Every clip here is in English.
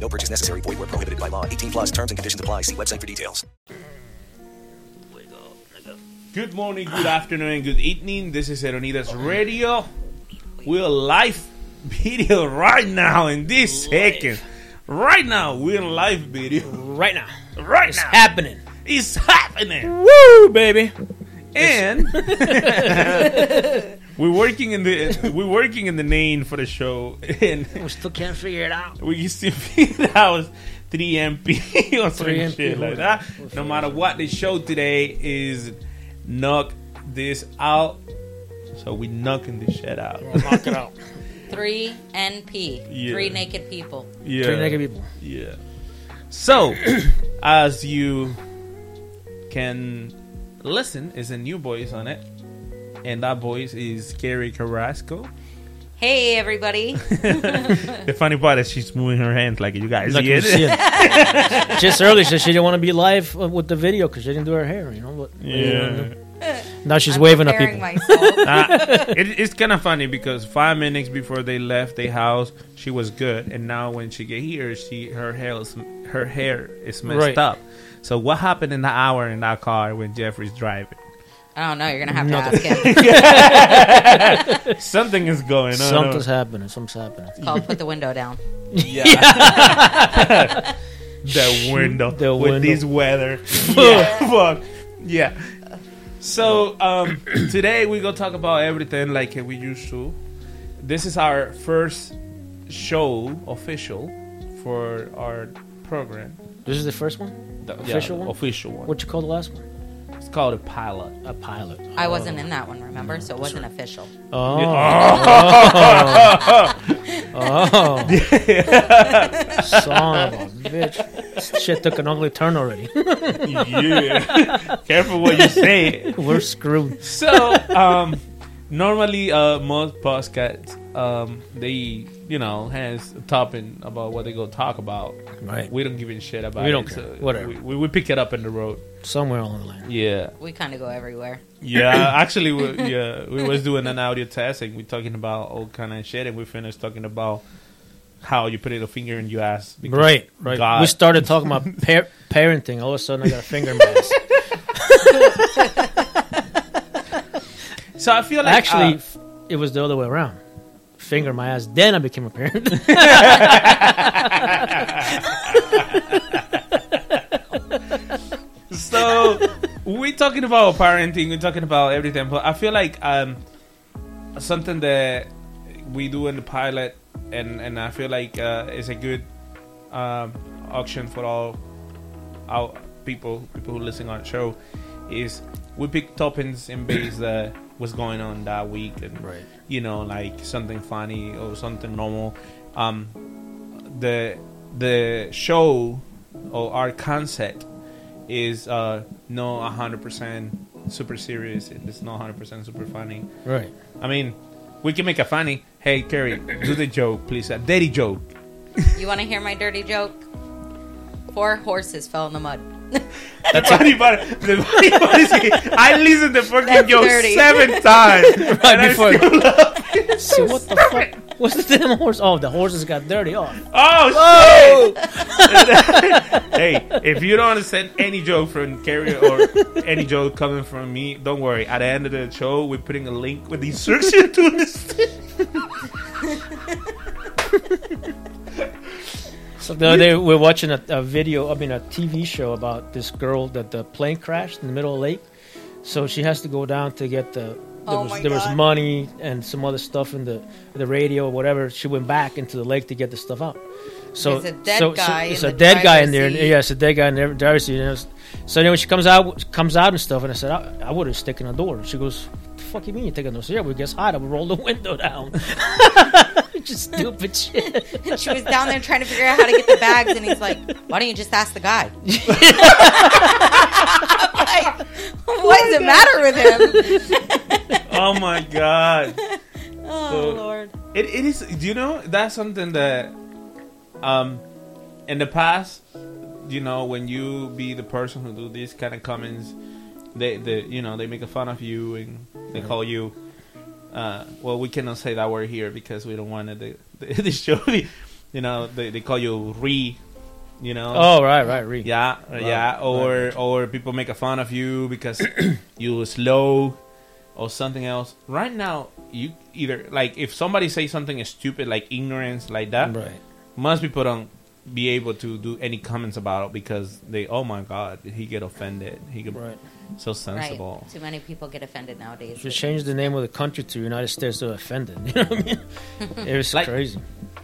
No purchase necessary. Void where prohibited by law. 18 plus terms and conditions apply. See website for details. Good morning, good afternoon, good evening. This is Eronidas Radio. We're live video right now in this second. Right now, we're in live video. Right now. Right It's now. happening. It's happening. Woo, baby. And we're working in the we're working in the name for the show, and We still can't figure it out. we used to figure out 3MP or some 3MP, shit like that. No matter what the show today is, knock this out. So we knocking this shit out. Knock it out. Three NP. Yeah. Three naked people. Yeah. Three naked people. Yeah. So, as you can listen, is a new voice on it, and that voice is Carrie Carrasco. Hey, everybody. the funny part is she's moving her hands like you guys Like see it. see it. Just earlier, she she didn't want to be live with the video because she didn't do her hair, you know. But Yeah. now she's I'm waving at people. myself. Uh, it, it's kind of funny because five minutes before they left the house, she was good, and now when she get here, she her hair is her hair is messed Right. up. So what happened in the hour in that car when Jeffrey's driving? I don't know. You're gonna have Nothing. to ask him. Something is going on. Something's happening. Something's happening. It's called put the window down. Yeah. the window The with window. this weather. yeah, fuck. Yeah. So um, today we gonna talk about everything like we used to. This is our first show official for our program. This is the first one. The Official one? Official one. What you call the last one? It's called a pilot. A pilot. I wasn't in that one, remember? So it wasn't official. Oh. Oh. Oh. Son of a bitch. This Shit took an ugly turn already. yeah. Careful what you say. We're screwed. So, um, normally, uh, most podcasts, um, they, you know, hands a topic about what they go talk about. Right. We don't give a shit about We don't care. Whatever. We, we, we pick it up in the road. Somewhere along the line. Yeah. We kind of go everywhere. Yeah. Actually, we, yeah, we was doing an audio test and we talking about all kind of shit and we finished talking about how you put a finger in your ass. Right, right. God- We started talking about par- parenting. All of a sudden, I got a finger in my ass. So I feel like Actually, uh, it was the other way around. Finger in my ass. Then I became a parent. so we're talking about parenting we're talking about everything but i feel like um something that we do in the pilot and and i feel like uh is a good um option for all our people people who listen on the show is we pick topics and base that what's going on that week and Right. You know like something funny or something normal. Um the the show or our concept is uh no 100% super serious it's not 100% super funny. Right. i mean we can make a funny. Hey carrie do the joke please. A dirty joke. You want to hear my dirty joke? Four horses fell in the mud. the funny part the funny part is i listened to fucking That's joke dirty. seven times and I before- still love it. What the fuck? What's the damn horse? Oh, the horses got dirty. Oh, Oh, shit! hey, if you don't understand any joke from Carrie or any joke coming from me, don't worry. At the end of the show, we're putting a link with the instruction to understand. So the other day we we're watching a, a video, I mean a TV show about this girl that the plane crashed in the middle of the lake. So she has to go down to get the. There Oh was there was money and some other stuff in the the radio or whatever. She went back into the lake to get the stuff out. So There's a dead so, guy so it's in a dead guy in there. seat. Yeah, it's a dead guy in there. driver's seat. And it was- so when she comes out comes out and stuff, and I said I, I would have taken a door. She goes, "The fuck you mean you taking a door?" So yeah, we gets hot. I would roll the window down. Just stupid shit. She was down there trying to figure out how to get the bags, and he's like, "Why don't you just ask the guy?" I'm like, what does it matter with him? oh my god. Oh So- Lord. It, it is. Do you know that's something that, um, in the past, you know, when you be the person who do these kind of comments, they, they, you know, they make a fun of you and they call you. Uh, well, we cannot say that word here because we don't want it, the, the, the show. You know, they, they call you re. You know. Oh right, right, Reed. Yeah, yeah, or or people make a fun of you because you slow or something else. Right now, you either like if somebody say something is stupid like ignorance like that, Right. most people don't be able to do any comments about it because they oh my god he get offended he get Right. So Right. sensible Too many people get offended nowadays. Just change the name of the country to United States of Offended. You know what I mean? It was Like- crazy.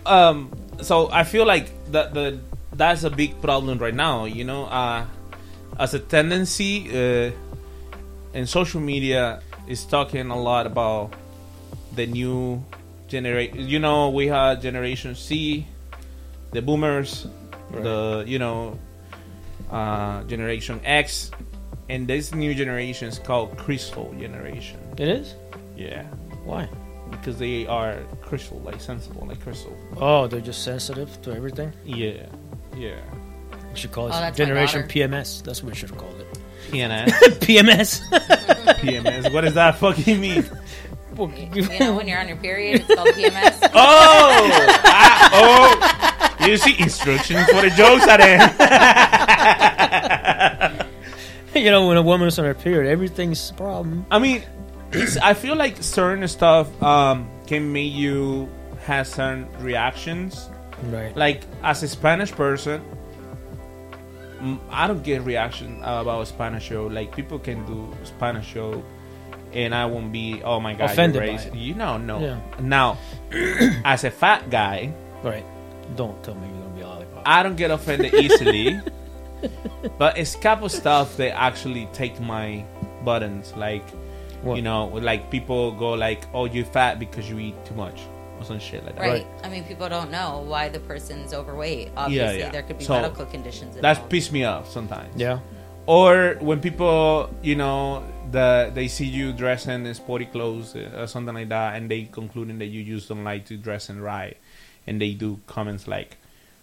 um so i feel like that the that's a big problem right now you know uh as a tendency uh in social media is talking a lot about the new generation you know we had generation c the boomers the you know uh generation x and this new generation is called crystal generation It is? yeah Why? because they are crystal like sensible like crystal Oh, they're just sensitive to everything. yeah yeah We should call it Oh, that's my Generation daughter. PMS. That's what we should have called it. PNS, PMS. PMS. What does that fucking mean? You know, when you're on your period, it's called PMS. Oh, ah, oh! You see instructions for the jokes at end. you know, when a woman's on her period, everything's a problem. I mean, it's, I feel like certain stuff um, can make you have certain reactions. Right. Like as a Spanish person, I don't get reaction about a Spanish show. Like people can do Spanish show, and I won't be oh my god, Offended by it. You know, no. Yeah. Now, as a fat guy, Right. Don't tell me you're gonna be a lollipop. I don't get offended easily. but it's couple stuff that actually take my buttons. Like, What? you know, like people go like, "Oh, you're fat because you eat too much," or some shit like that. Right. I mean, people don't know why the person's overweight. Obviously, yeah. there could be So, medical conditions. That's involved. piss me off sometimes. Yeah. Or when people, you know, the they see you dressing in sporty clothes uh, or something like that, and they concluding that you just don't like to dress and right, and they do comments like,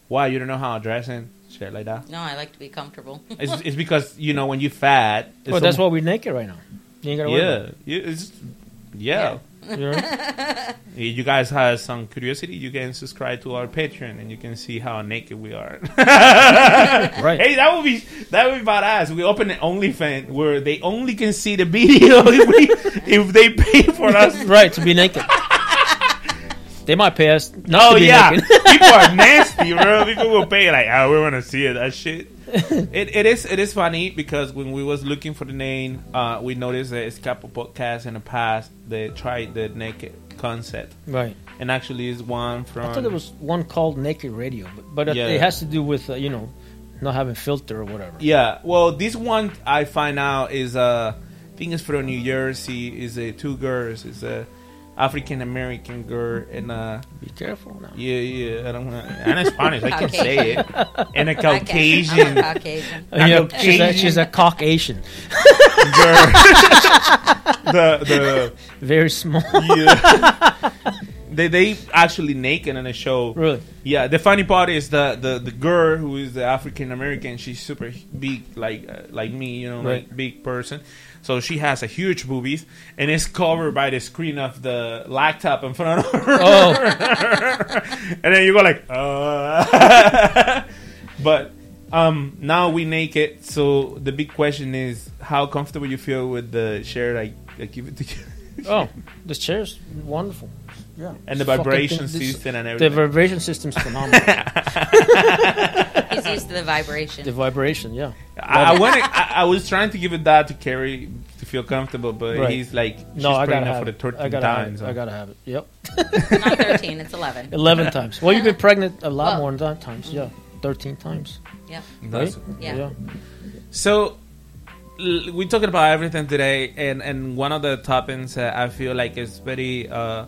"Why you don't know how to dress and shit like that." No, I like to be comfortable. It's, it's because you know when you fat. it's Well, that's why we're naked right now. You ain't gotta worry Yeah, about yeah, it's, yeah. it. You you guys have some curiosity, you can subscribe to our Patreon and you can see how naked we are. right. hey, that would be that would be badass. We open an OnlyFans where they only can see the video if, we, if they pay for us. Right, to be naked. they might pay us not Oh to be yeah, naked. people are nasty, bro. People will pay like, oh, we want to see it. That shit. It, it is it is funny because when we was looking for the name, uh, we noticed that it's couple podcasts in the past they tried the naked concept, right. and actually is one from. I thought there was one called Naked Radio, but, but Yeah. it has to do with, uh, you know, not having filter or whatever. Yeah, well, this one I find out is uh, I think it's from New Jersey. Is uh, two girls. Is a African American girl and uh, Be careful now. yeah, yeah. I don't know. And in Spanish, I can say it. And a I can- Caucasian I'm a Caucasian. Uh, yeah, I'm she's, a, Caucasian. she's a Caucasian. girl. the the Very small. yeah. they they actually naked in the show. really? Yeah, the funny part is the the, the girl who is the African American. She's super big, like uh, like me, you know, like big person. So she has a huge boobies, and it's covered by the screen of the laptop in front of her. Oh, and then you go like, uh. but um, now we naked. So the big question is, how comfortable you feel with the chair? I, I give it to you? oh, this chair's wonderful. Yeah. And the vibration thing- this- system and everything. The everything. vibration system's phenomenal. He's used to the vibration. the vibration, yeah. I, I wanted. I, I was trying to give it that to Carrie to feel comfortable, but Right. he's like, she's No, I gotta pregnant have for the it. thirteenth I gotta time. have it. so- I gotta have it. Yep. Not 13, it's 11. Eleven times. Well, you've been pregnant a lot Well- more than that times. Yeah, thirteen times. Yeah. That's- Yeah. So we're talking about everything today, and and one of the topics that I feel like is very uh,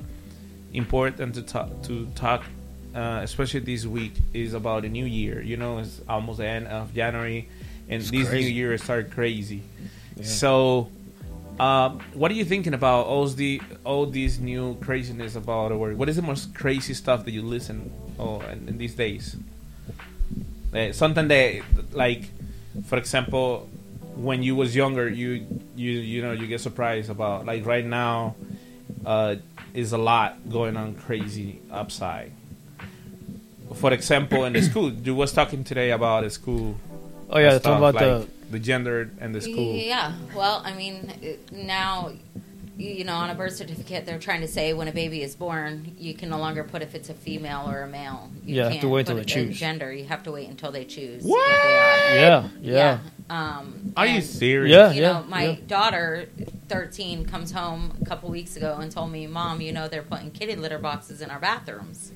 important to talk to talk, uh, especially this week, is about the new year. You know, it's almost the end of January, and It's these crazy. new years start crazy. So. Um, what are you thinking about all the all these new craziness about or what is the most crazy stuff that you listen oh in, in these days? Uh, something that like for example when you was younger you you you know you get surprised about like right now uh is a lot going on crazy upside for example in the school you was talking today about the school Oh yeah, they're stuff, talking about like the gender and the school Yeah. Well, I mean, now, you know, on a birth certificate, they're trying to say when a baby is born, you can no longer put if it's a female or a male. You Yeah, have to wait till put they choose. Gender, you have to wait until they choose. What? they are. Yeah, yeah. Um, are you serious Yeah. you know, my yeah. daughter, 13, comes home a couple weeks ago and told me, Mom, you know, they're putting kitty litter boxes in our bathrooms.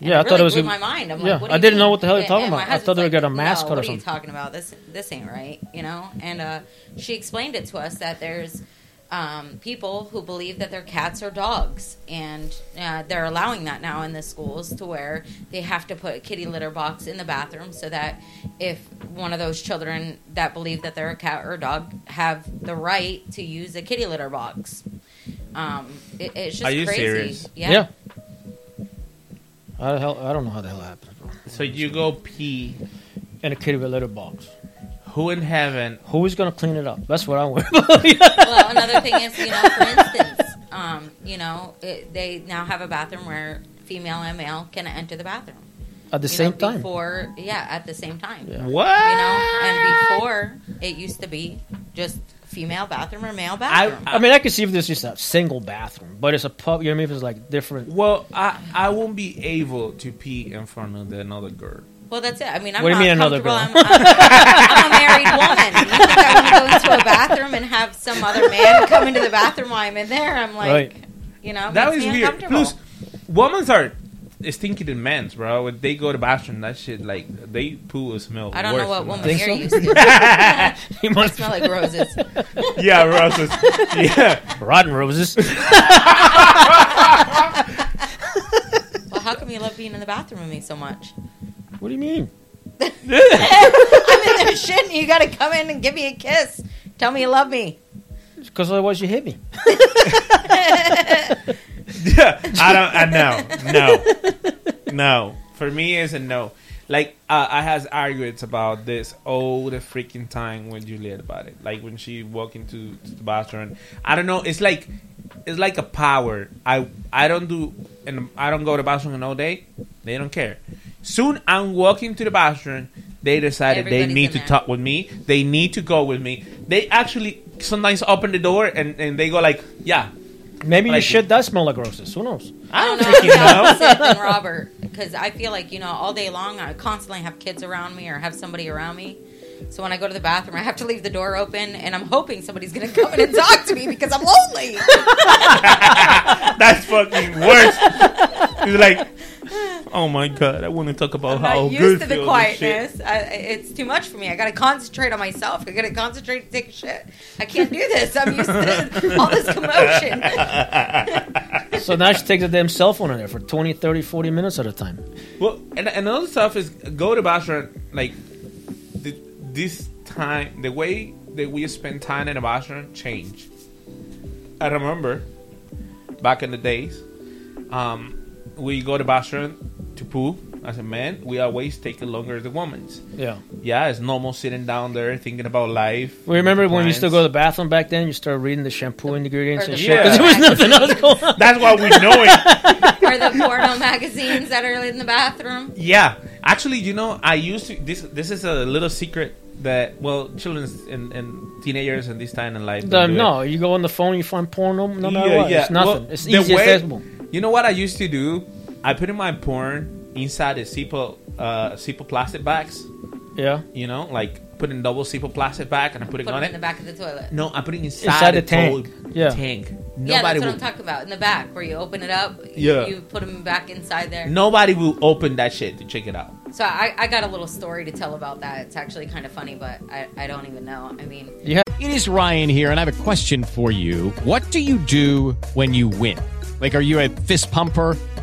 And Yeah, I it thought really it was blew gonna- my mind. I'm yeah, like, what do I didn't know what the hell you're talking and about. I thought they husband's were gonna like, mascot no, or what something. are you talking about? This this ain't right, you know. And uh, she explained it to us that there's um, people who believe that their cats are dogs, and uh, they're allowing that now in the schools to where they have to put a kitty litter box in the bathroom so that if one of those children that believe that they're a cat or a dog have the right to use a kitty litter box. Um, it, it's just Are you crazy. serious? Yeah. How the hell? I don't know how the hell it happens. Bro. so you go pee In a kitty litter box. who in heaven Who is gonna clean it up? That's what I'm worried about. well, another thing is, you know, for instance, um, you know, it, they now have a bathroom where female and male can enter the bathroom At the you same know, time. Before, yeah, at the same time. Yeah. what You know, and before it used to be just female bathroom or male bathroom. I mean, I could see if there's just a single bathroom, but it's a pub. You know what I mean? If it's like different. Well, I I won't be able to pee in front of the another girl. well, that's it. I mean, I'm What do you not mean another comfortable. I'm, I'm, I'm a married woman. You think I want to go into a bathroom and have some other man come into the bathroom while I'm in there? I'm like, Right. you know, That makes was me weird. Plus, women are stinky than men's, bro. When they go to the bathroom, that shit like they poo will smell. I don't worse know what woman that. Think you're so? used to. You must smell like roses. Yeah, roses. yeah, rotten roses. Well, how come you love being in the bathroom with me so much? what do you mean? I'm in there shitting. You got to come in and give me a kiss. Tell me you love me. Because otherwise you hit me. Yeah. I don't. I know. No, no. For me, it's a no. Like uh, I has arguments about this all the freaking time with Juliet about it. Like when she walk into to the bathroom, I don't know. It's like it's like a power. I I don't do and I don't go to the bathroom all day. They don't care. Soon I'm walking to the bathroom. They decided they need to there. talk with me. They need to go with me. They actually sometimes open the door and, and they go like, yeah. Maybe your Like- shit does smell like roses. Who knows? I don't know think if you know. than Robert because I feel like you know all day long I constantly have kids around me or have somebody around me. So when I go to the bathroom, I have to leave the door open, and I'm hoping somebody's going to come in and talk to me because I'm lonely. That's fucking worse. He's like, oh my god, I want to talk about I'm how not good used to the feels and shit." quietness. I, it's too much for me. I got to concentrate on myself. I got to concentrate to take a shit. I can't do this. I'm used to all this commotion. So now she takes a damn cell phone in there for 20, 30, 40 minutes at a time. Well, and and another stuff is go to bathroom like the, this time the way that we spend time in the bathroom change. I remember back in the days, um, we go to bathroom to poo as a man. We always take it longer than women's. Yeah. Yeah, it's normal sitting down there thinking about life. We remember when you used to go to the bathroom back then, you start reading the shampoo ingredients Or and shit because Yeah. there was nothing else going on. That's why we know it. or the porno magazines that are in the bathroom. Yeah, actually, you know, I used to. This this is a little secret that well, children and, and teenagers and this time in life. The- don't it. no, you go on the phone, you find porn, no, no matter Yeah, what. yeah. It's nothing. Well, it's easy way- accessible. You know what I used to do? I put in my porn inside the Zippo, uh, Zippo plastic bags. Yeah. You know, like putting double Zippo plastic bag and I put it Put on it. in the back of the toilet. no, I'm putting inside, Inside the, the tank. total Yeah. tank. yeah, Nobody that's what will. I'm talking about. In the back, where you open it up, Yeah. you put them back inside there. Nobody will open that shit to check it out. So I, I got a little story to tell about that. It's actually kind of funny, but I, I don't even know. I mean, yeah. It is Ryan here, and I have a question for you. What do you do when you win? Like, are you a fist pumper?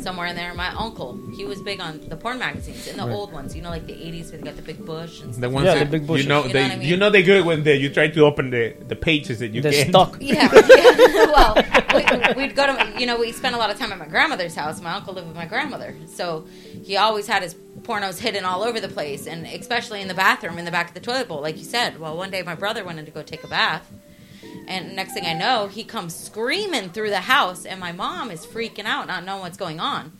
somewhere in there. My uncle, he was big on the porn magazines and the old ones. You know, like the '80s where they got the big bush and The ones Yeah, that the big you know, You know they, what I mean? you know they're good when they, you try to open the, the pages that you They're get stuck. Yeah, yeah. well, we, we'd go to, you know, we spent a lot of time at my grandmother's house. My uncle lived with my grandmother. So he always had his pornos hidden all over the place, and especially in the bathroom, in the back of the toilet bowl, like you said. Well, one day my brother went in to go take a bath. And next thing I know, he comes screaming through the house, and my mom is freaking out, not knowing what's going on.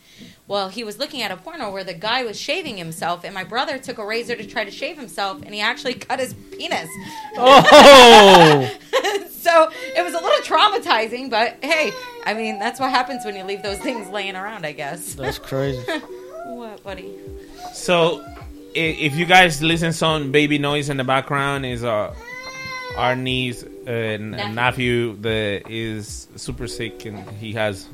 Well, he was looking at a porno where the guy was shaving himself, and my brother took a razor to try to shave himself, and he actually cut his penis. Oh, so it was a little traumatizing, but hey, I mean, that's what happens when you leave those things laying around, I guess. that's crazy. what, buddy? So, if you guys listen some baby noise in the background, is uh, our niece and Nephew. nephew that is super sick and he has,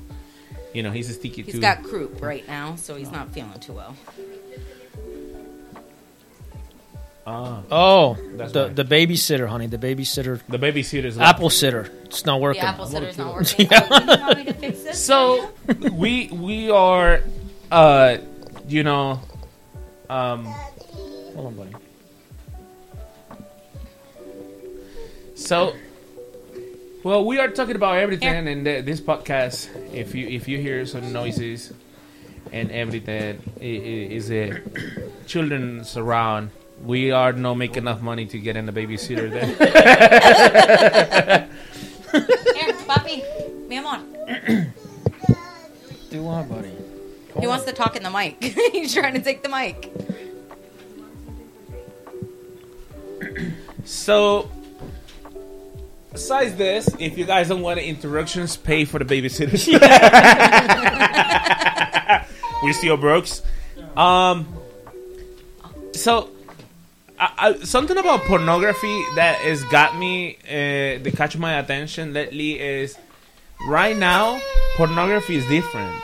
you know, he's a sticky He's too. got croup right now, so he's not feeling too well. Ah, Oh, That's the why. the babysitter, honey, the babysitter, the babysitter's apple sitter. It's not The working. apple sitter's not working. Yeah. Oh, do you want me to fix this? So we we are, uh, you know, um, Hold on, buddy. So, well, we are talking about everything Here. in the, this podcast. If you if you hear some noises and everything, i- i- is it children's around? We are not making enough money to get in a babysitter. Then Here, papi, mi amor. Do what, buddy? He wants to talk in the mic. he's trying to take the mic. so. Besides this, if you guys don't want interruptions, pay for the babysitters. we still brokes. Um. So, I, I, something about pornography that has got me, uh, that catch my attention lately is right now pornography is different.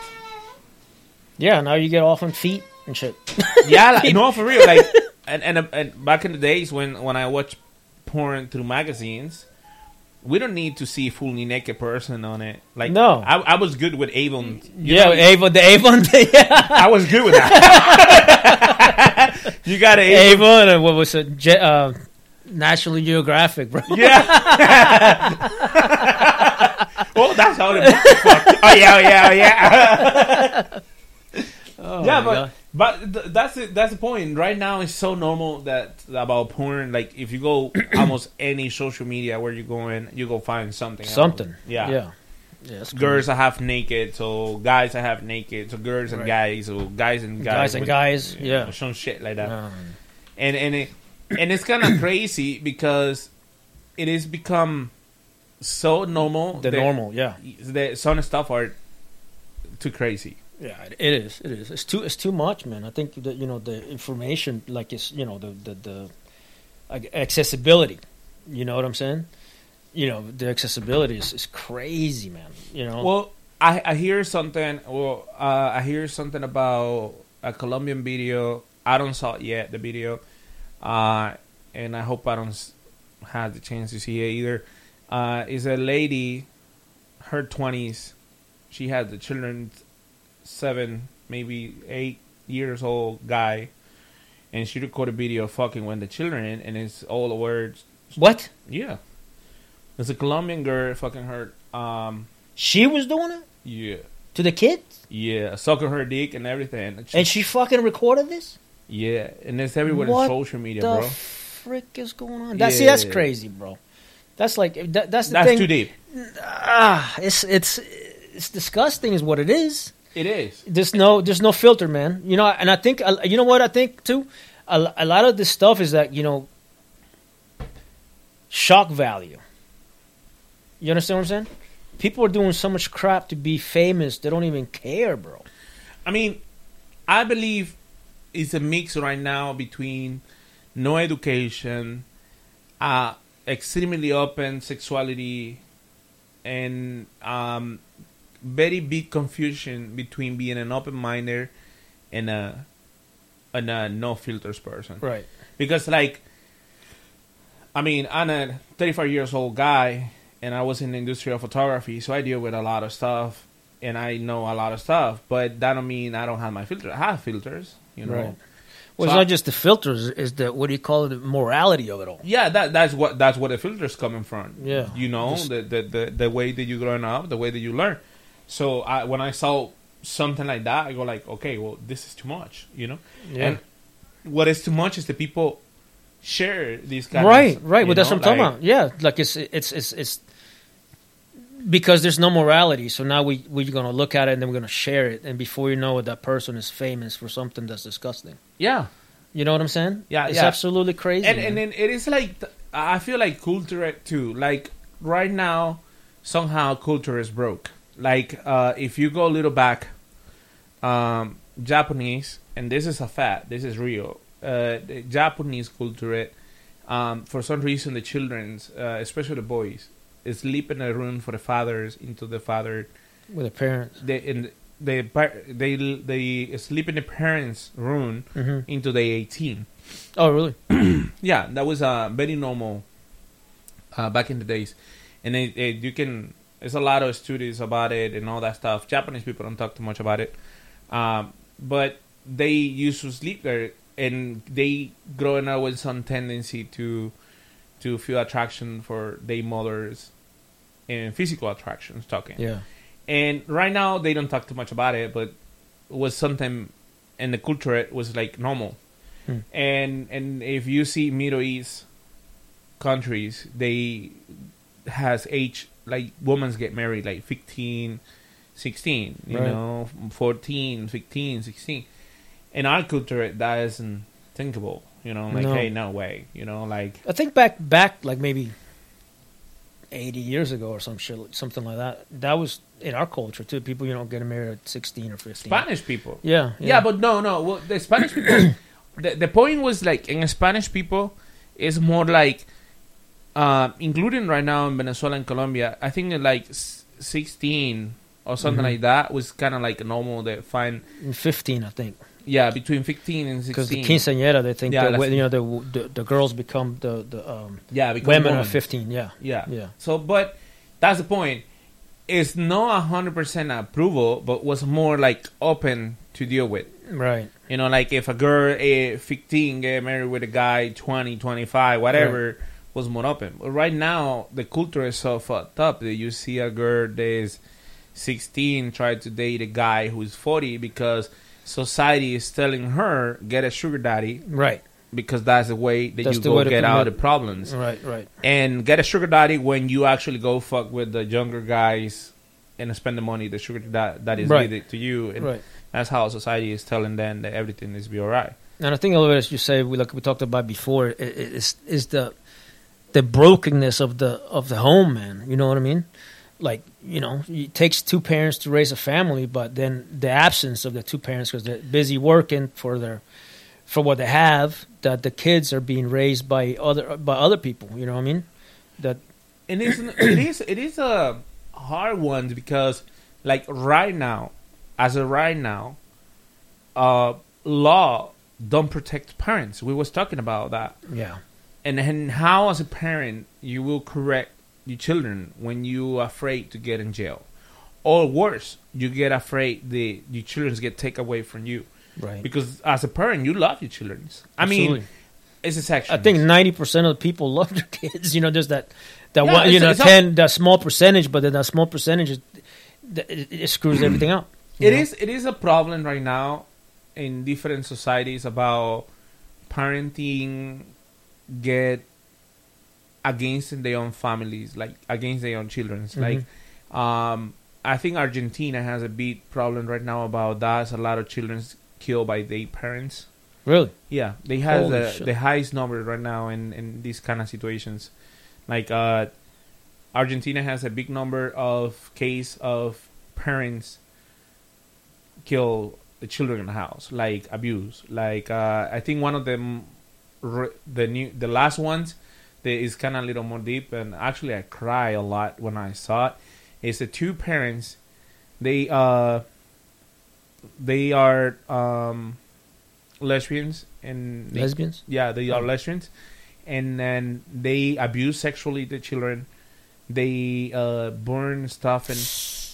Yeah, now you get off on feet and shit. Yeah, like, no, for real. Like, and, and and back in the days when when I watched porn through magazines, we don't need to see a fully naked person on it. Like, No. I, I was good with Avon. Yeah, know, Avon, the Avon, yeah. I was good with that. you got Avon. Avon, and what was it? Je- uh, National Geographic, bro. Yeah. oh, that's how the. Oh yeah, oh, yeah, oh, yeah. Oh, yeah, but God. But th- that's it. That's the point. Right now, it's so normal that about porn. Like if you go almost any social media where you go in, you go find something. else. something. Yeah. yeah, yeah. it's Girls are half naked, so guys are half naked, so girls and Right. guys, or guys and guys, Guys and with- guys, you yeah. know, some shit like that. Um, and and it and it's kind of crazy because it has become so normal. the that- normal, yeah, that some stuff are too crazy. Yeah. It, is. It is. It's too. It's too much, man. I think that you know the information, like it's you know the the the accessibility. You know what I'm saying? You know the accessibility is, is crazy, man. You know. Well, I, I hear something. Well, uh, I hear something about a Colombian video. I don't saw it yet. The video, uh, and I hope I don't have the chance to see it either. Uh, is a lady, her twenties. She has the children, seven, maybe eight years old guy, and she recorded a video fucking with the children, and it's all the words. What? Yeah, it's a Colombian girl fucking her. Um, She was doing it yeah. to the kids, Yeah, sucking her dick and everything. And she- and she fucking recorded this. yeah, and it's everywhere What in social media, bro. What the bro. frick is going on? That, See, that's crazy, bro. That's like that, that's the That's thing. too deep. Ah, it's it's it's disgusting, is what it is. It is. There's no there's no filter, man. You know, and I think uh, you know what I think too. A, a lot of this stuff is that you know shock value. You understand what I'm saying? People are doing so much crap to be famous, they don't even care, bro. I mean, I believe it's a mix right now between no education, uh, extremely open sexuality, and um, very big confusion between being an open minder and a and a no filters person. Right. because like i mean i'm a 35 years old guy and i was in the industry of photography so i deal with a lot of stuff and i know a lot of stuff but that don't mean i don't have my filter i have filters you know Right. Well, So it's I- not just the filters; it's the what do you call it? The morality of it all. yeah that that's what that's what the filter's coming from Yeah. you know Just- the, the the the way that you growing up the way that you learn so I, when i saw something like that i go like okay well this is too much you know Yeah. and what is too much is the people share these kind right, of, right. Well, that's what I'm talking about. Yeah, like it's it's it's it's because there's no morality. So now we we're gonna look at it and then we're gonna share it, and before you know it, that person is famous for something that's disgusting. yeah You know what I'm saying? Yeah, it's yeah. absolutely crazy. and and then it is like I feel like culture too. Like right now, somehow culture is broke. Like uh, if you go a little back, um, Japanese, and this is a fact. This is real. Uh, the Japanese culture, um, for some reason, the childrens, uh, especially the boys, sleep in a room for the fathers into the father. with the parents. They in they they they sleep in the parents' room hmm into the eighteen. Oh, really? Yeah, that was uh, very normal uh, back in the days, and it, it, you can. There's a lot of studies about it and all that stuff. Japanese people don't talk too much about it, um, but they used to sleep there, and they growing up with some tendency to to feel attraction for their mothers and physical attractions. Talking, Yeah. and right now they don't talk too much about it, but it was something in the culture it was like normal. Hmm. And and if you see Middle East countries, they has age like women get married like 15, 16, you Right. know, 14, 15, 16. In our culture it that isn't thinkable, you know, like No. hey, no way, you know, like I think back back like maybe eighty years ago or some shit, something like that. That was in our culture too. People, you know, getting married at sixteen or fifteen. Spanish people. Yeah, Yeah, but no, no. Well, the Spanish people. the the point was like in Spanish people is more like, uh, including right now in Venezuela and Colombia. I think like sixteen or something Mhm. like that was kind of like normal. They find fifteen, I think, yeah between fifteen and 16. because the quinceañera, they think Yeah, that you know the, the the girls become the the um, yeah, women women. are fifteen. Yeah, Yeah. yeah, So, but that's the point. It's not hundred percent approval, but was more like open to deal with. right. You know, like if a girl eh, 15 get married with a guy 20, 25, whatever, was more open. But right now, the culture is so fucked up that you see a girl that is 16 try to date a guy who's 40 because society is telling her get a sugar daddy Right, because that's the way that That's you go get out of problems. right, right. And get a sugar daddy when you actually go fuck with the younger guys and spend the money the sugar da- that is Right. it to you. And Right. that's how society is telling them that everything is be alright. And I think a little bit as you say, we like we talked about before, is is the the brokenness of the of the home, man. You know what I mean? Like you know, it takes two parents to raise a family, but then the absence of the two parents because they're busy working for their for what they have, that the kids are being raised by other by other people. You know what I mean? That and it's, it is it is a hard one because like right now, as of right now, uh, law don't protect parents. We was talking about that, Yeah. And and how as a parent you will correct your children when you afraid to get in jail, or worse, you get afraid the your children get taken away from you. Right. Because as a parent, you love your children. I Absolutely. mean, it's a section. I think ninety percent of the people love their kids. You know, there's that that Yeah, one. You know, it's all- ten that small percentage, but then that small percentage is, it, it screws everything up. It know? is it is a problem right now in different societies about parenting get against their own families, like against their own children. Mm-hmm. Like, um, I think Argentina has a big problem right now about that. A lot of children killed by their parents. Really? Yeah, they have Holy the, shit. the highest number right now in, in these kind of situations. Like uh, Argentina has a big number of case of parents kill the children in the house, like abuse. Like uh, I think one of them, the new the last ones, that is kind of a little more deep, and actually I cry a lot when I saw it. Is the two parents, they uh, they are um, lesbians and they- Lesbians? yeah, they are Oh. lesbians, and then they abuse sexually the children. They uh, burn stuff and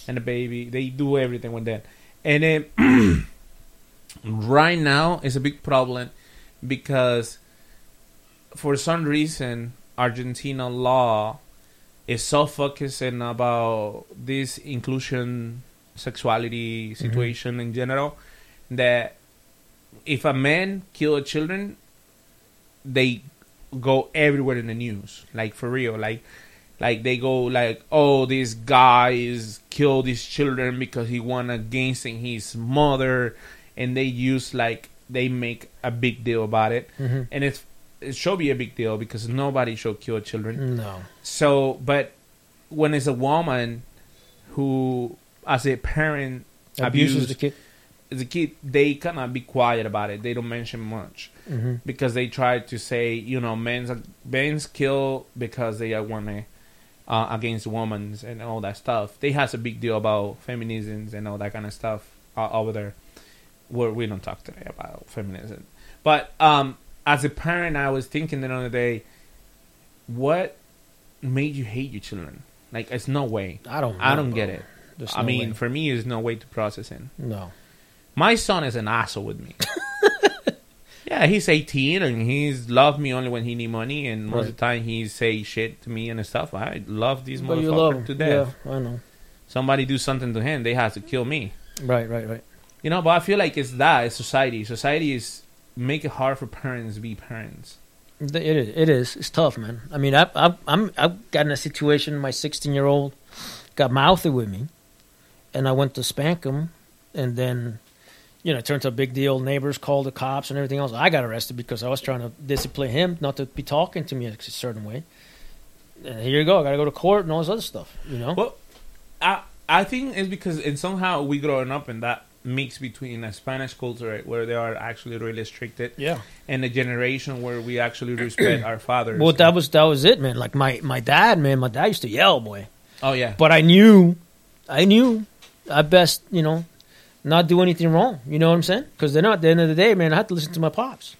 and the baby. They do everything with that, and then right now is a big problem because for some reason Argentina law is so focusing about this inclusion sexuality situation in general that if a man kill a children they go everywhere in the news like for real like like they go like oh this guy is killed his children because he went against his mother and they use like they make a big deal about it Mhm. and it's it should be a big deal because nobody should kill children No. so, but when it's a woman who, as a parent, Abuses the kid. a kid, they cannot be quiet about it. They don't mention much Mhm. because they try to say, you know, men's men's kill because they are women uh, against women and all that stuff. They has a big deal about feminisms and all that kind of stuff uh, over there. Where we don't talk today about feminism, but um, as a parent, I was thinking the other day, what made you hate your children? Like, it's no way. I don't. I don't get it. There's I no mean, way. for me, there's no way to process it. no. My son is an asshole with me. yeah, he's 18 and he's loved me only when he need money, and most of the time he say shit to me and stuff. I love these But motherfuckers to death. Yeah, I know. Somebody do something to him, they have to kill me. Right, right, right. You know, but I feel like it's that. It's society. Society is make it hard for parents to be parents. It is. It is. It's tough, man. I mean, I, I, I'm I've gotten a situation. My 16 year old got mouthy with me, and I went to spank him, and then, you know, it turned to a big deal. Neighbors called the cops and everything else. I got arrested because I was trying to discipline him not to be talking to me a certain way. And here you go. I got to go to court and all this other stuff. You know. Well, I I think it's because and somehow we growing up in that mix between a Spanish culture where they are actually really restricted, Yeah. and a generation where we actually respect our fathers. Well, that was that was it, man. Like my my dad, man. My dad used to yell, boy. oh yeah, But I knew, I knew, I best, you know, not do anything wrong. You know what I'm saying? Because then at the end of the day, man, I had to listen to my pops,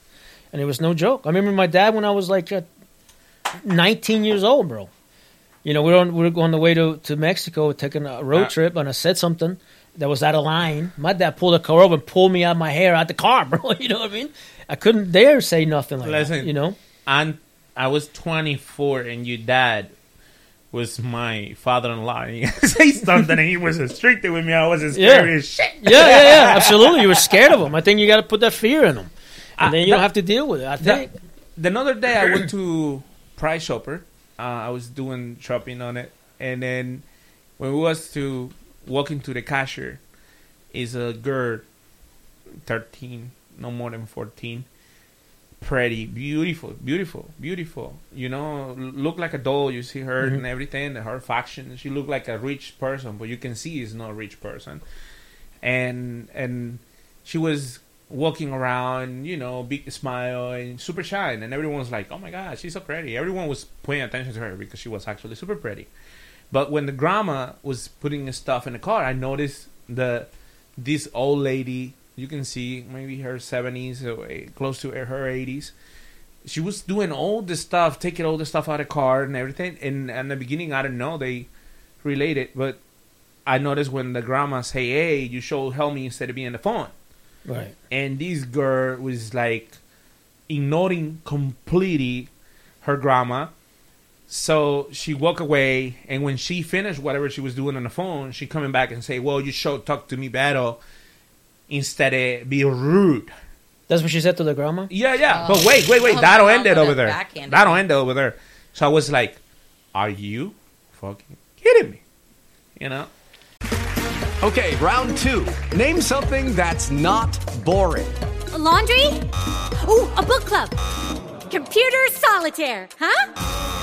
and it was no joke. I remember my dad when I was like uh, 19 years old, bro. You know, we we're on we we're on the way to to Mexico, taking a road Uh, trip, and I said something that was out of line. My dad pulled the car over and pulled me out my hair out the car, bro. You know what I mean? I couldn't dare say nothing like that. You know? and I was 24, and your dad was my father-in-law. He say something, and he was restricted with me. I was as Yeah. as shit. Yeah, yeah, yeah. Absolutely. You were scared of him. I think you got to put that fear in them, and then you don't have to deal with it. I think. the another day, I went to Price Chopper. Uh, I was doing shopping on it, and then when we was to walking to the cashier, is a girl, thirteen, no more than fourteen, pretty, beautiful, beautiful, beautiful. You know, look like a doll. You see her Mhm. and everything. Her faction. She look like a rich person, but you can see is not a rich person. And and she was walking around, you know, big smile and super shy, and everyone was like, "Oh my god, she's so pretty." Everyone was paying attention to her because she was actually super pretty. But when the grandma was putting the stuff in the car, I noticed the this old lady. You can see maybe her seventies or close to her eighties. She was doing all the stuff, taking all the stuff out of the car and everything. And in the beginning, I didn't know they related, but I noticed when the grandma say, "Hey, you should help me instead of being on the phone." Right. and this girl was like ignoring completely her grandma. So she walked away, and when she finished whatever she was doing on the phone, she coming back and say, "Well, you should talk to me better instead of be rude." That's what she said to the grandma. Yeah, yeah. Oh. but wait, wait, wait. Oh, That'll my end it over would've there. backhanded That'll me. end it over there. So I was like, "Are you fucking kidding me?" You know. Okay, round two. Name something that's not boring. A laundry? Ooh, a book club. Computer solitaire, huh?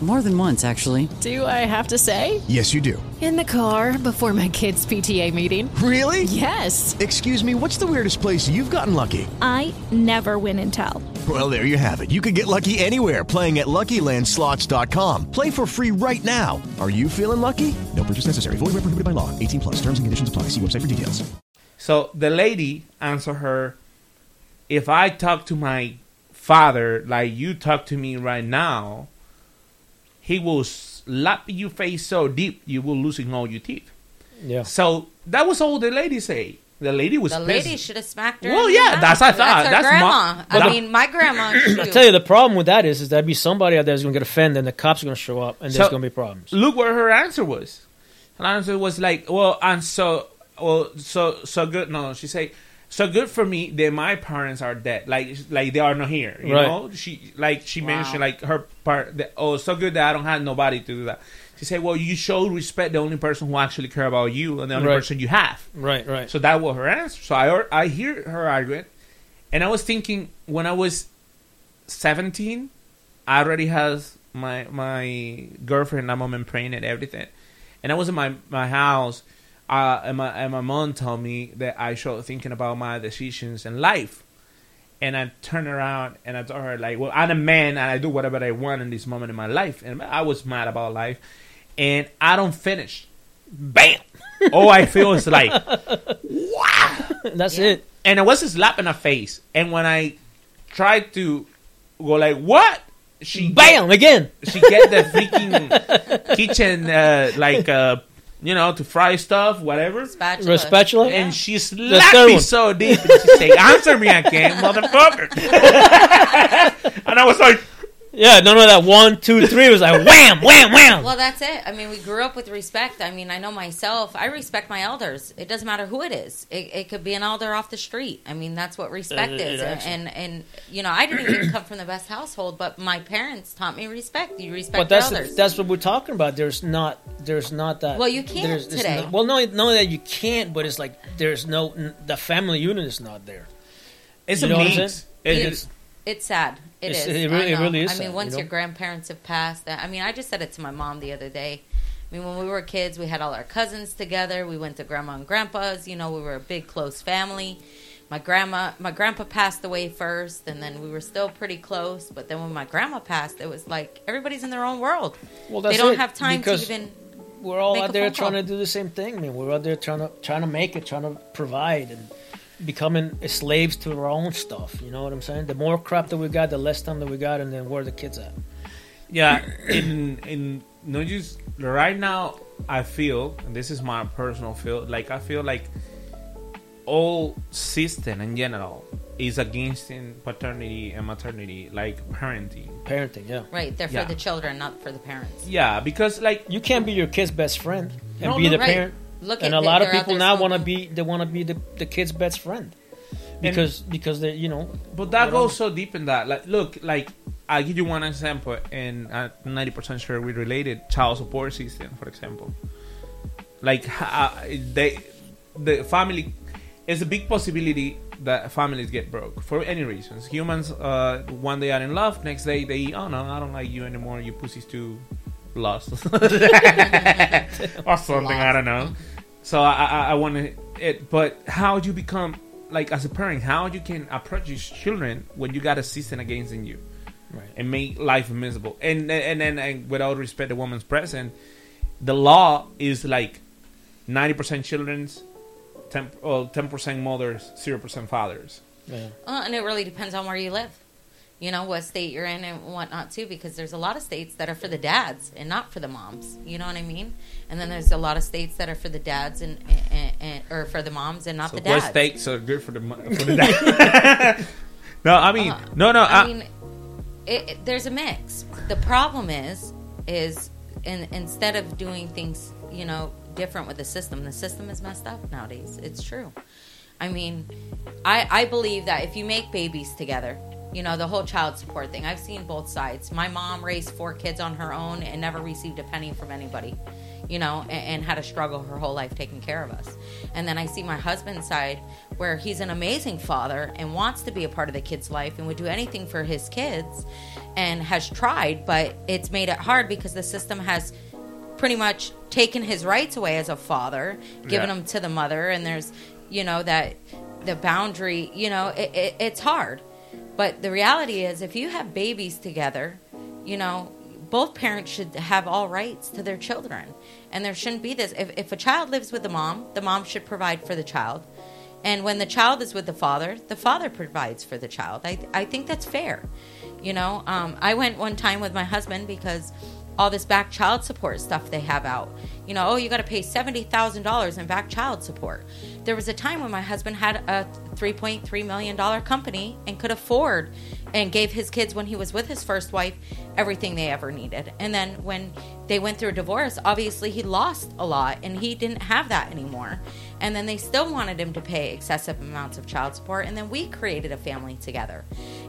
More than once, actually. Do I have to say? Yes, you do. In the car before my kids' PTA meeting. Really? Yes. Excuse me, what's the weirdest place you've gotten lucky? I never win and tell. Well, there you have it. You can get lucky anywhere playing at LuckyLandSlots.com. Play for free right now. Are you feeling lucky? No purchase necessary. Void where prohibited by law. 18 plus. Terms and conditions apply. See website for details. So the lady answered her, "If I talk to my father like you talk to me right now, he will slap your face so deep you will losing all your teeth." Yeah. So that was all the lady say. The lady was The pissed. lady should have smacked her. Well, yeah, that's I thought. That's her That's my- grandma. I mean, my grandma. I tell you, the problem with that is, is there'd be somebody out there who's gonna get offended, and the cops are gonna show up, and there's gonna be problems. Look where her answer was. Her answer was like, "Well, and so, well, so, so good." No, she say, "So good for me that my parents are dead. Like, like they are not here. You Right. know." She like she Wow. mentioned like her part. That, oh, so good that I don't have nobody to do that. She said, "Well, you should respect the only person who actually care about you and the only Right. person you have." Right, right. So that was her answer. So I I hear her argument, and I was thinking when I was seventeen, I already has my my girlfriend. I'm on praying and everything, and I was in my my house. Uh, and my and my mom told me that I should thinking about my decisions in life. And I turned around and I told her like, "Well, I'm a man and I do whatever I want in this moment in my life." And I was mad about life, and I don't finish. Bam! All I feel is like, wow. That's Yeah. it. and it was a slap in the face. And when I tried to go like, "What?" She Bam! Again. She get the freaking kitchen uh, like uh, you know to fry stuff, whatever. Spatula. A spatula? And she The slapped third me one. so deep. And she say, "Answer me again, motherfucker!" and I was like, Yeah, none of that one, two, three. It was like wham, wham, wham. Well, that's it. I mean, we grew up with respect. I mean, I know myself. I respect my elders. It doesn't matter who it is. It, it could be an elder off the street. I mean, that's what respect It- it is. actually- And and you know, I didn't even come from the best household, but my parents taught me respect. You respect But that's your elders. that's what we're talking about. There's not there's not that. Well, you can't there's, there's today. no- well, no, no, that you can't. But it's like there's no the family unit is not there. "It's You a know what I'm saying? It- it's- It's sad. It It's- is. it really- I it know. really is I mean, once you your grandparents have passed, that I mean, I just said it to my mom the other day. I mean, when we were kids, we had all our cousins together. We went to grandma and grandpa's. You know, we were a big close family. My grandma, my grandpa passed away first, and then we were still pretty close. But then when my grandma passed, it was like everybody's in their own world. Well, they don't it, have time to even. We're all out there phone call. trying to do the same thing. I mean, we're out there trying to trying to make it, trying to provide, and becoming slaves to our own stuff. You know what I'm saying? The more crap that we got, the less time that we got, and then where are the kids at? Yeah, in in no just right now I feel and this is my personal feel like I feel like all system in general is against in paternity and maternity like parenting. Parenting, yeah. Right, they're for Yeah. the children, not for the parents. Yeah, because like You can't be your kid's best friend and No, be no, the right. parent. Look and at a lot of people now want to be they want to be the, the kid's best friend because because they you know But that goes so deep in that. Like, look, like I'll give you one example, and I'm ninety percent sure we related child support system, for example. Like uh, they, the family, it's a big possibility that families get broke for any reasons. Humans, uh, one day are in love, next day they, oh no, I don't like you anymore. You pussy's too lost, or something. I don't know. So I, I, I want to it, but how you become like as a parent, how you can approach your children when you got a system against in you, Right. and make life miserable. And and then and without respect, the woman's present, the law is like ninety percent children's, ten well ten percent mothers, zero percent fathers. Yeah. Uh, and it really depends on where you live. You know what state you're in and whatnot too, because there's a lot of states that are for the dads and not for the moms. You know what I mean? And then there's a lot of states that are for the dads and, and, and or for the moms and not So the dads. what states are good for the for the dad? no, I mean Uh, no, no. I I, mean, it, it- there's a mix. The problem is, is in, instead of doing things, you know, different with the system, the system is messed up nowadays. It's true. I mean, I I believe that if you make babies together, you know, the whole child support thing. I've seen both sides. My mom raised four kids on her own and never received a penny from anybody. You know, and, and had to struggle her whole life taking care of us. And then I see my husband's side where he's an amazing father and wants to be a part of the kid's life and would do anything for his kids and has tried, but it's made it hard because the system has pretty much taken his rights away as a father, given Yeah. them to the mother, and there's, you know, that the boundary, you know, it, it, it's hard. But the reality is, if you have babies together, you know, both parents should have all rights to their children. And there shouldn't be this. If, if a child lives with the mom, the mom should provide for the child. And when the child is with the father, the father provides for the child. I, I think that's fair. You know, um, I went one time with my husband because all this back child support stuff they have out. You know, oh, you got to pay $70,000 in back child support. There was a time when my husband had a $3.3 million company and could afford and gave his kids, when he was with his first wife, everything they ever needed. And then when they went through a divorce, obviously he lost a lot and he didn't have that anymore. And then they still wanted him to pay excessive amounts of child support. And then we created a family together.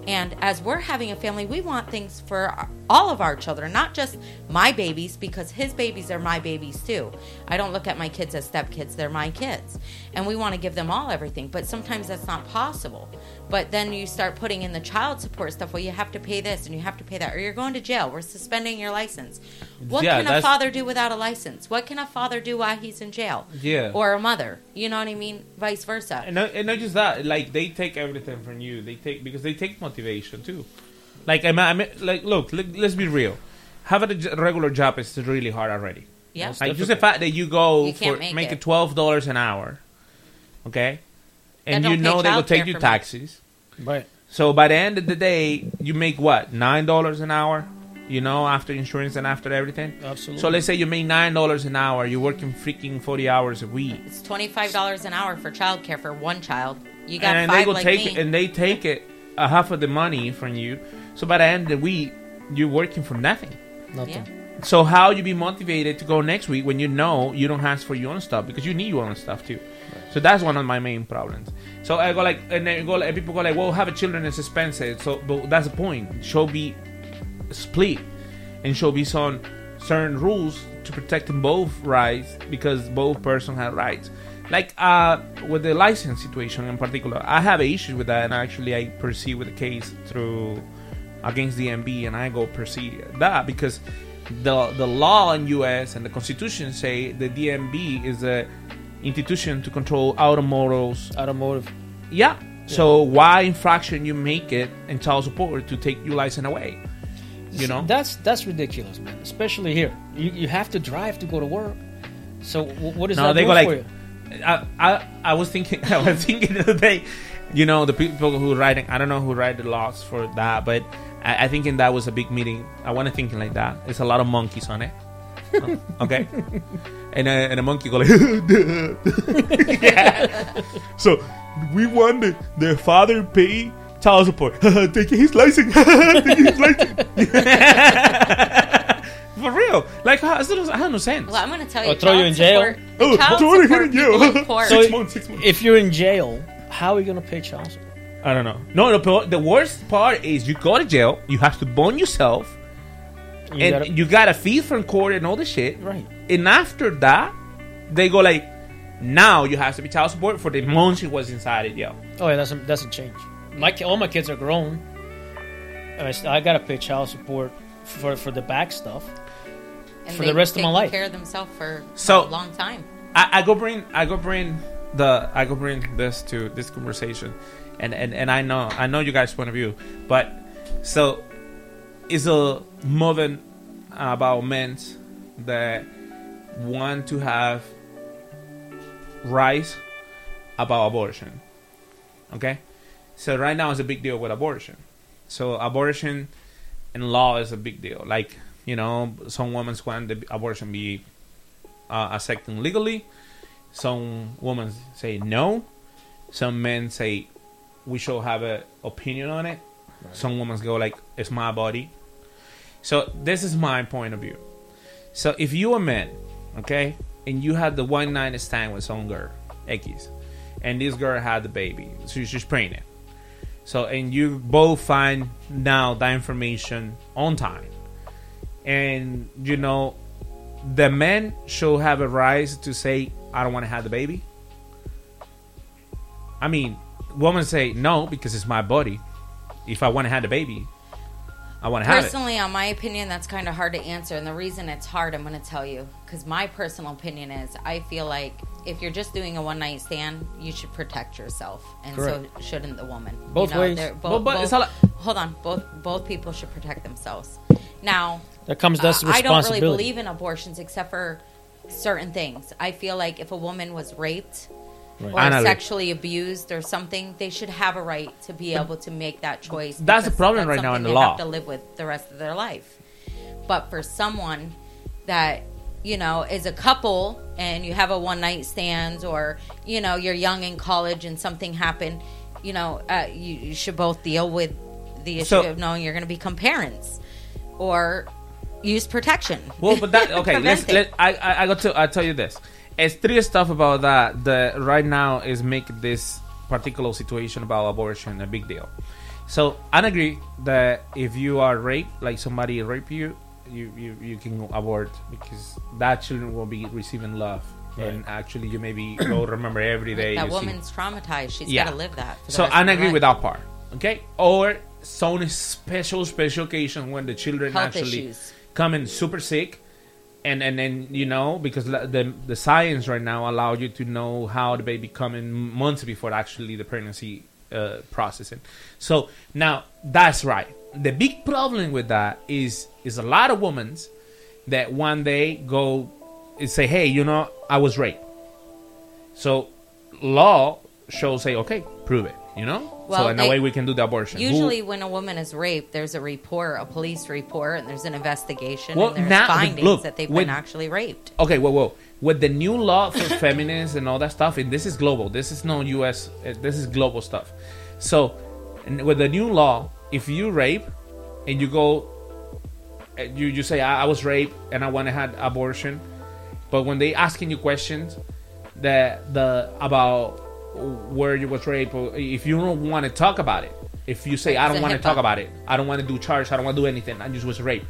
And as we're having a family, we want things for all of our children, not just my babies, because his babies are my babies too. I don't look at my kids as stepkids, they're my kids. And we want to give them all everything. But sometimes that's not possible. But then you start putting in the child support stuff. Well, you have to pay this and you have to pay that, or you're going to jail. We're suspending your license. What Yeah, can a that's- father do without a license? What can a father do while he's in jail? Yeah. Or a mother. You know what I mean? Vice versa. And not, and not just that, like they take everything from you. They take because they take motivation too. Like I mean, I mean like look, let, let's be real. Having a regular job is really hard already. Yeah. Like just the fact that you go You for make making it. twelve dollars an hour, okay, and you know they will take your for taxes. Right. So by the end of the day, you make what nine dollars an hour. You know, after insurance and after everything. Absolutely. So let's say you make nine dollars an hour. You're working freaking forty hours a week. It's twenty five dollars an hour for childcare for one child. You got and five they go like take me. it, and they take it a half of the money from you. So by the end of the week, you're working for nothing. Nothing. So how you be motivated to go next week when you know you don't ask for your own stuff because you need your own stuff too. So that's one of my main problems. So I go like, and then go like, people go like, well, have a children is expensive. So but that's the point. Should be split, and should be some certain rules to protect both rights because both person have rights. Like uh, with the license situation in particular, I have issues with that, and actually I proceed with the case through against DMV, and I go proceed that because the the law in U.S. and the Constitution say the DMV is a institution to control automobiles. Automotive. Yeah. So why infraction you make it and child support to take your license away? You know. that's that's ridiculous, man. Especially here, you, you have to drive to go to work. So w- what is no, that they doing go for like. you? I, I I was thinking I was thinking the other day, you know, the people who writing I don't know who write the laws for that, but I, I thinking that was a big meeting. I want to thinking like that. There's a lot of monkeys on it. Oh, okay, and a, and a monkey go like, yeah. So we want the, the father pay child support, taking his license, taking his license. For real, like how, it doesn't have no sense. Well, I'm going to tell Or you. throw you child in jail. support- the Oh, child throw you support in jail. people in court- So Six months, six months. If you're in jail, how are you gonna pay child support? I don't know. No, no. po- the worst part is you go to jail, you have to bond yourself, You and gotta- you got a fee from court and all the shit. Right. And after that, they go like, now you have to be child support for the month she was inside it, yo. Oh yeah, that's doesn't change. My ki- all my kids are grown. I, st- I gotta pay child support for for the back stuff And for the rest of my life. care of themselves for So- a long time. I, I go bring I go bring the I go bring this to this conversation, and and and I know I know you guys' point of view, but so it's a movement about men that want to have rights about abortion. Okay, so right now it's a big deal with abortion. So abortion in law is a big deal. Like you know, some women want the abortion be uh, accepting legally. Some women say no. Some men say we should have an opinion on it. Some women go like it's my body. So this is my point of view. So if you a man, okay, and you had the one night stand with some girl, X, and this girl had the baby, so she's pregnant. So and you both find now that information on time, and you know the men should have a right to say, I don't want to have the baby. I mean, women say no because it's my body. If I want to have the baby, I want to have it. Personally, on my opinion, that's kind of hard to answer. And the reason it's hard, I'm going to tell you. Because my personal opinion is I feel like if you're just doing a one night stand, you should protect yourself. And Correct. so shouldn't the woman. Both you know, ways. they're But- Both, but it's both- all- hold on. Both, both people should protect themselves. Now, That comes that's uh, I don't really believe in abortions except for certain things. I feel like if a woman was raped Right. or Anally. sexually abused or something, they should have a right to be able to make that choice. That's the problem that's right now in the they law. Have to live with the rest of their life. But for someone that you know is a couple and you have a one night stand, or you know you're young in college and something happened, you know uh, you, you should both deal with the issue So- of knowing you're going to become parents, or use protection. Well, but that okay. let's, let I I, I got to I tell you this. It's three stuff about that that right now is make this particular situation about abortion a big deal. So I agree that if you are raped, like somebody rape you, you you, you can abort because that children will be receiving love. And actually, you maybe will remember every day. that you see- woman's traumatized. She's Yeah. got to live that. For the So rest I of agree life. with that part. Okay, or some special special occasion when the children Health actually issues. Come in super sick, and and then you know because the the science right now allow you to know how the baby come in months before actually the pregnancy uh, processing. So now that's right. The big problem with that is is a lot of women that one day go and say, hey, you know, I was raped. So law should say, okay, prove it. You know, so Well, in a way we can do the abortion. Who- Usually, when a woman is raped, there's a report, a police report, and there's an investigation, Well, and there's now- findings look, that they've been actually raped. Okay, whoa, whoa. With the new law for feminists and all that stuff, and this is global. This is no U.S. uh, This is global stuff. So, with the new law, if you rape and you go, uh, you you say I, I was raped and I want to have abortion, but when they asking you questions, that the about where you was raped, if you don't want to talk about it, if you say I don't want to talk about it, I don't want to do charge, I don't want to do anything, I just was raped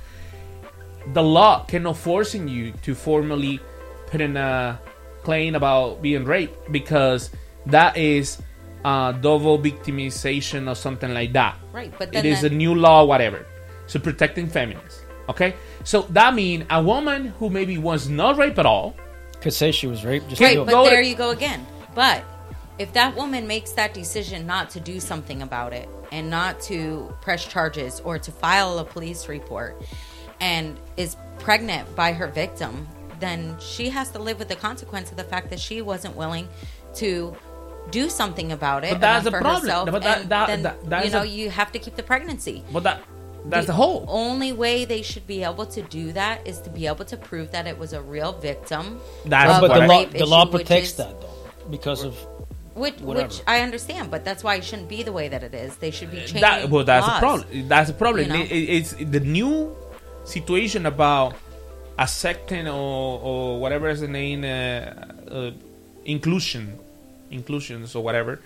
the law cannot forcing you to formally put in a claim about being raped because that is uh, double victimization or something like that. Right, but it then is the- a new law, whatever. So protecting feminists. Okay, so that means a woman who maybe was not raped at all Could say she was raped. Just Right, do it. but there you go again. But if that woman makes that decision not to do something about it and not to press charges or to file a police report and is pregnant by her victim, then she has to live with the consequence of the fact that she wasn't willing to do something about it But that's the problem. herself, But that- that- then, that- that you know a- you have to keep the pregnancy. But that that's the, whole. only way they should be able to do that is to be able to prove that it was a real victim. That's but a the law, the law protects is- that though because of Which, which I understand, but that's why it shouldn't be the way that it is. They should be changing. That, well, that's laws. a problem. That's a problem. You know? It- it- it's the new situation about accepting or, or whatever is the name, uh, uh, inclusion, inclusions or whatever.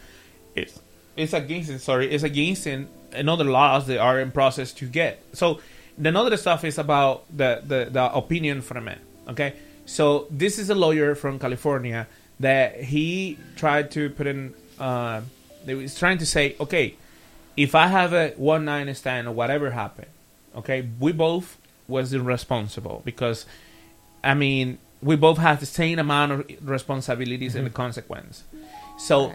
It's it's against it. Sorry, it's against in another laws that are in process to get. So the other stuff is about the the, the opinion from men. Okay, So this is a lawyer from California that he tried to put in. Uh, they was trying to say, okay, if I have a one night stand or whatever happened, okay, we both was irresponsible because, I mean, we both have the same amount of responsibilities and the consequence. So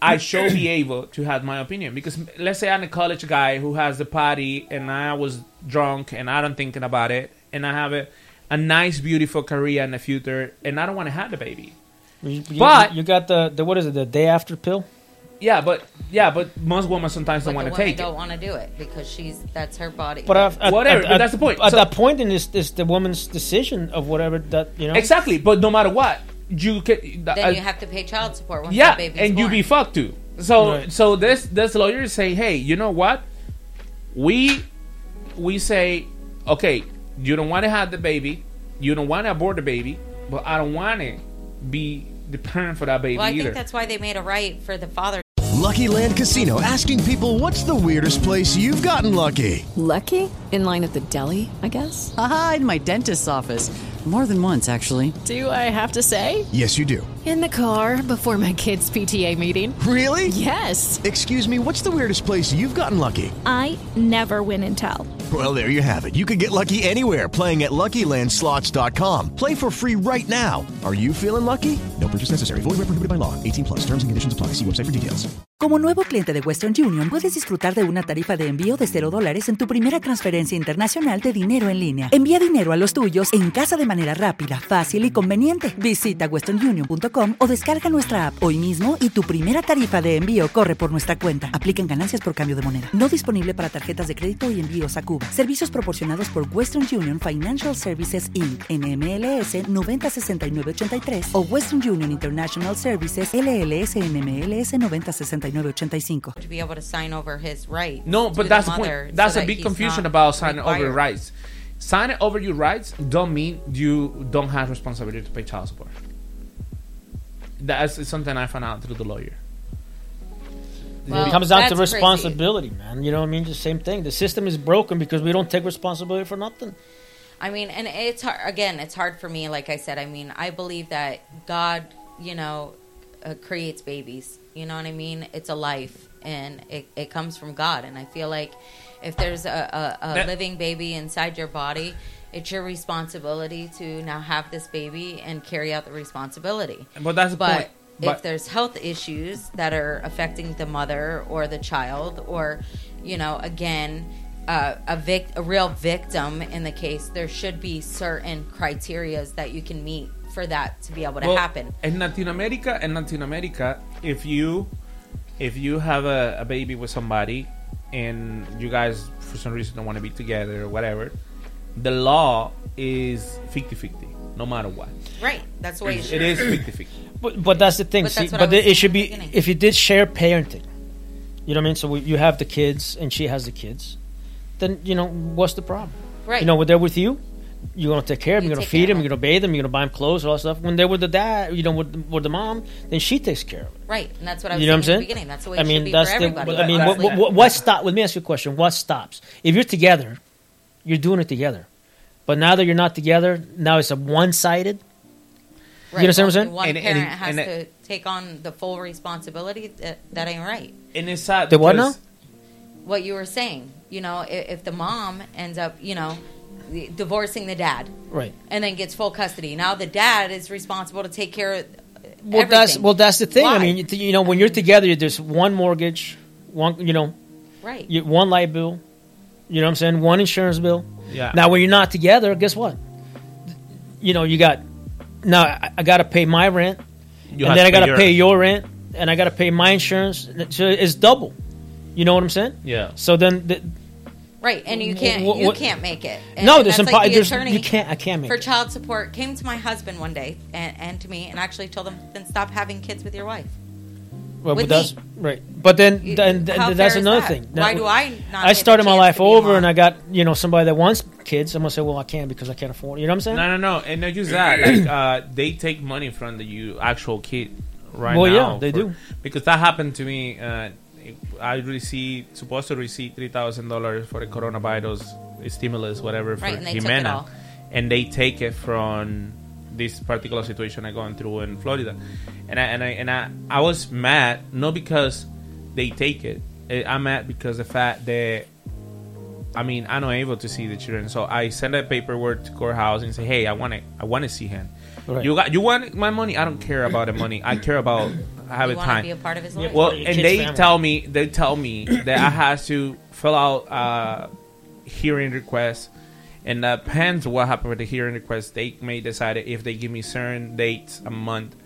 I should be able to have my opinion because let's say I'm a college guy who has the party and I was drunk and I don't thinking about it and I have a, a nice beautiful career in the future and I don't want to have the baby. You, you- But- you got the, the what is it? The day after pill. Yeah, but yeah, but most women sometimes don't want the to women take it. don't want to do it because she's that's her body. But at, at- Whatever, at- but that's the point. At So- that point, in this, is the woman's decision of whatever that you know. Exactly, but no matter what, you can. then uh, you have to pay child support once yeah, the baby's and you be fucked too. So Right. so this this lawyer say, hey, you know what? We we say, okay, you don't want to have the baby, you don't want to abort the baby, but I don't want to be the parent for that baby Well, I either. think that's why they made a right for the father. Lucky Land Casino asking people what's the weirdest place you've gotten lucky? Lucky? In line at the deli, I guess? Aha, in my dentist's office. More than once, actually. Do I have to say? Yes, you do. In the car before my kids' PTA meeting. Really? Yes. Excuse me, what's the weirdest place you've gotten lucky? I never win and tell. Well, there you have it. You can get lucky anywhere playing at LuckyLandSlots.com. Play for free right now. Are you feeling lucky? No purchase necessary. Void where prohibited by law. 18 plus. Terms and conditions apply. See website for details. Como nuevo cliente de Western Union, puedes disfrutar de una tarifa de envío de 0 dólares en tu primera transferencia internacional de dinero en línea. Envía dinero a los tuyos en casa de manera rápida, fácil y conveniente. Visita westernunion.com o descarga nuestra app hoy mismo y tu primera tarifa de envío corre por nuestra cuenta. Aplican ganancias por cambio de moneda. No disponible para tarjetas de crédito y envíos a Cuba. Servicios proporcionados por Western Union Financial Services Inc. NMLS 906983 o Western Union International Services LLS NMLS 906985. to be able to sign over his right. No, but that's the point. That's so a that big confusion about signing over rights. Signing over your rights don't mean you don't have responsibility to pay child support. That's something I found out through the lawyer. it comes down to responsibility, man. You know what I mean? The same thing. The system is broken because we don't take responsibility for nothing. I mean, and it's hard. Again, it's hard for me. Like I said, I mean, I believe that God, you know, uh, creates babies. You know what I mean? It's a life, and it, it comes from God. And I feel like if there's a, a, a That- living baby inside your body, it's your responsibility to now have this baby and carry out the responsibility. But that's but point. if But- there's health issues that are affecting the mother or the child, or you know, again, uh, a vic- a real victim in the case, there should be certain criterias that you can meet for that to be able to Well, happen. In Latin America, in Latin America, if you if you have a, a baby with somebody and you guys for some reason don't want to be together or whatever, the law is 50-50, no matter what. Right. That's the way it It should is 50-50. But, but that's the thing. But see, that's what I but was it should be beginning. if you did share parenting. You know what I mean? So we, you have the kids and she has the kids. Then you know what's the problem? Right. You know, when they're with you, you're gonna take care of them. You You're gonna feed them. You're gonna bathe them. You're gonna buy them clothes, all that stuff. When they're with the dad, you know, with, with the mom, then she takes care of it. Right, and that's what I was You know what I'm saying saying? the beginning. That's the way I it mean, that's for the. I mean, what, honestly. what, what, what stop? Let me ask you a question. What stops? If you're together, you're doing it together. But now that you're not together, now it's a one-sided. Right, You understand what I'm saying? One And- and- parent has and to take on the full responsibility. That, that ain't right. And it's sad. The what because- what you were saying. You know, if, if the mom ends up, you know, divorcing the dad, Right. and then gets full custody, now the dad is responsible to take care of. Well, that's everything. well, that's the thing. I mean, you, you know, when you're together, there's one mortgage, one, you know, Right. you, one light bill. You know what I'm saying? One insurance bill. Yeah. Now, when you're not together, guess what? You know, you got now. I, I got to pay my rent, You and then I got to pay pay your rent, and I got to pay my insurance. So it's double. You know what I'm saying? Yeah. So then, the, Right, and you can't Wh- wh- you can't make it. And, No, there's that's impo- like the there's- attorney you can't- I can't make it for it. child support came to my husband one day and, and to me and actually told him then stop having kids with your wife. Well, With but that's me. right. But then, You- then, how that's fair is another that? thing. Why Now, do I not I get started my life to be a over, and I got you know somebody that wants kids. I'm gonna say, well, I can't because I can't afford. it. You know what I'm saying? No, no, no, and not just that. Like, uh, they take money from the you actual kid right Well, now. yeah, they for- do. because that happened to me. Uh, I received supposed to receive three thousand dollars for the coronavirus stimulus, whatever, for Right, and they took it Jimena, all. and they take it from this particular situation I'm going through in Florida, and I and I and I, I was mad not because they take it. Eh, I'm mad because the fact that I mean I'm not able to see the children, so I send a paperwork to courthouse and say, hey, I want to I want to see him. Right. You got you want my money? I don't care about the money. I care about having wanna time. be a part of his life. Well, Your and they family. tell me they tell me that I have to fill out uh, hearing requests, and that depends what happened with the hearing request. They may decide if they give me certain dates a month,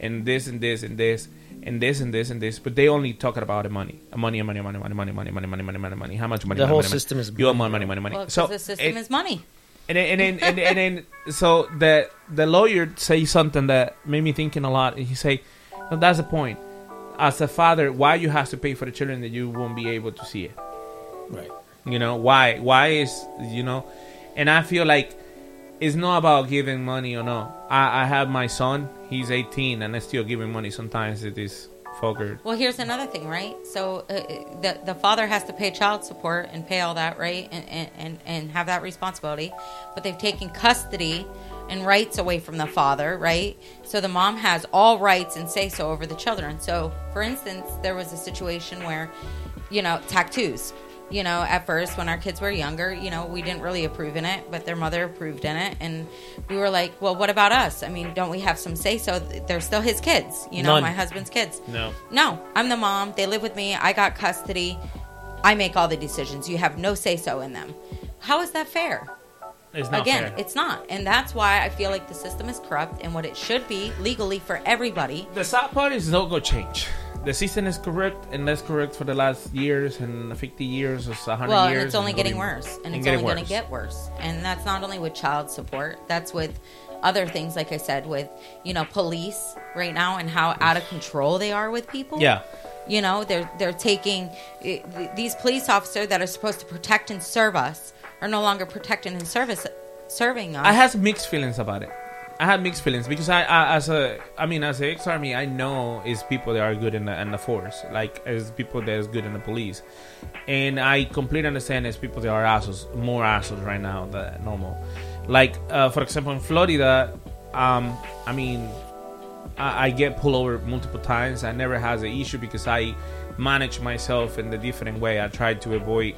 and this and this and this. And this and this and this, but they only talking about the money, money, money, money, money, money, money, money, money, money, money, money. How much money? The whole money, money. system is you money, money, money, money. So the system it- is money. and then, and then, and, then- and then, so the the lawyer say something that made me thinking a lot. He say, no, "That's the point. As a father, why you have to pay for the children that you won't be able to see it? Right. You know why? Why is you know? And I feel like it's not about giving money or no. I, I have my son. He's 18, and I still give him money sometimes. It is fucker. Well, here's another thing, right? So uh, uh, the the father has to pay child support and pay all that, right? And, and and and have that responsibility. But they've taken custody and rights away from the father, right? So the mom has all rights and say so over the children. So, for instance, there was a situation where, you know, tattoos. You know, at first when our kids were younger, you know, we didn't really approve in it, but their mother approved in it, and we were like, "Well, what about us? I mean, don't we have some say so? They're still his kids, you know, None. my husband's kids." No. No, I'm the mom. They live with me. I got custody. I make all the decisions. You have no say so in them. How is that fair? It's not Again, fair. it's not. And that's why I feel like the system is corrupt and what it should be legally for everybody. The sad part is going to change. The system is correct, and that's correct for the last years and 50 years or 100 Well, years. and it's only and getting worse. And and it's only going to get worse. And that's not only with child support, that's with other things, like I said, with, you know, police right now and how out of control they are with people. Yeah. You know, they're they're taking these police officers that are supposed to protect and serve us are no longer protecting and service serving us. I have mixed feelings about it. I had mixed feelings because I, I as a, I mean, as a ex army, I know is people that are good in the in the force, like as people that is good in the police, and I completely understand as people that are assholes, more assholes right now than normal. Like uh, for example, in Florida, um, I mean, I, I get pulled over multiple times. I never has an issue because I manage myself in the different way. I try to avoid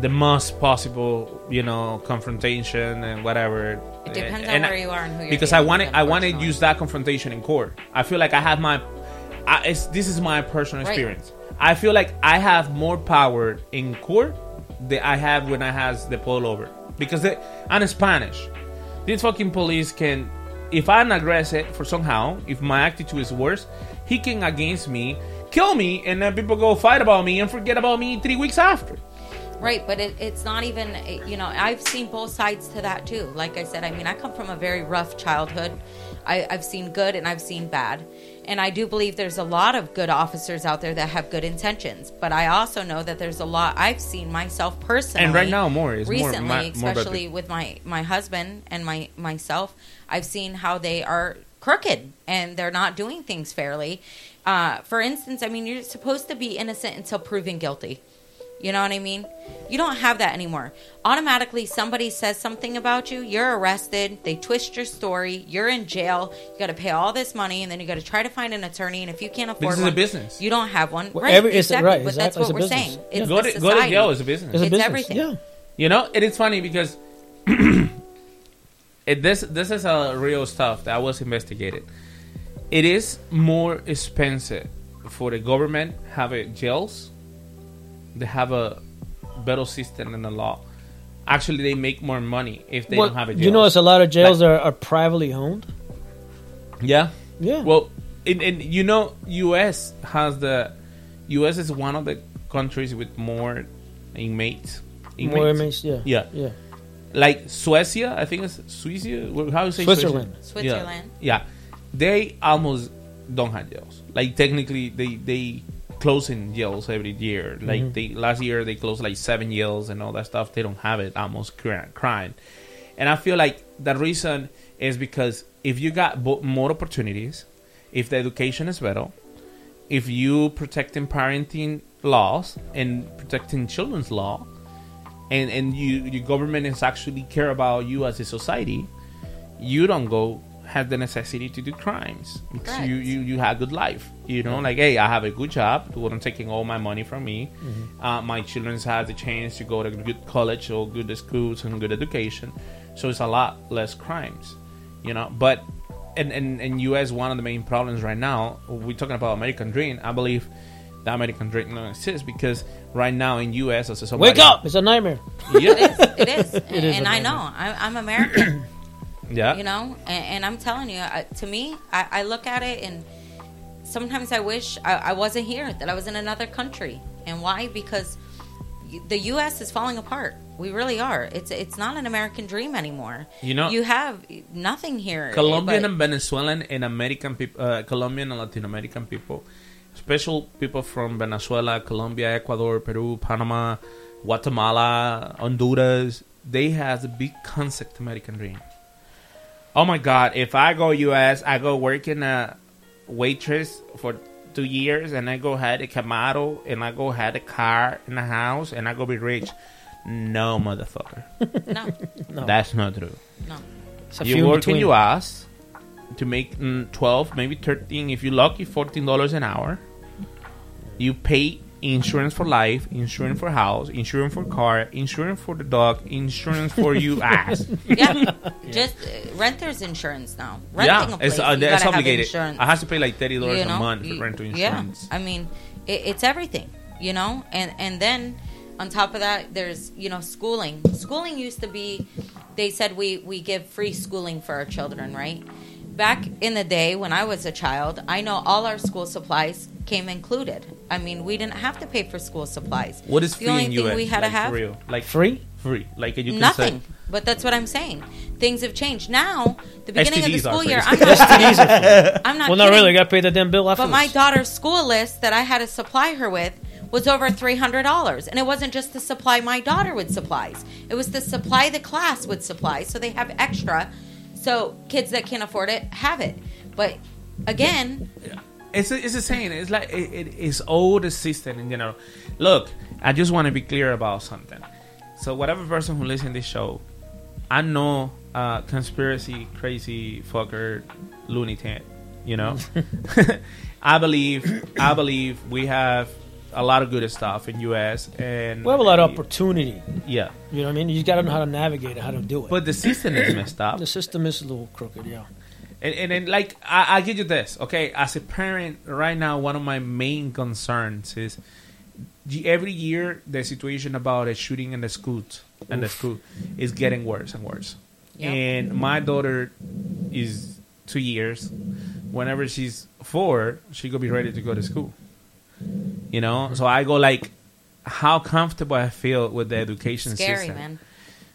the most possible, you know, confrontation and whatever. It depends on And where you are and who you're Because I dealing want to, I want to use that confrontation in court. I feel like I have my, I, it's, this is my personal Right. experience. I feel like I have more power in court than I have when I has the pull over because they, I'm Spanish. This fucking police can, if I'm aggressive for somehow, if my attitude is worse, he can against me, kill me, and then people go fight about me and forget about me three weeks after. Right, but it, it's not even, you know, I've seen both sides to that too. Like I said, I mean, I come from a very rough childhood. I, I've seen good and I've seen bad. And I do believe there's a lot of good officers out there that have good intentions. But I also know that there's a lot I've seen myself personally. And right now more is more- recently, more bad especially with my, my husband and my myself, I've seen how they are crooked and they're not doing things fairly. Uh, for instance, I mean, you're supposed to be innocent until proven guilty. You know what I mean? You don't have that anymore. Automatically, somebody says something about you, you're arrested, they twist your story, you're in jail, you got to pay all this money, and then you got to try to find an attorney. And if you can't afford This is a business. you don't have one. Well, right? every- it's- exactly. right, But that's exactly, it's what we're business. saying. Yeah. It's go, to, go to society. jail is a business. It's a It's business. everything. Yeah. You know, it is funny because it, this this is a real stuff that was investigated. It is more expensive for the government have a jails. They have a better system than the law. Actually, they make more money if they Well, don't have a jail. you know, there's a lot of jails that are, are privately owned. Yeah. Yeah. Well, in, in you know, U.S. has the U.S. is one of the countries with more inmates. More inmates, yeah. Yeah. Yeah. Like Suecia, I think it's Suecia. How do you say Switzerland. Suecia? Switzerland. Yeah. yeah. They almost don't have jails. Like technically, they they closing jails every year. Like Mhm. they last year they closed like seven jails and all that stuff. They don't have it almost cri- crime. And I feel like the reason is because if you got bo- more opportunities, if the education is better, if you protecting parenting laws and protecting children's law, and and you your government is actually care about you as a society, you don't go have the necessity to do crimes because Correct. you, you you have good life. You know, like hey, I have a good job. Who not taking all my money from me. Mhm. Uh, my children's have the chance to go to good college or good schools and good education. So it's a lot less crimes. You know, but in in, in U.S. one of the main problems right now. We're talking about American Dream. I believe the American Dream don't exist because right now in U.S. as a somebody, Wake up! It's a nightmare. Yeah. It is, It is and I know I'm, I'm American. Yeah. you know, and, and I'm telling you, uh, to me, I, I look at it and sometimes I wish I, I wasn't here, that I was in another country. And why? Because the U.S. is falling apart. We really are. It's it's not an American dream anymore. You know- you have nothing here. Colombian but- and Venezuelan and American people, uh, Colombian and Latin American people, special people from Venezuela, Colombia, Ecuador, Peru, Panama, Guatemala, Honduras, they have a big concept American dream. Oh my God! If I go U.S., I go work in a waitress for two years, and I go had a Camaro, and I go had a car and a house, and I go be rich. No, motherfucker. No. No. That's not true. No. It's you few in work in between. your ass to make mm, 12 maybe 13 if you're lucky $14 an hour you pay insurance for life insurance for house insurance for car insurance for the dog insurance for you ass yeah, just uh, renter's insurance now. Renting yeah a place, it's, uh, you it's have obligated insurance. i have to pay like $30 You a month for you- rental yeah. I mean, it, it's everything, you know, and and then on top of that, there's you know schooling. Schooling used to be, they said we we give free schooling for our children, right? Back in the day when I was a child, I know all our school supplies came included. I mean, we didn't have to pay for school supplies. what is the free only in thing us we had like, to have for real like free free like you can nothing. say But that's what I'm saying. Things have changed. Now, the beginning of the school year, I'm not, STDs. I'm not well, not kidding. really. I got to pay the damn bill But my daughter's school list that I had to supply her with was over three hundred dollars, and it wasn't just to supply my daughter with supplies; it was to supply the class with supplies, so they have extra, so kids that can't afford it have it. But again, it's a, it's the same. It's like it, it, it's all the system in general. Look, I just want to be clear about something. So whatever person who listens to this show, I know uh, conspiracy crazy fucker lunatic. You know, I believe I believe we have a lot of good stuff in U.S. and we have a lot of opportunity. Yeah, You know what I mean? You got to know how to navigate it, how to do it. but the system is messed up. the system is a little crooked, yeah. And, and then, like, I, I give you this, okay? As a parent, right now, one of my main concerns is the- every year the situation about a shooting in the school and the Oof. school is getting worse and worse. Yep. And my daughter is two years. Whenever she's four, she gonna be ready to go to school. You know, so I go like, how comfortable I feel with the education scary system. man.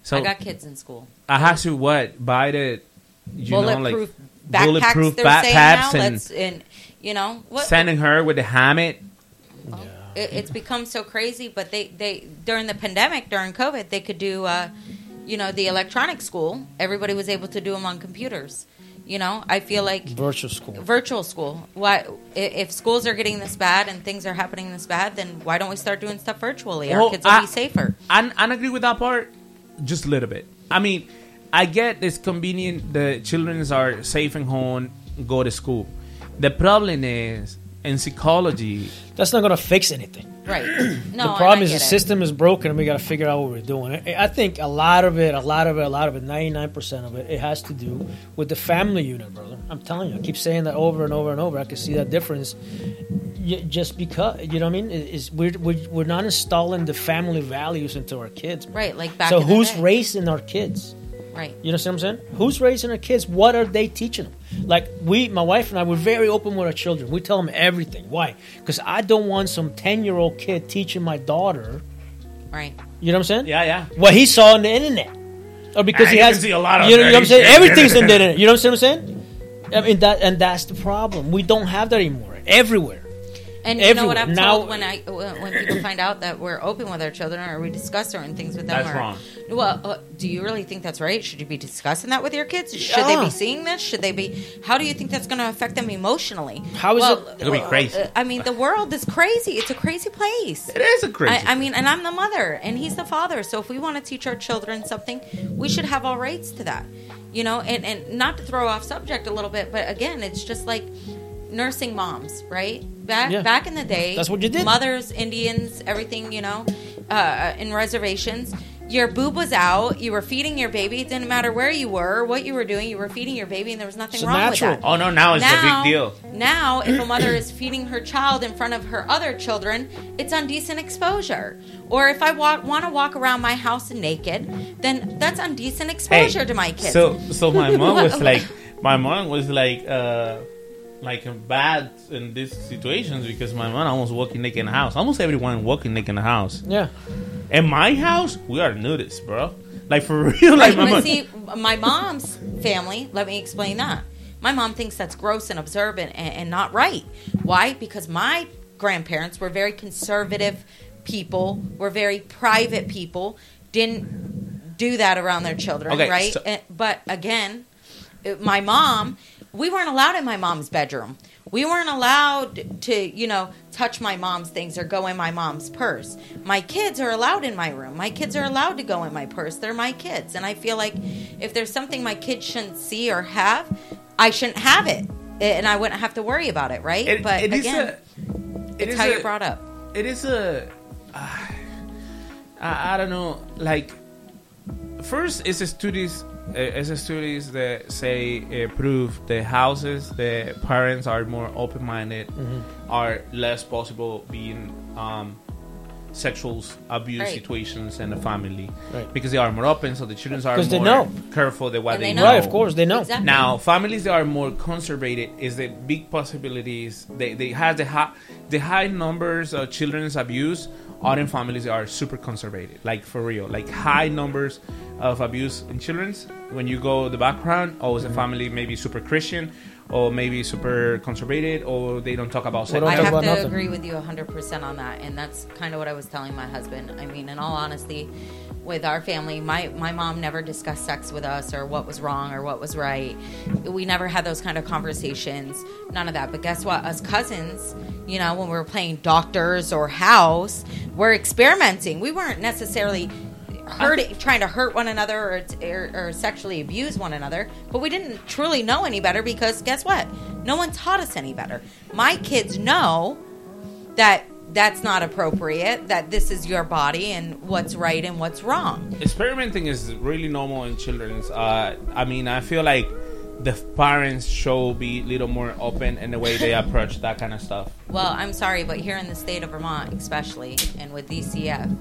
So I got kids in school. I have to what buy the you know bulletproof like backpacks. bulletproof they're saying now. backpacks and and you know what sending her with the helmet. it, it's become so crazy. But they, they during the pandemic, during COVID, they could do, uh, you know, the electronic school. Everybody was able to do them on computers. You know, I feel like Virtual school. virtual school. Why, if schools are getting this bad and things are happening this bad, then why don't we start doing stuff virtually? Our Well, kids will I- be safer. I, I agree with that part, just a little bit. I mean, I get it's convenient. The children are safe and home, go to school. The problem is in psychology. That's not going to fix anything. Right. No, the problem is the it. system is broken, and we got to figure out what we're doing. I, I think a lot of it, a lot of it, a lot of it, ninety nine percent of it, it has to do with the family unit, brother. I'm telling you, I keep saying that over and over and over. I can see that difference, just because you know what I mean. Is we're, we're we're not installing the family values into our kids, man. Right, like back So in the who's day. raising our kids? Right. You know what I'm saying? Who's raising our kids? What are they teaching them? Like we, my wife and I, we're very open with our children. We tell them everything. Why? Because I don't want some ten year old kid teaching my daughter. Right. You know what I'm saying? Yeah, yeah. What he saw on the internet, or because Ah, he has see a lot of You know, you know what I'm saying? Everything's in the internet. You know what I'm saying? I mean that, and that's the problem. We don't have that anymore. Everywhere. And you know what I've Now- told when I when when people find out that we're open with our children or we discuss certain things with them. That's or, wrong. Well, uh, do you really think that's right? Should you be discussing that with your kids? Should they be seeing this? Should they be? How do you think that's going to affect them emotionally? How is well, it- It'll be crazy. uh, I mean, the world is crazy. It's a crazy place. It is a crazy. I, I mean, and I'm the mother, and he's the father. So if we want to teach our children something, we should have all rights to that. You know, and and not to throw off subject a little bit, but again, it's just like nursing moms, right? Back Yeah. back in the day, That's what you did. Mothers, Indians, everything, you know, uh, in reservations. Your boob was out. You were feeding your baby. It didn't matter where you were, or what you were doing. You were feeding your baby, and there was nothing It's wrong natural. with that. Oh, no, now it's a big deal. Now, if a mother is feeding her child in front of her other children, it's indecent exposure. Or if I walk, want to walk around my house naked, then that's indecent exposure to my kids. So, so my mom was like, my mom was like, uh, like bad in these situations because my mom almost walking naked in the house. Almost everyone walking naked in the house. Yeah. In my house, we are nudists, bro. Like for real. Like my but mom. see, my mom's family, let me explain that. My mom thinks that's gross and observant and, and not right. Why? Because my grandparents were very conservative people, were very private people, didn't do that around their children, Okay, right? so- Eh, but again, it- my mom, we weren't allowed in my mom's bedroom. We weren't allowed to, you know, touch my mom's things or go in my mom's purse. My kids are allowed in my room. My kids are allowed to go in my purse. They're my kids. And I feel like if there's something my kids shouldn't see or have, I shouldn't have it. And I wouldn't have to worry about it, right? It- but it is again, a- it it's is how a- you're brought up. it is a uh, I, I don't know like first it's a studies it's a studies that say uh, prove the houses the parents are more open-minded Mhm. are less possible being um sexual abuse Right. situations in the family Right. because they are more open so the children are 'Cause they more know. careful the what And they, they know. know. Right, of course, they know. Exactly. now families that are more conservated is the big possibilities they, they have the high the high numbers of children's abuse are families are super conservative like for real like high numbers of abuse in children's when you go the background or is a family maybe super christian or maybe super conservative or they don't talk about sex I have to agree with you 100% on that. And that's kind of what I was telling my husband. I mean, in all honesty, with our family, my, my mom never discussed sex with us or what was wrong or what was right. We never had those kind of conversations. None of that. But guess what? Us cousins, you know, when we were playing doctors or house, we're experimenting. We weren't necessarily hurting, trying to hurt one another or, or, or sexually abuse one another, but we didn't truly know any better because guess what? No one taught us any better. My kids know that that's not appropriate, that this is your body and what's right and what's wrong. experimenting is really normal in children's uh, i mean i feel like the parents should be a little more open in the way they approach that kind of stuff Well, I'm sorry, but here in the state of Vermont, especially, and with DCF,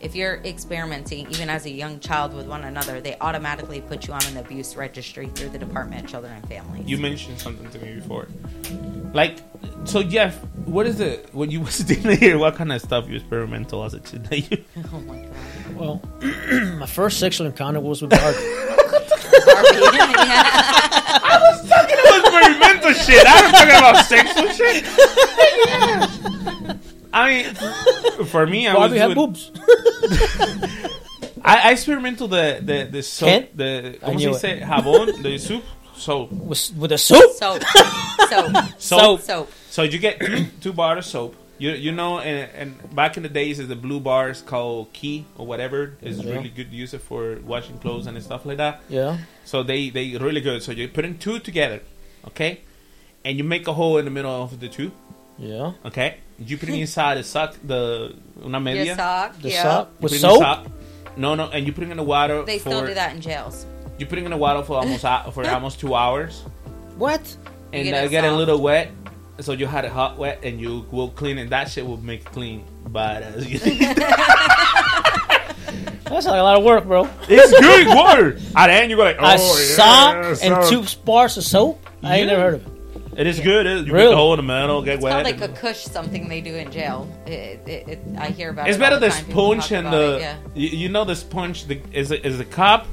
if you're experimenting, even as a young child with one another, they automatically put you on an abuse registry through the Department of Children and Families. you mentioned something to me before like so jeff what is it? when you was doing here what kind of stuff you experimental as a kid that you oh my god Well, my first sexual encounter was with Barbie. I was talking about experimental shit. I was talking about sexual shit. I mean, for me, I Barbie was had doing, boobs. I, I experimental the the the soap Ken? the I ¿cómo knew se it. dice? jabón the soup soap with, with the soup Soap. Soap. soap Soap. So you get two two bars of soap. You you know, and, and back in the days, is the blue bars called Key or whatever is Yeah. really good to use it for washing clothes and stuff like that. Yeah. So they they really good. So you put in two together, okay, and you make a hole in the middle of the two. Yeah. Okay. You put it inside the sock, the una media. sock, The yeah. sock with put the soap. sock. No, no, and you put it in the water. They for, still do that in jails. You put it in the water for almost for almost two hours, What? and get uh, it get a little wet. So you had it hot, wet, and you will clean it. That shit will make it clean, but uh, That's like a lot of work, bro. it's good water. At the end, you go like, oh, a sock yeah, and soap. two bars of soap. I ain't Yeah. never heard of it. It is good. It, you put Really? the hole in the metal, get It's wet. called like a cush, something they do in jail. It, it, it, I hear about it's it. all better the the sponge and the. it, yeah. You, you know the sponge the, is a, is a cup.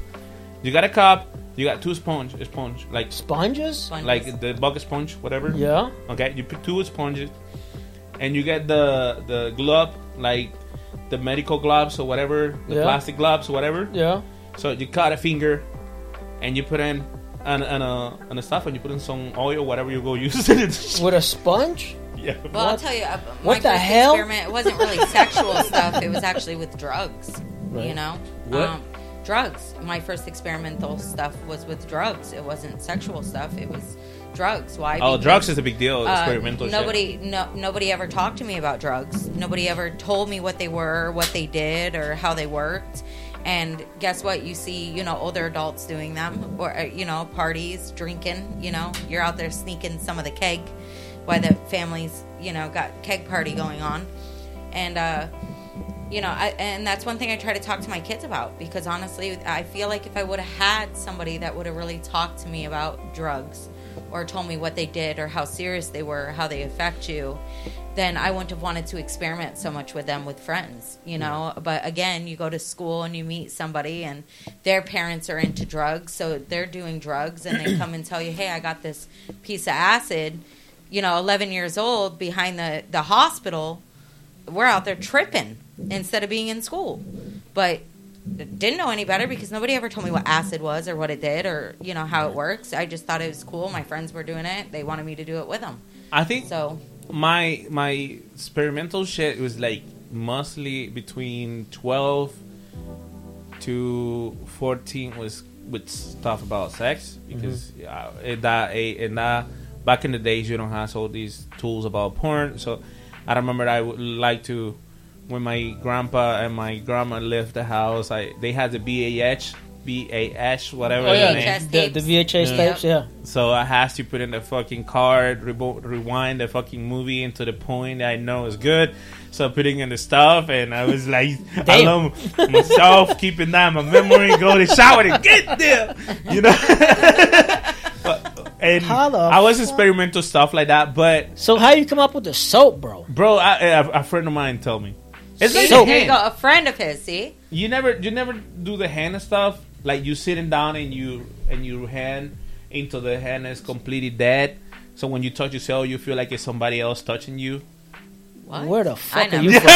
You got a cup. You got two sponge, sponge like Sponges? Sponges. like the bucket sponge, whatever. Yeah. Okay, you put two sponges, and you get the the glove like the medical gloves or whatever, the Yeah. plastic gloves or whatever. Yeah. So you cut a finger, and you put in and and uh and the stuff, and you put in some oil, whatever you go use. It. With a sponge? yeah. Well, I'll tell you, uh, my What the first hell? experiment, it wasn't really sexual stuff. It was actually with drugs. Right. You know? What? Um, drugs. My first experimental stuff was with drugs. It wasn't sexual stuff. It was drugs. Why? Oh, Because, drugs is a big deal. uh, experimental shit. nobody, no, nobody ever talked to me about drugs. Nobody ever told me what they were, what they did, or how they worked. And guess what? You see, you know, older adults doing them, or uh, you know, parties, drinking. You know, you're out there sneaking some of the keg, while the families, you know, got keg party going on, and uh, you know, I, and that's one thing I try to talk to my kids about because honestly, I feel like if I would have had somebody that would have really talked to me about drugs or told me what they did or how serious they were, how they affect you, then I wouldn't have wanted to experiment so much with them with friends, you know. But again, you go to school and you meet somebody and their parents are into drugs, so they're doing drugs and they come and tell you, "Hey, I got this piece of acid." You know, 11 years old behind the the hospital, we're out there tripping instead of being in school. But didn't know any better because nobody ever told me what acid was or what it did or you know how it works. I just thought it was cool. My friends were doing it. They wanted me to do it with them. I think so. My my experimental shit was like mostly between twelve to fourteen was with stuff about sex because uh, in that in that back in the days you don't have all these tools about porn. So I remember I would like to when my grandpa and my grandma left the house. I they had the BAH. BAH, whatever Oh, yeah, the name. the- the VHS tapes, yeah. So I had to put in the fucking card, rebo- rewind the fucking movie into the point that I know is good. So putting in the stuff, and I was like, I Damn. love myself keeping that in my memory, go to shower to get there, you know. But- and How I was experimental stuff like that, but So how you come up with the soap, bro? bro, I, a, a friend of mine told me it's See, like there the you go. A friend of his. See, You never, you never do the hand stuff. Like you sitting down and you and your hand into the hand is completely dead. So when you touch yourself, you feel like it's somebody else touching you. What? Where the fuck are you from?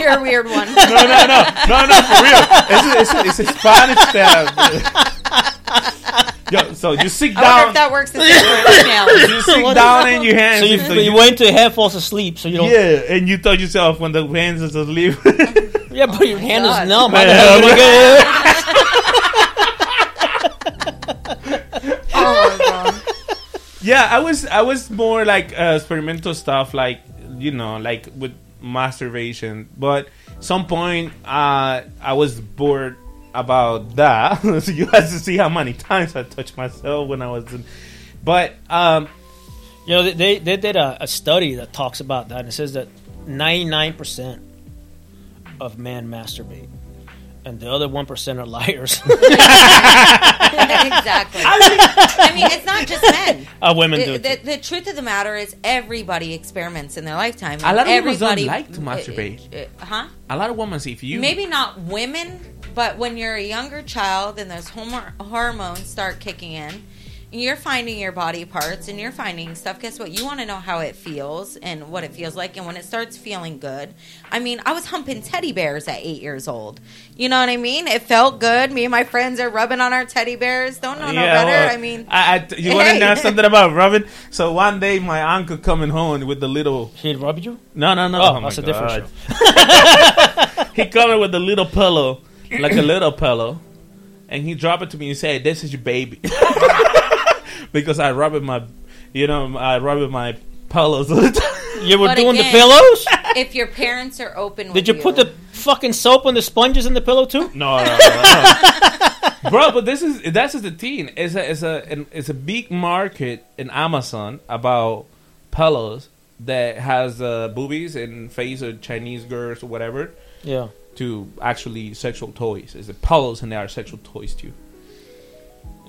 You're a weird one. No, no, no, no, no, for real. It's a, it's a, it's a Spanish term. Yo, so you sit I wonder down. if that works the same for females. You sit down and your hands. So you, into- you wait until your head falls asleep, so you don't. Yeah, and you touch yourself when the hands is asleep. Yeah, but your hand is numb. Man, How the hell you I'm- get- Oh my god. Yeah, I was I was more like uh, experimental stuff, like you know, like with masturbation. But some point, uh, I was bored about that. so you had to see how many times I touched myself when I was in. But um, You know, they they, they did a, a study that talks about that, and it says that ninety nine percent of men masturbate, and the other one percent are liars. exactly. I mean, it's not just men. Uh, women The- do it The, the truth of the matter is, everybody experiments in their lifetime. A lot of women don't like to masturbate. Uh, huh? a lot of women, if you Maybe not women, but when you're a younger child and those homo- hormones start kicking in, and you're finding your body parts and you're finding stuff. Guess what? You want to know how it feels and what it feels like. And when it starts feeling good, I mean, I was humping teddy bears at eight years old. You know what I mean? It felt good. Me and my friends are rubbing on our teddy bears. Don't know no better. well, I mean, I, I, you want to Hey. know something about rubbing? So one day, my uncle coming home with the little. He rubbed you? No, no, no. Oh, oh my that's a different God. he coming with the little pillow, like a little pillow, and he dropped it to me and said, "This is your baby," because I rub it my, you know, I rub it my pillows all the time. You were But doing the pillows? if your parents are open, with Did you put the fucking soap and the sponges in the pillow too? No, no, no, no. bro. But this is that's just the thing. It's a it's a an- it's a big market in Amazon about pillows that has uh, boobies and face of Chinese girls or whatever. Yeah. To actually sexual toys. It's the pillows and they are sexual toys too.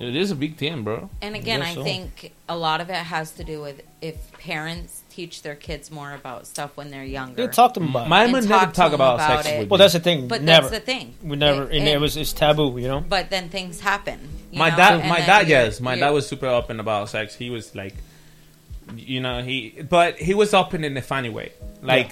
It is a big thing, bro. And again, Guess I so. think a lot of it has to do with if parents teach their kids more about stuff when they're younger. They talk to them about it. My mom never to talk them about sex it. with Well, that's the thing. But never. that's the thing. We never. It- and it and- was it's taboo, you know. But then things happen. my know, dad, and my dad, yes, my dad was super open about sex. He was like, you know, he, but he was open in a funny way. Like,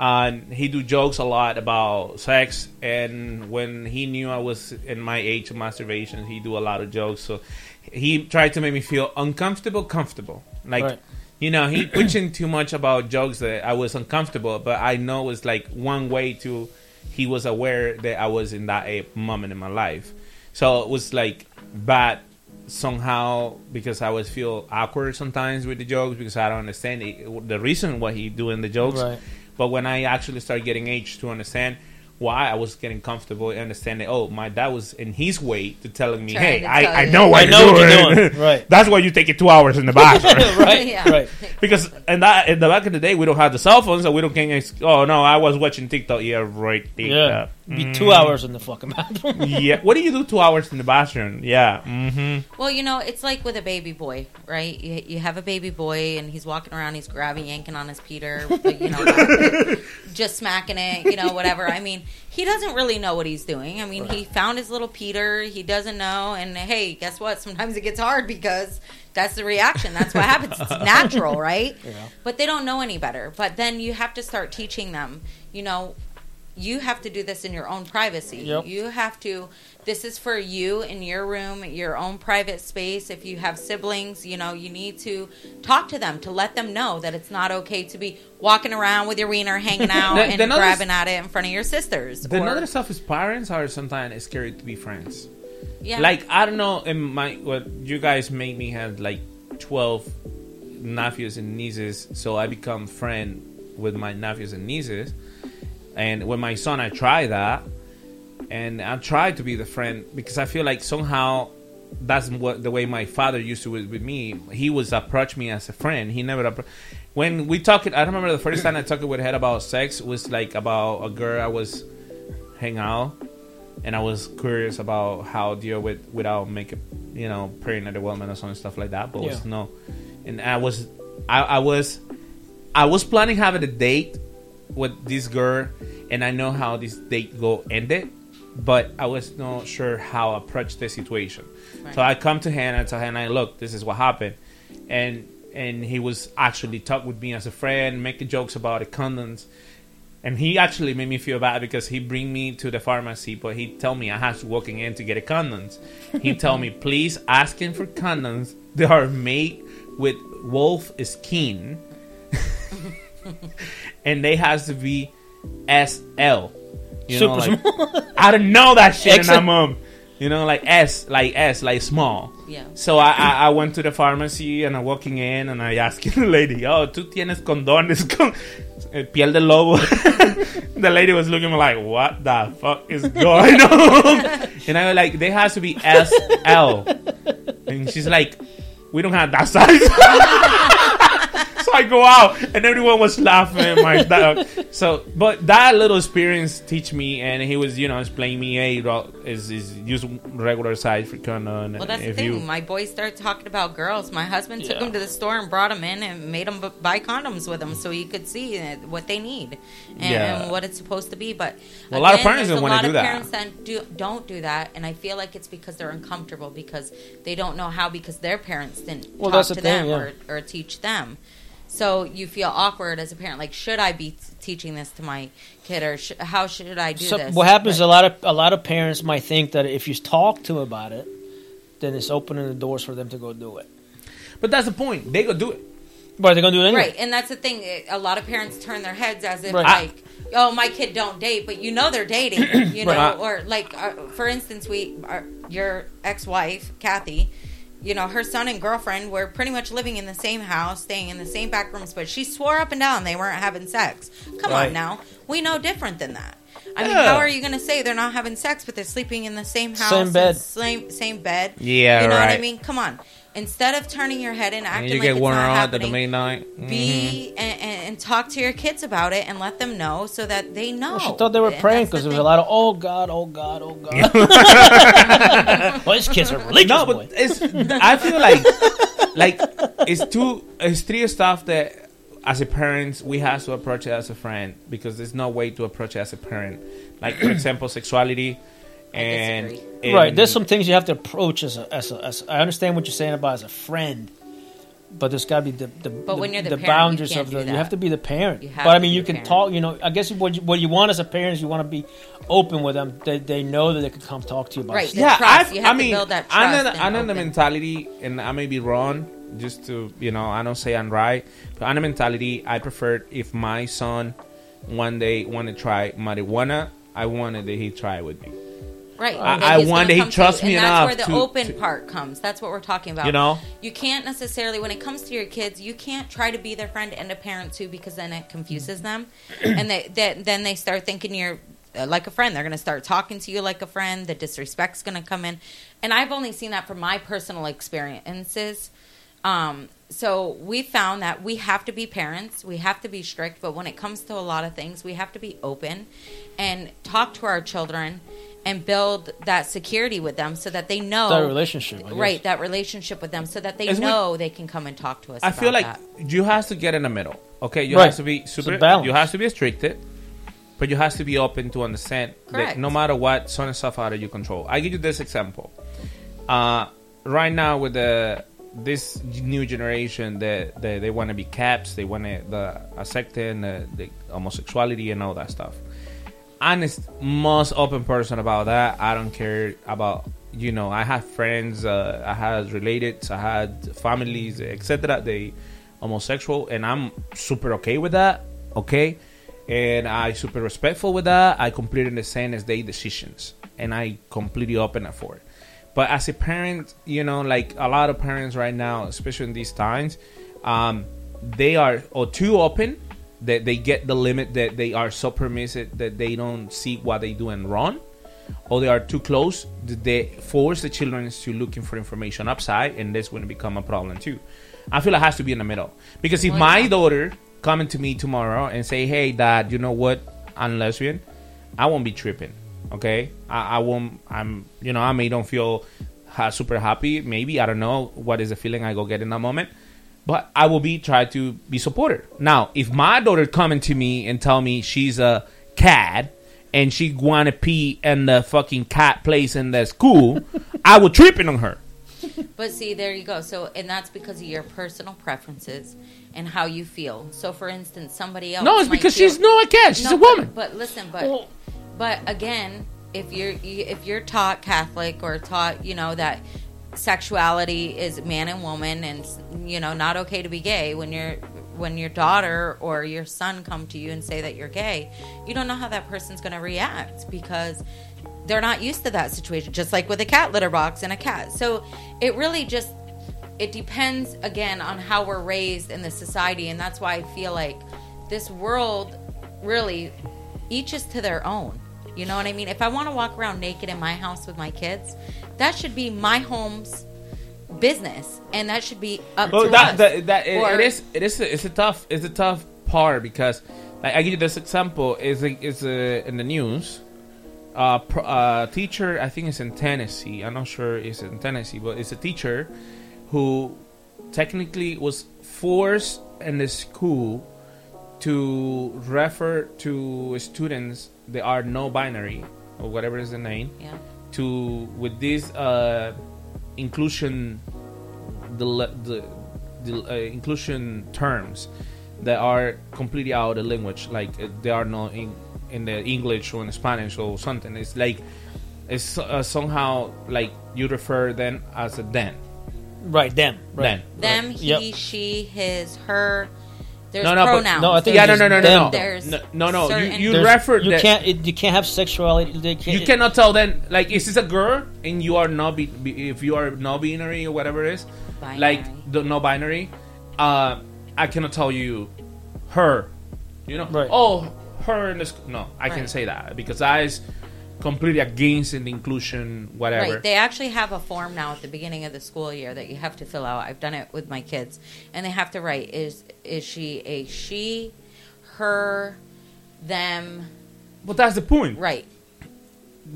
uh, he do jokes a lot about sex, and when he knew I was in my age of masturbation, he do a lot of jokes. So he tried to make me feel uncomfortable, comfortable. Like, Right. you know, he pushing too much about jokes that I was uncomfortable, but I know it's like one way to he was aware that I was in that a moment in my life. So it was like bad somehow because I always feel awkward sometimes with the jokes because I don't understand it, the reason why he doing the jokes. Right. But when I actually started getting age to understand why I was getting comfortable and understanding, oh, my dad was in his way to telling me, Trying hey, to I, tell I you. know what I you're know what you're doing. Right. That's why you take it two hours in the bathroom. Right, Yeah. right. Because in that in the back of the day, we don't have the cell phones, so we don't can. ex- Oh no, I was watching TikTok. Yeah, right. Yeah. TikTok. Be two Mhm. hours in the fucking bathroom. yeah. What do you do two hours in the bathroom? Yeah. Mm-hmm. Well, you know, it's like with a baby boy, right? You, you have a baby boy, and he's walking around, he's grabbing, yanking on his Peter, but, you know, just smacking it, you know, whatever. I mean, he doesn't really know what he's doing. I mean, he found his little Peter, he doesn't know, and hey, guess what? Sometimes it gets hard because that's the reaction. That's what happens. It's natural, right? Yeah. But they don't know any better. But then you have to start teaching them, you know, you have to do this in your own privacy. Yep. You have to. This is for you in your room, your own private space. If you have siblings, you know you need to talk to them to let them know that it's not okay to be walking around with your wiener hanging out The- and the grabbing at it in front of your sisters. The or- other stuff is parents are sometimes scared to be friends. Yeah. Like I don't know, in my what you guys made me have like twelve nephews and nieces, so I become friend with my nephews and nieces. And with my son, I try that, and I try to be the friend because I feel like somehow that's what the way my father used to with, with me. He was approach me as a friend. He never appro- when we talked. I remember the first time I talked with her about sex was like about a girl I was hang out, and I was curious about how deal with without makeup, you know, pregnant a woman or something stuff like that. But was no, and I was, I, I was, I was planning having a date with this girl, and I know how this date go ended, but I was not sure how approach the situation. So I come to Hannah and tell Hannah, look, this is what happened, and and he was actually talk with me as a friend, making jokes about the condoms. And he actually made me feel bad because he bring me to the pharmacy, but he tell me I have to walking in to get a condoms. He tell me, please asking for condoms. They are made with wolf skin, and they has to be SL. You Super know, like, small. I don't know that shit in XL. that mom. You know, like S, like S, like small. Yeah. So I, I, I went to the pharmacy and I'm walking in and I asked the lady, oh, tú tienes condones con eh, piel de lobo. the lady was looking at me like, what the fuck is going on? and I was like, there has to be SL. And she's like, we don't have that size. so I go out and everyone was laughing at my dog. So, but that little experience teach me, and he was, you know, explaining me, hey, ro- is is use regular size for condom. Well, that's the thing. you My boys started talking about girls. My husband took Yeah. them to the store and brought him in and made him buy condoms with him so he could see uh, what they need and, Yeah. and what it's supposed to be. But Well, a lot of parents don't wanna lot do of that. Parents that do, don't do that, and I feel like it's because they're uncomfortable because they don't know how because their parents didn't Well, talk that's to the thing, them yeah. or, or teach them. So you feel awkward as a parent. Like, should I be t- teaching this to my kid, or sh- how should I do So this? what happens? But- a lot of a lot of parents might think that if you talk to them about it, then it's opening the doors for them to go do it. But that's the point. They go do it. But they're gonna do it anyway. Right, and that's the thing. A lot of parents turn their heads as if Right. like, "Oh, my kid don't date," but you know they're dating. You know, Right. or like, uh, for instance, we, our, your ex-wife Kathy, you know, her son and girlfriend were pretty much living in the same house, staying in the same back rooms, but she swore up and down they weren't having sex. Come Right. on now, we know different than that. I mean, how are you going to say they're not having sex, but they're sleeping in the same house, Same bed. same same bed? Yeah, you know what I mean. Come on, instead of turning your head and And acting you like get it's worn not out at happening, the midnight. Mm-hmm. be and, and, and talk to your kids about it and let them know so that they know. Well, she thought they were praying that's the because there was a lot of oh god, oh god, oh god. well, these kids are religious. No, boy. but it's. I feel like, like it's two, it's three stuff that, as a parent, we have to approach it as a friend because there's no way to approach it as a parent. Like for example, sexuality, and, and right, there's some things you have to approach as a, as a, as I understand what you're saying about as a friend, but there's got to be the the, But the, when you're the the parent, you boundaries can't of do the. You have to be the parent. But I mean, you can parent. talk. You know, I guess what you, what you want as a parent is you want to be open with them. They they know that they can come talk to you about. Right, stuff. the yeah, trust. I, You have I to mean, build that I know, trust the- I and know the mentality, and I may be wrong. Just to you know, I don't say I'm right, but on the mentality, I prefer if my son one day want to try marijuana I wanted that he try with me. Right. I- I he's want gonna that he come trusts me and enough That's where the to- open to- part comes. That's what we're talking about. You know? you can't necessarily when it comes to your kids, you can't try to be their friend and a parent too, because then it confuses them, and they, they then they start thinking you're uh, like a friend. They're going to start talking to you like a friend. The disrespect's going to come in, and I've only seen that from my personal experiences. Um, so we found that we have to be parents, we have to be strict, but when it comes to a lot of things, we have to be open and talk to our children and build that security with them so that they know That relationship, right? That relationship with them, so that they It's know they can come and talk to us. I feel like that. you have to get in the middle. Okay, you Right. have to be super. balance. You have to be restricted, but you have to be open to understand Correct. that no matter what, some stuff out of your control. I give you this example. Uh, right now with the this new generation that they, they want to be caps, they want to the accepting the, the homosexuality and all that stuff. Honest, most open person about that. I don't care about you know. I have friends, uh, I had relatives, I had families, etc. They homosexual, and I'm super okay with that. Okay, and I super respectful with that. I completely understand as they decisions, and I completely open up for it. But as a parent, you know, like a lot of parents right now, especially in these times, um, they are or too open that they get the limit that they are so permissive that they don't see what they do and wrong or they are too close they force the children to looking for information upside and that's going to become a problem too. I feel it has to be in the middle. Because if my daughter coming to me tomorrow and say hey dad you know what? I'm lesbian. I won't be tripping okay? I, I won't i'm you know i may don't feel super happy. Maybe i don't know what is the feeling i go get in that moment but I will be try to be supported. Now, if my daughter coming to me and tell me she's a cad and she wanna pee in the fucking cat place in the school, I will trip tripping on her. But see, there you go. So, and that's because of your personal preferences and how you feel. So, for instance, somebody else. No, it's because feel- she's not a cat. She's No, a woman. But, but listen, but but again, if you're if you're taught Catholic or taught, you know that sexuality is man and woman, and you know not okay to be gay. When your when your daughter or your son come to you and say that you're gay, you don't know how that person's going to react because they're not used to that situation. Just like with a cat litter box and a cat. So it really just it depends again on how we're raised in the society and that's why i feel like this world really each is to their own you know what i mean if i want to walk around naked in my house with my kids that should be my home's business and that should be up Well, to that, us that, that it, Or- it is it is a, it's a tough it's a tough part because like, I give you this example is is a, in the news. Uh, pro, uh, teacher I think it's in Tennessee. I'm not sure it's in Tennessee, but it's a teacher who technically was forced in the school to refer to students that are no binary or whatever is the name Yeah. To with this uh, inclusion the the, the uh, inclusion terms that are completely out of the language like uh, they are not in in the english or in spanish or something it's like it's uh, somehow like you refer them as a them Right, them. Right. Them. them Right. he Yep. she his her there's no no pronouns but No, I think yeah no no no no them. no There's no no, no. you, certain- you There's- refer You that- can't. It, you can't have sexuality. They can't, you cannot tell them like is this a girl and you are not be, be- if you are no binary or whatever it is like the no binary uh i cannot tell you her you know Right. oh her in this no i Right. can't say that because that is completely against in the inclusion whatever Right. They actually have a form now at the beginning of the school year that you have to fill out. I've done it with my kids, and they have to write is is she a she, her, them. but that's the point Right.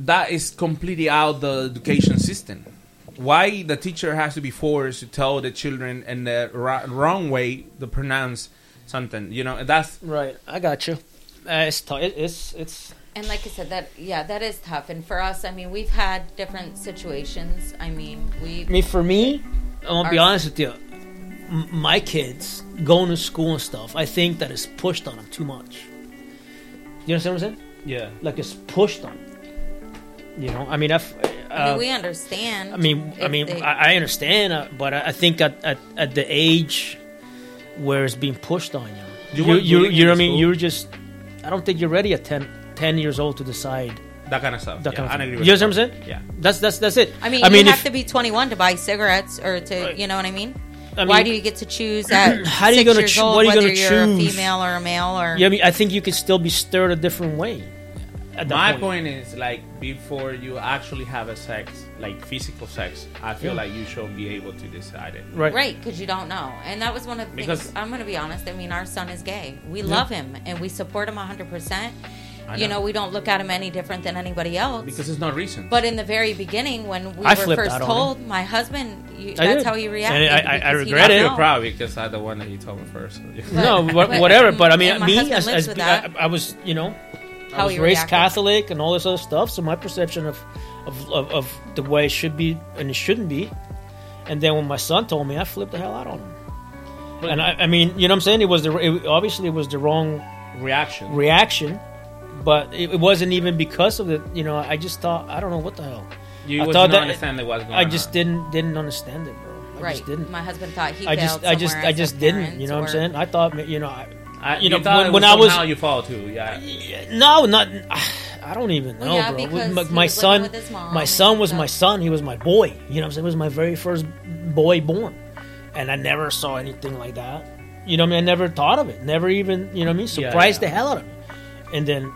that is completely out the education system why the teacher has to be forced to tell the children in the ra- wrong way to pronounce something you know that's Right. I got you. Uh, it's tough. It, it's it's. And like I said, that yeah, that is tough. And for us, I mean, we've had different situations. I mean, we. I mean, for me, I'm gonna be honest with you. M- my kids going to school and stuff, I think that is pushed on them too much. You understand what I'm saying? yeah Like it's pushed on. You know, I mean, I've, I uh, mean, we understand. I mean, I mean, they- I, I understand, uh, but I, I think at, at, at the age where it's being pushed on you, You you, want you, you, know what I mean? school? You're just, I don't think you're ready at 10, ten years old to decide That kind of stuff. That Yeah, kind of I thing. agree with You know what I'm saying? Yeah. That's that's that's it. I mean, I mean, you if, have to be 21 to buy cigarettes, or to, you know what I mean? I mean Why do you get to choose at How are you gonna years choo- old what are you whether gonna you're a choose? female or a male or? yeah, I mean, I think you can still be stirred a different way. At My point. point is like before you actually have a sex, like physical sex, I feel Yeah. like you should be able to decide it. Right, because you don't know, and that was one of the Because- things. I'm going to be honest. I mean, our son is gay. We Yeah. love him and we support him 100. percent I You know. know, we don't look at him any different than anybody else. Because it's not recent. But in the very beginning, when we I were first told, my husband, you, I that's did. how he reacted. And I- I- I regret it. I feel know. proud because I'm the one that you told me first. no, But- whatever. But I mean, and me as, as with I. I was, you know, I was raised reacted. Catholic and all this other stuff. So my perception of, of, of, of the way it should be and it shouldn't be. And then when my son told me, I flipped the hell out on him. and I, I mean, you know what I'm saying? It was the it, obviously it was the wrong reaction. reaction, but it, it wasn't even because of it. You know, I just thought I don't know what the hell. You I was thought not that- understanding what's going on. I just on. didn't didn't understand it, bro. I Right. just didn't. My husband thought he I just I just I just didn't. You know what I'm saying? I thought you know I, I, you know when, when I was somehow you fall too. Yeah. no not. I don't even know, Well, yeah, bro. my, he my was son, with his mom my son was stuff. my son. He was my boy. You know what I'm saying? He was my very first boy born, and I never saw anything like that. You know what I mean? I never thought of it. Never even you know what I mean? Yeah, Surprised yeah. the hell out of me. And then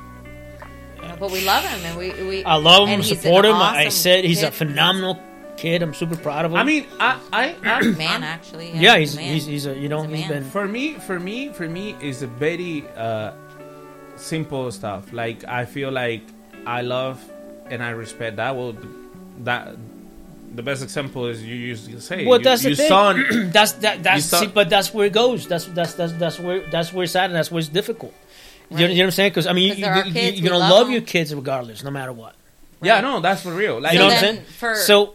But we love him, and we, we I love him, and support him. I said he's a phenomenal kid. I'm super proud of him. I mean, I, I, I man, actually. yeah, he's he's a he's, he's a you know he's been for me for me for me is a very uh simple stuff like i feel like i love and i respect that well that the best example is you used to say Well, you, that's the thing. son that's that. That's son- see, but that's where it goes. That's that's that's that's where that's where it's at, and that's where it's difficult. You, know, you know what I'm saying? Because I mean, 'Cause you, they're you, kids, you're gonna love love your kids regardless, no matter what. yeah no that's for real like you know what I'm saying? For so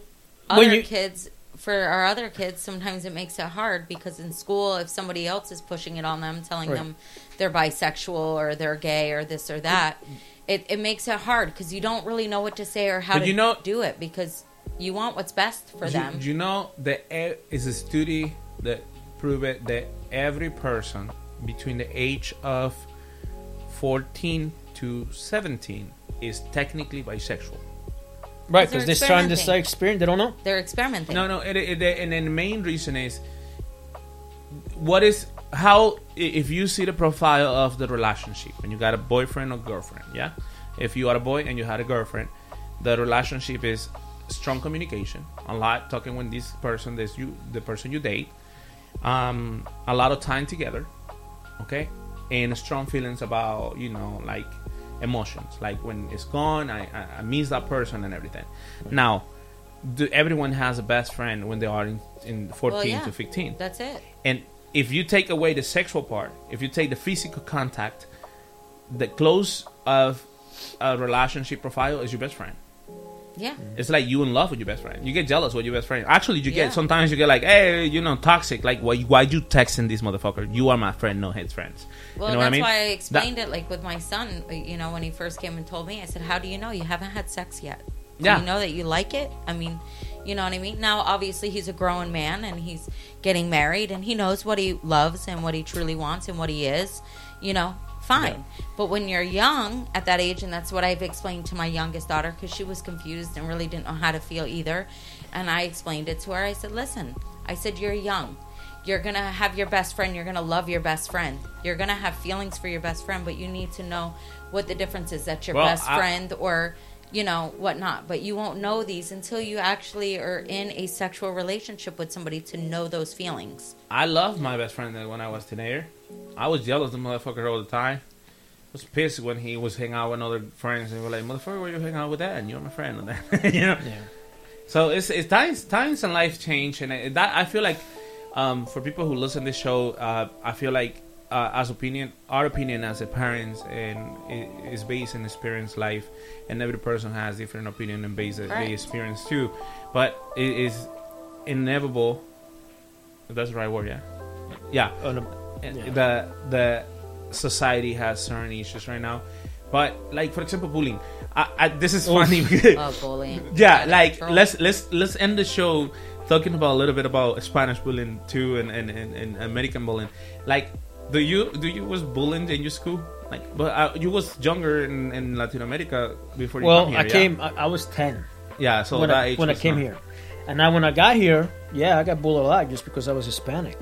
other when you kids, for our other kids, sometimes it makes it hard because in school, if somebody else is pushing it on them, telling Right. them they're bisexual or they're gay or this or that, it, it makes it hard because you don't really know what to say or how But to you know- do it because you want what's best for you, them. you know that e- is a study that prove it that every person between the age of 14 to 17 is technically bisexual right, they're because they're trying to experimenting. say experience. They don't know. They're experimenting. No, no, it, it, it- and then the main reason is what is how if you see the profile of the relationship when you got a boyfriend or girlfriend, yeah. If you are a boy and you had a girlfriend, the relationship is strong communication, a lot talking with this person, this you, the person you date, um, a lot of time together, okay, and strong feelings about you know like emotions, like when it's gone, I, I, I miss that person and everything. Now, do, everyone has a best friend when they are in, in 14 Well, yeah, to 15. That's it. And if you take away the sexual part, if you take the physical contact, the close of a relationship profile is your best friend. Yeah. Mm-hmm. It's like you in love with your best friend. You get jealous with your best friend. Actually, you Yeah. get sometimes you get like, hey, you know, toxic. Like, why why you texting this motherfucker? You are my friend, no his friends. Well, you know that's what I mean? why I That- explained it like with my son. Uh, you know, when he first came and told me, I said, "How do you know you haven't had sex yet? Do Yeah. you know that you like it? I mean, you know what I mean? Now, obviously, he's a grown man and he's getting married, and he knows what he loves and what he truly wants and what he is. You know, fine. But when you're young at that age, and that's what I've explained to my youngest daughter because she was confused and really didn't know how to feel either, and I explained it to her. I said, "Listen, I said you're young." You're going to have your best friend. You're going to love your best friend. You're going to have feelings for your best friend, but you need to know what the difference is. That's your Well, best I- friend or, you know, whatnot. But you won't know these until you actually are in a sexual relationship with somebody to know those feelings. I loved my best friend when I was teenager. I was jealous of the motherfucker all the time. I was pissed when he was hanging out with other friends and we were like, "Motherfucker, where you hanging out with that? And you're my friend." And that, you know. So it's it's times times and life change, and it, that I feel like um, for people who listen to this show, uh, I feel like uh, as opinion, our opinion as a parents, and it is based in experience life, and every person has different opinion and based that they experience too. But it is inevitable. If that's the right word, yeah, yeah. No. And Yeah. The the society has certain issues right now, but like for example, bullying. I, I, this is Oof. funny. because- Oh, bullying. yeah, Out like control. let's let's let's end the show talking about a little bit about Spanish bullying too, and and, and, and American bullying. Like, do you do you was bullied in your school? Like, but uh, you was younger in, in Latin America before you Well, come here. I yeah? came. I, I was ten. Yeah, so when that I, age when I came not- here, and now when I got here, yeah, I got bullied a lot just because I was Hispanic.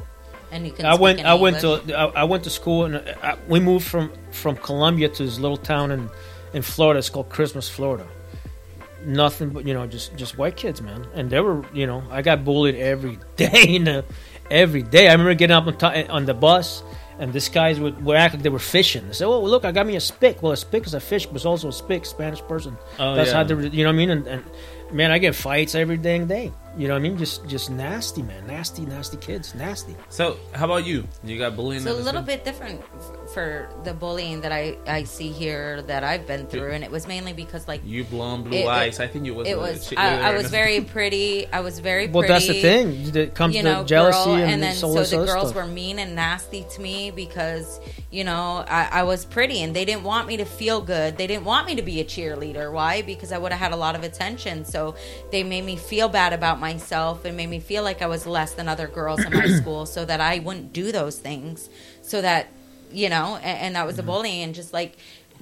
And you can I speak went. in I went English. to. I, I went to school, and uh, I, we moved from from Colombia to this little town in in Florida. It's called Christmas, Florida. Nothing but you know, just just white kids, man. And they were, you know, I got bullied every day. In the, every day, I remember getting up on, ti- on the bus, and these guys would, would act like they were fishing. They said, "Oh, look, I got me a spick." Well, a spick is a fish, but it's also a spick, Spanish person. Oh, That's yeah. how they, were- you know what I mean? And, and man, I get fights every dang day. You know what I mean? Just just nasty, man. Nasty, nasty kids. Nasty. So, how about you? You got bullying? It's a little school? bit different f- for the bullying that I, I see here that I've been through, and it was mainly because like You blonde, blue it- it- eyes. I think you was. It was. shit I, I was very pretty. I was very. Pretty. Well, pretty, that's the thing. It comes you to know, jealousy girl, and, then all so this the girls stuff. were mean and nasty to me because you know I, I was pretty and they didn't want me to feel good. They didn't want me to be a cheerleader. Why? Because I would have had a lot of attention. So they made me feel bad about myself and made me feel like I was less than other girls in my school, so that I wouldn't do those things. So that you know, and, and that was Mm-hmm. the bullying. And just like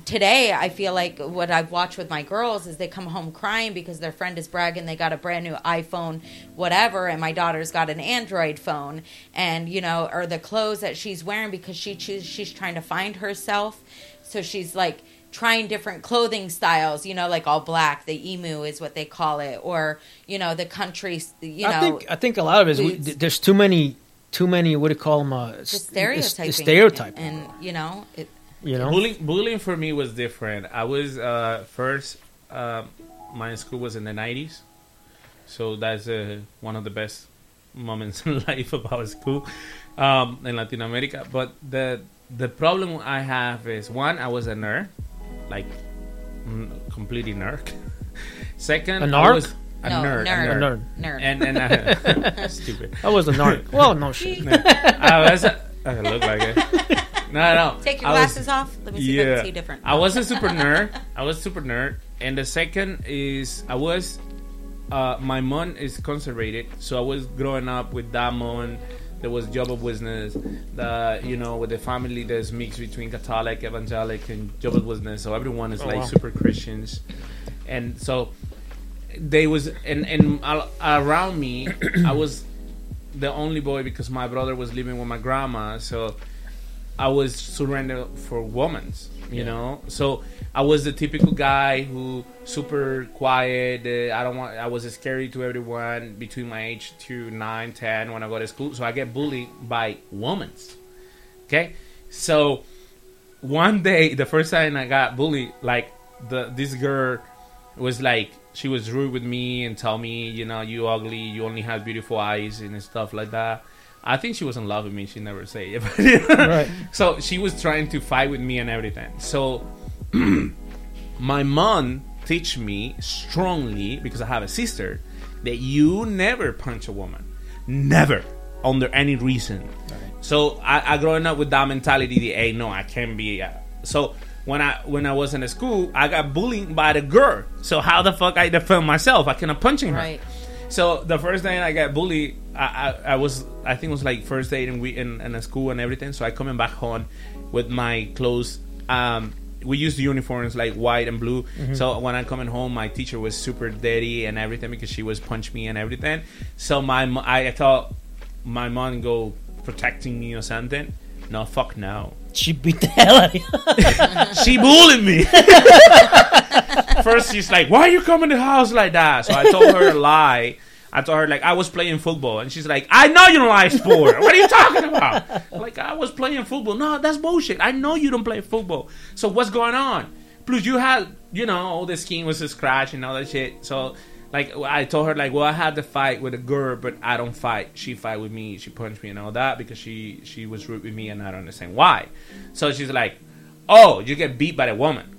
today, I feel like what I've watched with my girls is they come home crying because their friend is bragging they got a brand new iPhone, whatever, and my daughter's got an Android phone, and you know, or the clothes that she's wearing because she chooses she's trying to find herself, so she's like trying different clothing styles, you know, like all black, the emo is what they call it, or you know, the country, you know, I think I think a lot of it is we, there's too many too many what do you call them uh, s- just stereotyping, stereotype. and you know, it, You know, bullying. Bullying for me was different. I was uh, first. Uh, my school was in the '90s, so that's uh, one of the best moments in life about school um, in Latin America. But the the problem I have is one, I was a nerd, like mm, completely nerd. Second, A I narc? was a No, nerd, nerd. a nerd, Nerd. Nerd. and and uh, stupid. I was a narc. well, no shit. I was. A, I look like it. No, no. Take your I was- glasses off. Let me see if I see different. I was a super nerd. I was super nerd. And the second is I was. Uh, my mom is conservative, so I was growing up with that mom. There was Jehovah Witness, the you know with the family that's mixed between Catholic, Evangelic, and Jehovah Witness. So everyone is Oh, like wow. super Christians, and so they was and and around me, I was the only boy because my brother was living with my grandma. So I was surrendered for women, you know. So I was the typical guy who super quiet. Uh, I don't want. I was scary to everyone between my age to nine, ten when I go to school. So I get bullied by women. Okay, so one day, the first time I got bullied, like the this girl was like she was rude with me and tell me, you know, you ugly, you only have beautiful eyes and stuff like that. I think she was in love with me. She never say it. But Right. So she was trying to fight with me and everything. So my mom teach me strongly because I have a sister that you never punch a woman, never under any reason. So I, I growing up with that mentality, the hey, no, I can't be. Uh, so when I when I was in school, I got bullied by the girl. So how the fuck I defend myself? I cannot punching her. Right. So the first day I got bullied, I, I, I was I think it was like first day in we in, in school and everything. So I coming back home with my clothes. Um, we used the uniforms like white and blue. Mm-hmm. Mhm. So when I'm coming home, my teacher was super dirty and everything because she was punch me and everything. So my I, I thought my mom go protecting me or something. No, fuck no. She beat the hell out of you. she bullied me. First, she's like, "Why you coming to the house like that?" So I told her a lie. I told her like I was playing football, and she's like, "I know you don't like sport. What are you talking about?" like I was playing football. No, that's bullshit. I know you don't play football. So what's going on? Plus, you had you know all the skin was a scratch and all that shit. So like I told her like, well, I had to fight with a girl, but I don't fight. She fight with me. She punched me and all that because she she was rude with me, and I don't understand why. So she's like, "Oh, you get beat by a woman."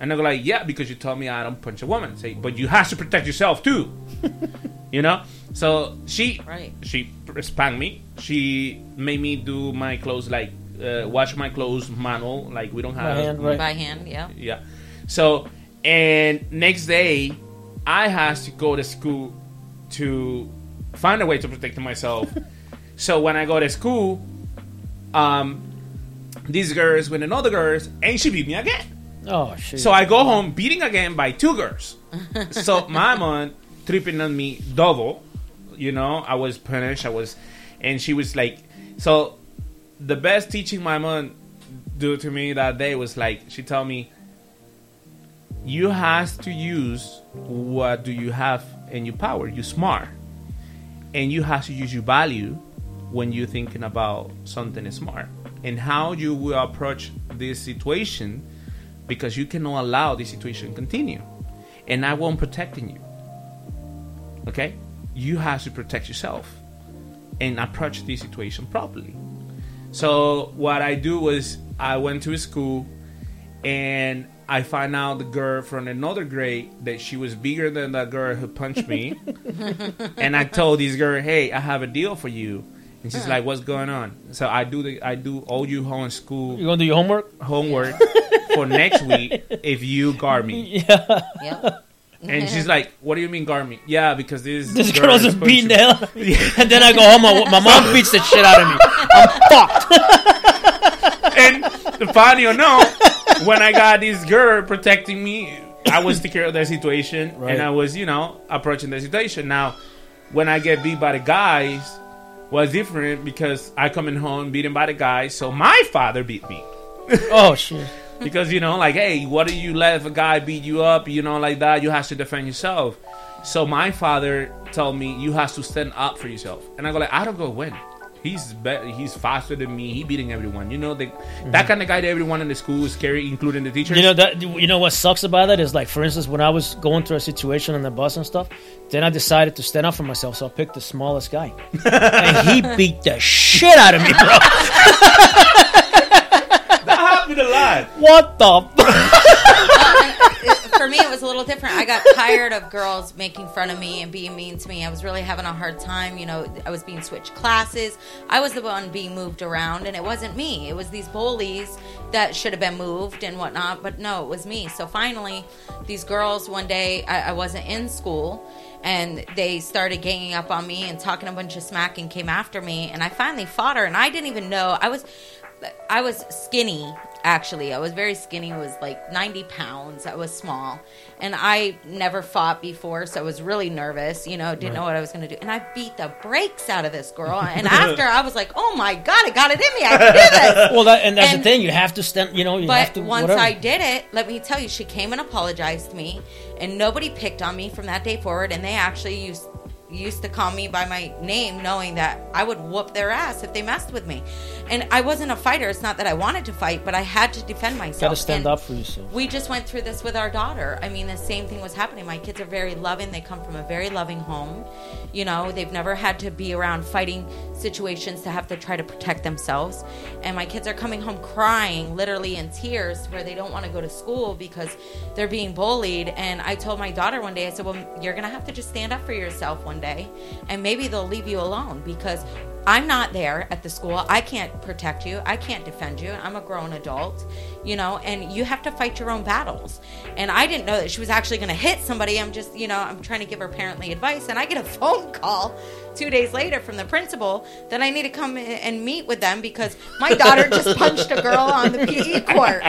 And I go like, yeah, because you told me I don't punch a woman. Say, but you have to protect yourself too. You know. So she Right. she spanked me. She made me do my clothes like uh, wash my clothes manual. Like we don't have by hand, right. by hand, yeah. yeah. So and next day, I has to go to school to find a way to protect myself. so when I go to school, um, these girls with another girls, and she beat me again. Oh shit. So I go home beating again by two girls. so my mom tripping on me double. You know, I was punished. I was, and she was like, so the best teaching my mom do to me that day was like she told me, you has to use what do you have in your power. You smart, and you have to use your value when you're thinking about something smart and how you will approach this situation because you cannot allow this situation continue. And I won't protecting you. Okay? You have to protect yourself and approach this situation properly. So what I do was I went to a school and I find out the girl from another grade that she was bigger than that girl who punched me. and I told this girl, "Hey, I have a deal for you." And she's Huh. like, "What's going on?" So I do the I do all you home school. You gonna do your homework? Homework for next week if you guard me. Yeah. Yeah. And she's like, "What do you mean guard me?" Yeah, because this This girl girl's are beating the hell. out of me. And then I go home. My, my mom beats the shit out of me. I'm fucked. and funny or no, when I got this girl protecting me, I was taking care of the situation, Right. and I was, you know, approaching the situation. Now, when I get beat by the guys, was different because I coming home beaten by the guys, so my father beat me. oh shit! Because you know, like, hey, what do you let if a guy beat you up? You know, like that, you have to defend yourself. So my father told me you have to stand up for yourself, and I go like, I don't go win. He's better. He's faster than me. He beating everyone. You know, the, that mm-hmm. kind of guy that everyone in the school is scary, including the teachers. You know that. You know what sucks about that is like, for instance, when I was going through a situation on the bus and stuff, then I decided to stand up for myself, so I picked the smallest guy, and he beat the shit out of me, bro. that happened a. What the? It- for me, it was a little different. I got tired of girls making fun of me and being mean to me. I was really having a hard time. You know, I was being switched classes. I was the one being moved around, and it wasn't me. It was these bullies that should have been moved and whatnot. But no, it was me. So finally, these girls one day, I, I wasn't in school. And they started ganging up on me and talking a bunch of smack and came after me. And I finally fought her, and I didn't even know I was, I was skinny actually. I was very skinny. I was like 90 pounds. I was small. And I never fought before, so I was really nervous, you know, didn't know what I was going to do. And I beat the brakes out of this girl. And after, I was like, oh my God, I got it in me. I can do this. well, that, and that's And- the thing. You have to stand. You know, you have to. But to. once whatever. I did it, let me tell you, she came and apologized to me, and nobody picked on me from that day forward. And they actually used used to call me by my name, knowing that I would whoop their ass if they messed with me. And I wasn't a fighter. It's not that I wanted to fight, but I had to defend myself. Got to stand And up for yourself. we just went through this with our daughter. I mean, the same thing was happening. My kids are very loving. They come from a very loving home. You know, they've never had to be around fighting situations to have to try to protect themselves. And my kids are coming home crying, literally in tears, where they don't want to go to school because they're being bullied. And I told my daughter one day, I said, Well, you're going to have to just stand up for yourself one day, and maybe they'll leave you alone because I'm not there at the school. I can't protect you. I can't defend you. I'm a grown adult, you know, and you have to fight your own battles. And I didn't know that she was actually going to hit somebody. I'm just, you know, I'm trying to give her parently advice. And I get a phone call two days later from the principal that I need to come and meet with them because my daughter just punched a girl on the PE court.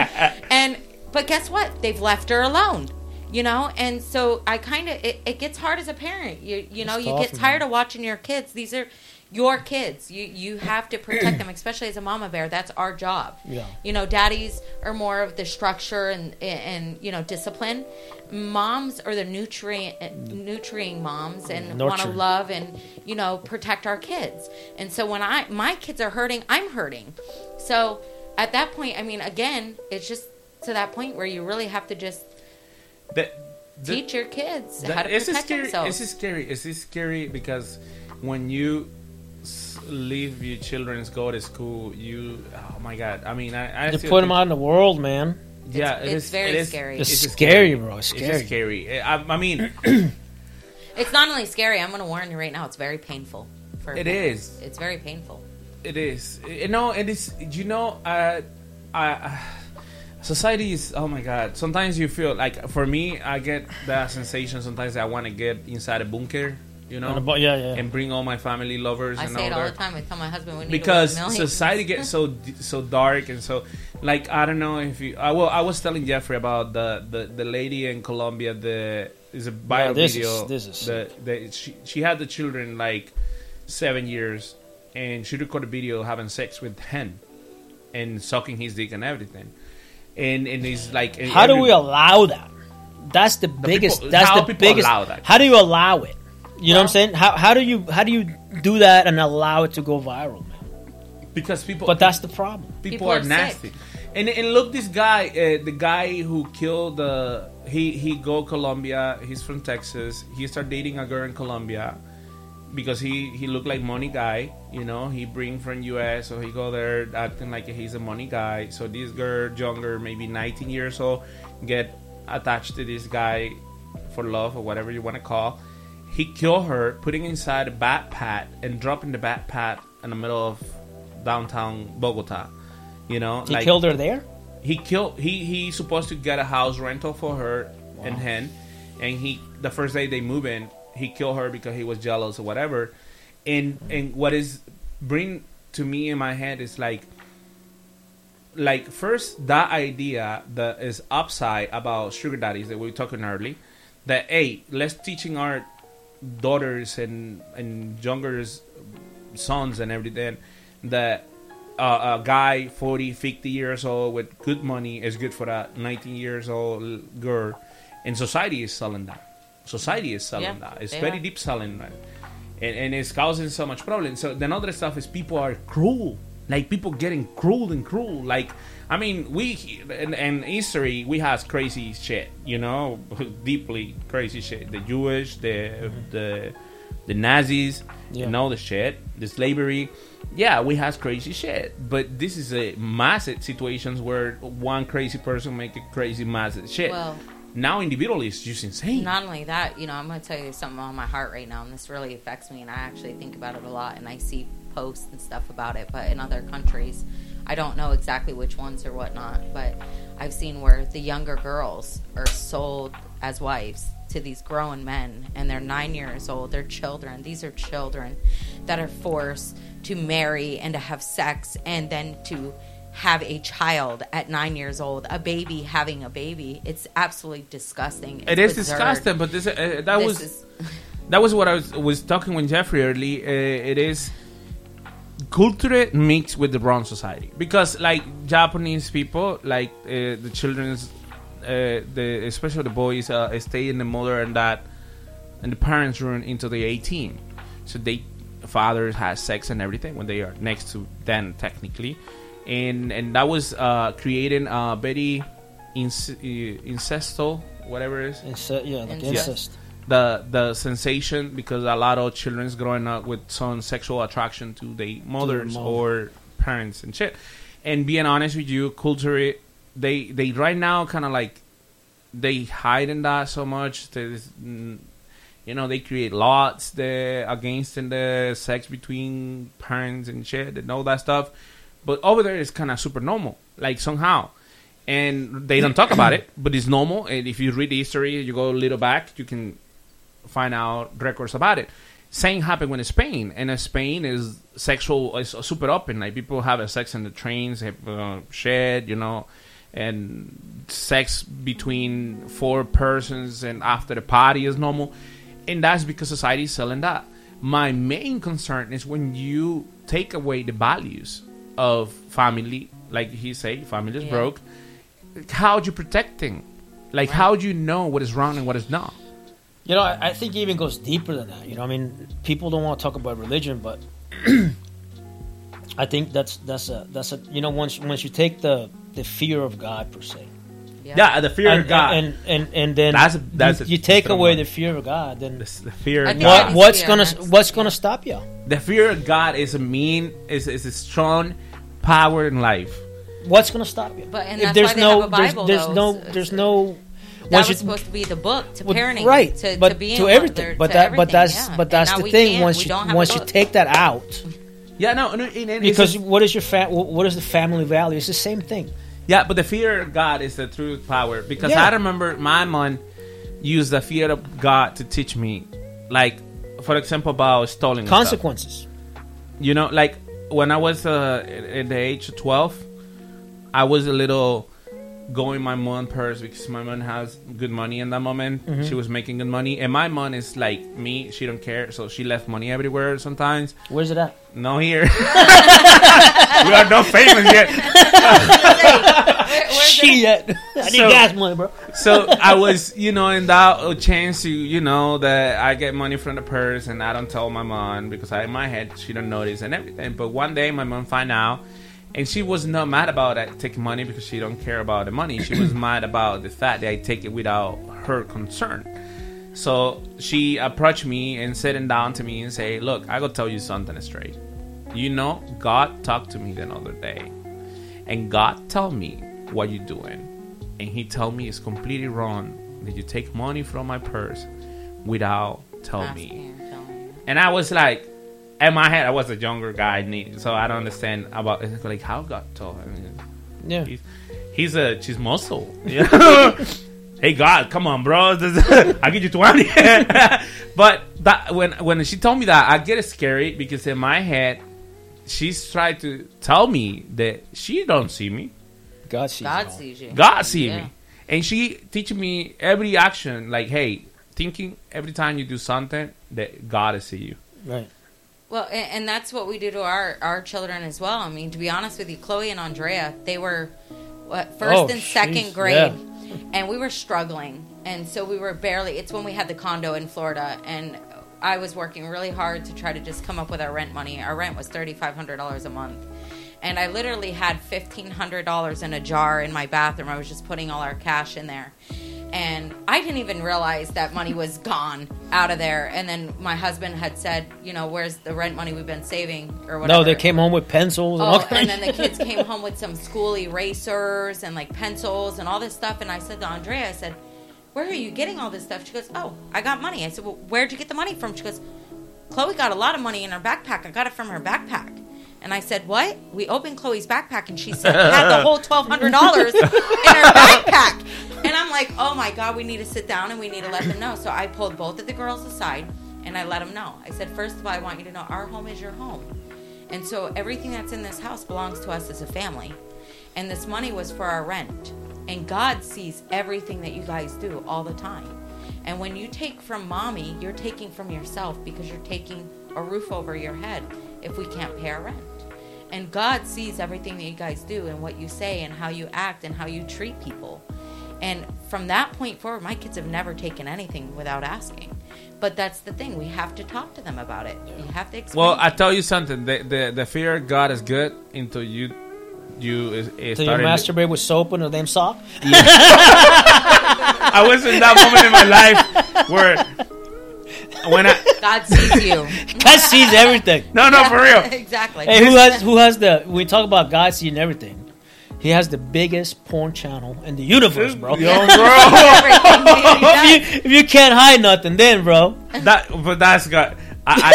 And, but guess what? They've left her alone. You know, and so I kind of it, it gets hard as a parent. You you know, It's you get tired of watching your kids. These are your kids. You you have to protect them, especially as a mama bear. That's our job. Yeah. You know, daddies are more of the structure and and you know discipline. Moms are the nutrient nurturing moms and want to love and you know protect our kids. And so when I my kids are hurting, I'm hurting. So at that point, I mean, again, it's just to that point where you really have to just The- the- teach your kids the- how to protect scary. themselves. It's scary. It's scary because when you s- leave your children go to school, you oh my god. I mean, I, I You put them out in the world, man. Yeah, It's- it it's is- very it is- scary. It's just scary, bro. It's It's scary. just scary. I, I mean, It's not only scary. I'm going to warn you right now. It's very painful. For It parents. is. It's very painful. It is. You know, it is. You know, uh, I, I, society is. Oh my god. Sometimes you feel like, for me, I get that sensation. Sometimes I want to get inside a bunker you know, And yeah, yeah. and bring all my family lovers. I and say it all all their- the time. I tell my husband we need because to win a million. society gets so so dark and so like I don't know if you I well I was telling Jeffrey about the the, the lady in Colombia the is a viral this video is- this is the, the she, she had the children like seven years and she recorded a video having sex with him and sucking his dick and everything and and it's like How do we allow that? That's the, biggest. people- that's the biggest. allow that? How do you allow it? You know what I'm saying? How how do you how do you do that and allow it to go viral, man? because people But that's the problem. people, People are, are nasty. And and look, this guy, uh, the guy who killed the he he go Colombia. He's from Texas. He started dating a girl in Colombia because he he looked like money guy. You know, he bring from U.S. So he go there acting like he's a money guy. So this girl, younger, maybe 19 years old, get attached to this guy for love or whatever you want to call. He killed her, putting inside a backpack and dropping the backpack in the middle of downtown Bogota. You know, He killed her there. He killed. He he's supposed to get a house rental for her and him, and he the first day they move in, he killed her because he was jealous or whatever. And and what is bring to me in my head is like like first that idea that is upside about sugar daddies that we were talking early that hey let's teaching our daughters and and younger sons and everything that uh, a guy 40 50 years old with good money is good for a 19 years old girl. And society is selling that. Society is selling Yeah, that. It's very are. deep selling that. And, and it's causing so much problem. So the other stuff is people are cruel like people getting cruel and cruel. Like i mean we and, and history we has crazy shit you know? Deeply crazy shit. The jewish the the the nazis Yeah. and all the shit the slavery. Yeah we has crazy shit. But this is a massive situations where one crazy person make a crazy massive shit. Well- now individually it's just insane. Not only that, you know, I'm going to tell you something on my heart right now, and this really affects me, and I actually think about it a lot, and I see posts and stuff about it. But in other countries, I don't know exactly which ones or whatnot, but I've seen where the younger girls are sold as wives to these grown men, and they're nine years old. They're children. These are children that are forced to marry and to have sex, and then to have a child at nine years old, a baby having a baby. It's absolutely disgusting. It It's is disgusting, but this uh, that This was is- that was what I was was talking with Jeffrey early. Uh, it is culture mixed with the wrong society because like Japanese people, like uh, the children's, uh, the especially the boys, uh, stay in the mother and that, and the parents run into the eighteen, so they fathers has sex and everything when they are next to them technically, and and that was uh, creating a very inc- uh, incestual whatever it is. Ince- yeah, like Incest. incest. The the sensation because a lot of children's growing up with some sexual attraction to their mothers mother. or parents and shit. And being honest with you, culture they they right now kind of like they hide in that so much. There's, mm, you know, they create laws there against in the sex between parents and shit and all that stuff. But over there, it's kind of super normal, like somehow. And they don't talk about it, but it's normal. And if you read the history, you go a little back, you can find out records about it. Same happened when Spain, and Spain is sexual is super open. Like people have a sex in the trains, have uh, shed, you know, and sex between four persons and after the party is normal, and that's because society is selling that. My main concern is when you take away the values of family, like he say, family is Yeah. broke. How do you protecting? Like how do you know what is wrong and what is not? You know, I, I think it even goes deeper than that. You know, I mean, people don't want to talk about religion, but I think that's that's a that's a you know once once you take the the fear of God per se. Yeah, the fear and, of God. and and and then That's a- that's you, a you take away one. the fear of God, then the fear of God. what, what's Yeah, gonna that's- what's gonna stop you? The fear of God is a mean is is a strong power in life. What's gonna stop you? But and if that's there's why they no have a Bible. there's, though. there's So- no there's no That once was you- supposed to be the book to Well, parenting, right? To, but to being to everything. mother, but to that everything, but that's yeah. but that's the thing. Once you don't have a once you take that out, Yeah, no, no and, and because a- what is your fa- what is the family value? It's the same thing. yeah, but the fear of God is the true power because Yeah. I remember my mom used the fear of God to teach me, like for example, about stolen stuff. Consequences. You know, like when I was uh, at at the age of twelve, I was a little going my mom purse because my mom has good money in that moment. Mhm. She was making good money, and my mom is like me; she don't care, so she left money everywhere. Sometimes, Where's it at? no here. we are not famous yet. Shit. I need So- gas money, bro. so I was, you know, in that chance to, you know, that I get money from the purse and I don't tell my mom because I, in my head she don't notice and everything. But one day my mom find out, and she was not mad about I taking money because she don't care about the money. She was mad about the fact that I take it without her concern. So she approached me and sitting down to me and say, "Look, I gotta tell you something straight. You know, God talked to me the other day, and God told me what you doing, and He told me it's completely wrong that you take money from my purse without telling me." And I was like, in my head, I was a younger guy, so I don't understand about it's like how God told him. Yeah, he's, he's a chismoso. You know? hey God, come on, bro. I'll give you twenty. but that when when she told me that, I get it scary because in my head, she's trying to tell me that she don't see me. God sees. God sees you. God see Yeah. me, and she teaching me every action. Like, hey, thinking every time you do something that God is see you. Right. Well, and, that's what we do to our our children as well. I mean, to be honest with you, Chloe and Andrea, they were what first Oh, and jeez, second grade, yeah. and we were struggling, and so we were barely. It's when we had the condo in Florida, and I was working really hard to try to just come up with our rent money. Our rent was thirty five hundred dollars a month. And I literally had fifteen hundred dollars in a jar in my bathroom. I was just putting all our cash in there, and I didn't even realize that money was gone out of there. And then my husband had said, you know, where's the rent money we've been saving or whatever. No, they came home with pencils and all Oh, kinds. and then the kids came home with some school erasers and like pencils and all this stuff. And I said to Andrea, I said, "Where are you getting all this stuff?" She goes, "Oh, I got money." I said, "Well, where'd you get the money from?" She goes, "Chloe got a lot of money in her backpack. I got it from her backpack." And I said, "What?" We opened Chloe's backpack, and she said had the whole twelve hundred dollars in her backpack. And I'm like, "Oh my god, we need to sit down and we need to let them know." So I pulled both of the girls aside and I let them know. I said, first of all, I want you to know our home is your home." And so everything that's in this house belongs to us as a family. And this money was for our rent. And God sees everything that you guys do all the time. And when you take from mommy, you're taking from yourself because you're taking a roof over your head if we can't pay our rent. And God sees everything that you guys do and what you say and how you act and how you treat people. And from that point forward, my kids have never taken anything without asking. But that's the thing; we have to talk to them about it. You have to explain. Well, I tell you something. The the, the fear of God is good until you you is, is So you masturbate with soap and a damn sock? I was in that moment in my life where when I God sees you. God sees everything. No, no, for real. exactly. Hey, who has who has the? We talk about God seeing everything. He has the biggest porn channel in the universe, bro. Yo, bro. if, you, if you can't hide nothing, then, bro. That, but that's God. I,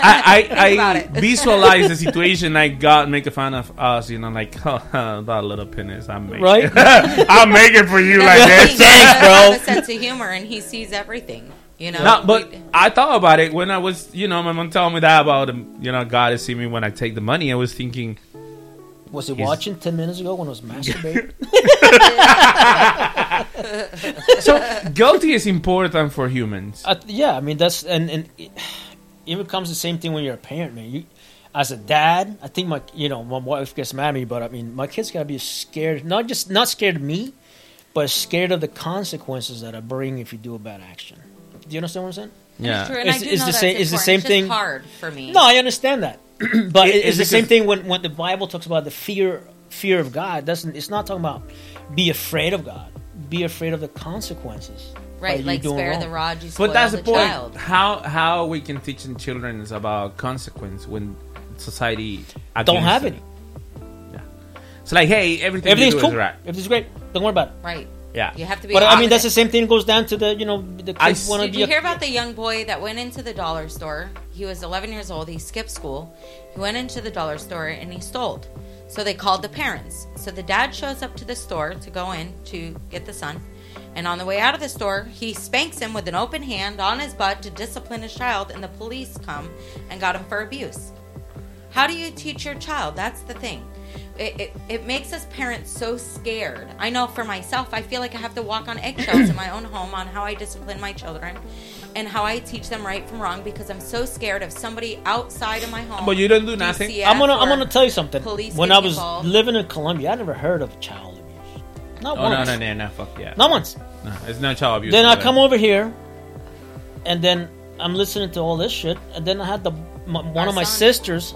I, I, I, I visualize the situation like God make a fun of us, you know, like oh, that little penis I make, Right? I'll make it for you like this. He has a sense of humor, and he sees everything. You know. No, but I thought about it when I was, you know, my mom told me that about, um, you know, God is seeing me when I take the money. I was thinking, Was he watching ten minutes ago when I was masturbating? so guilty is important for humans. Uh, yeah, I mean that's and and it, it becomes the same thing when you're a parent, man. You, as a dad, I think my you know my wife gets mad at me, but I mean my kids gotta be scared, not just not scared of me, but scared of the consequences that I bring if you do a bad action. Do you understand what I'm saying? Yeah. True, and I It's, do it's know the same. It's the same It's thing. hard for me. No, I understand that, but It- it's it's the same thing when when the Bible talks about the fear fear of God. Doesn't it's not talking about be afraid of God. Be afraid of the consequences. Right, like doing spare wrong. the rod, you spoil But that's the, the point. child. How how we can teach in children is about consequence when society Don't have it. any. Yeah, it's like, hey, everything Everything's you do cool. is right. Everything's great. Don't worry about it. Right. Yeah. You have to be. But I mean, that's the same thing. Goes down to the you know the kids want to Did you hear about the young boy that went into the dollar store? He was 11 years old. He skipped school. He went into the dollar store and he stole. So they called the parents. So the dad shows up to the store to go in to get the son, And on the way out of the store, he spanks him with an open hand on his butt to discipline his child, and the police come and got him for abuse. How do you teach your child? That's the thing. It, it, it makes us parents so scared. I know for myself, I feel like I have to walk on eggshells in my own home on how I discipline my children and how I teach them right from wrong because I'm so scared of somebody outside of my home. But you didn't do nothing? DCF I'm gonna I'm gonna tell you something. Police When I was involved. living in Colombia, I never heard of child abuse. Not Oh once. no no no no fuck yeah. Not once. No, it's no child abuse. Then I come over here, and then I'm listening to all this shit, and then I had the my, one Our of my son. sisters,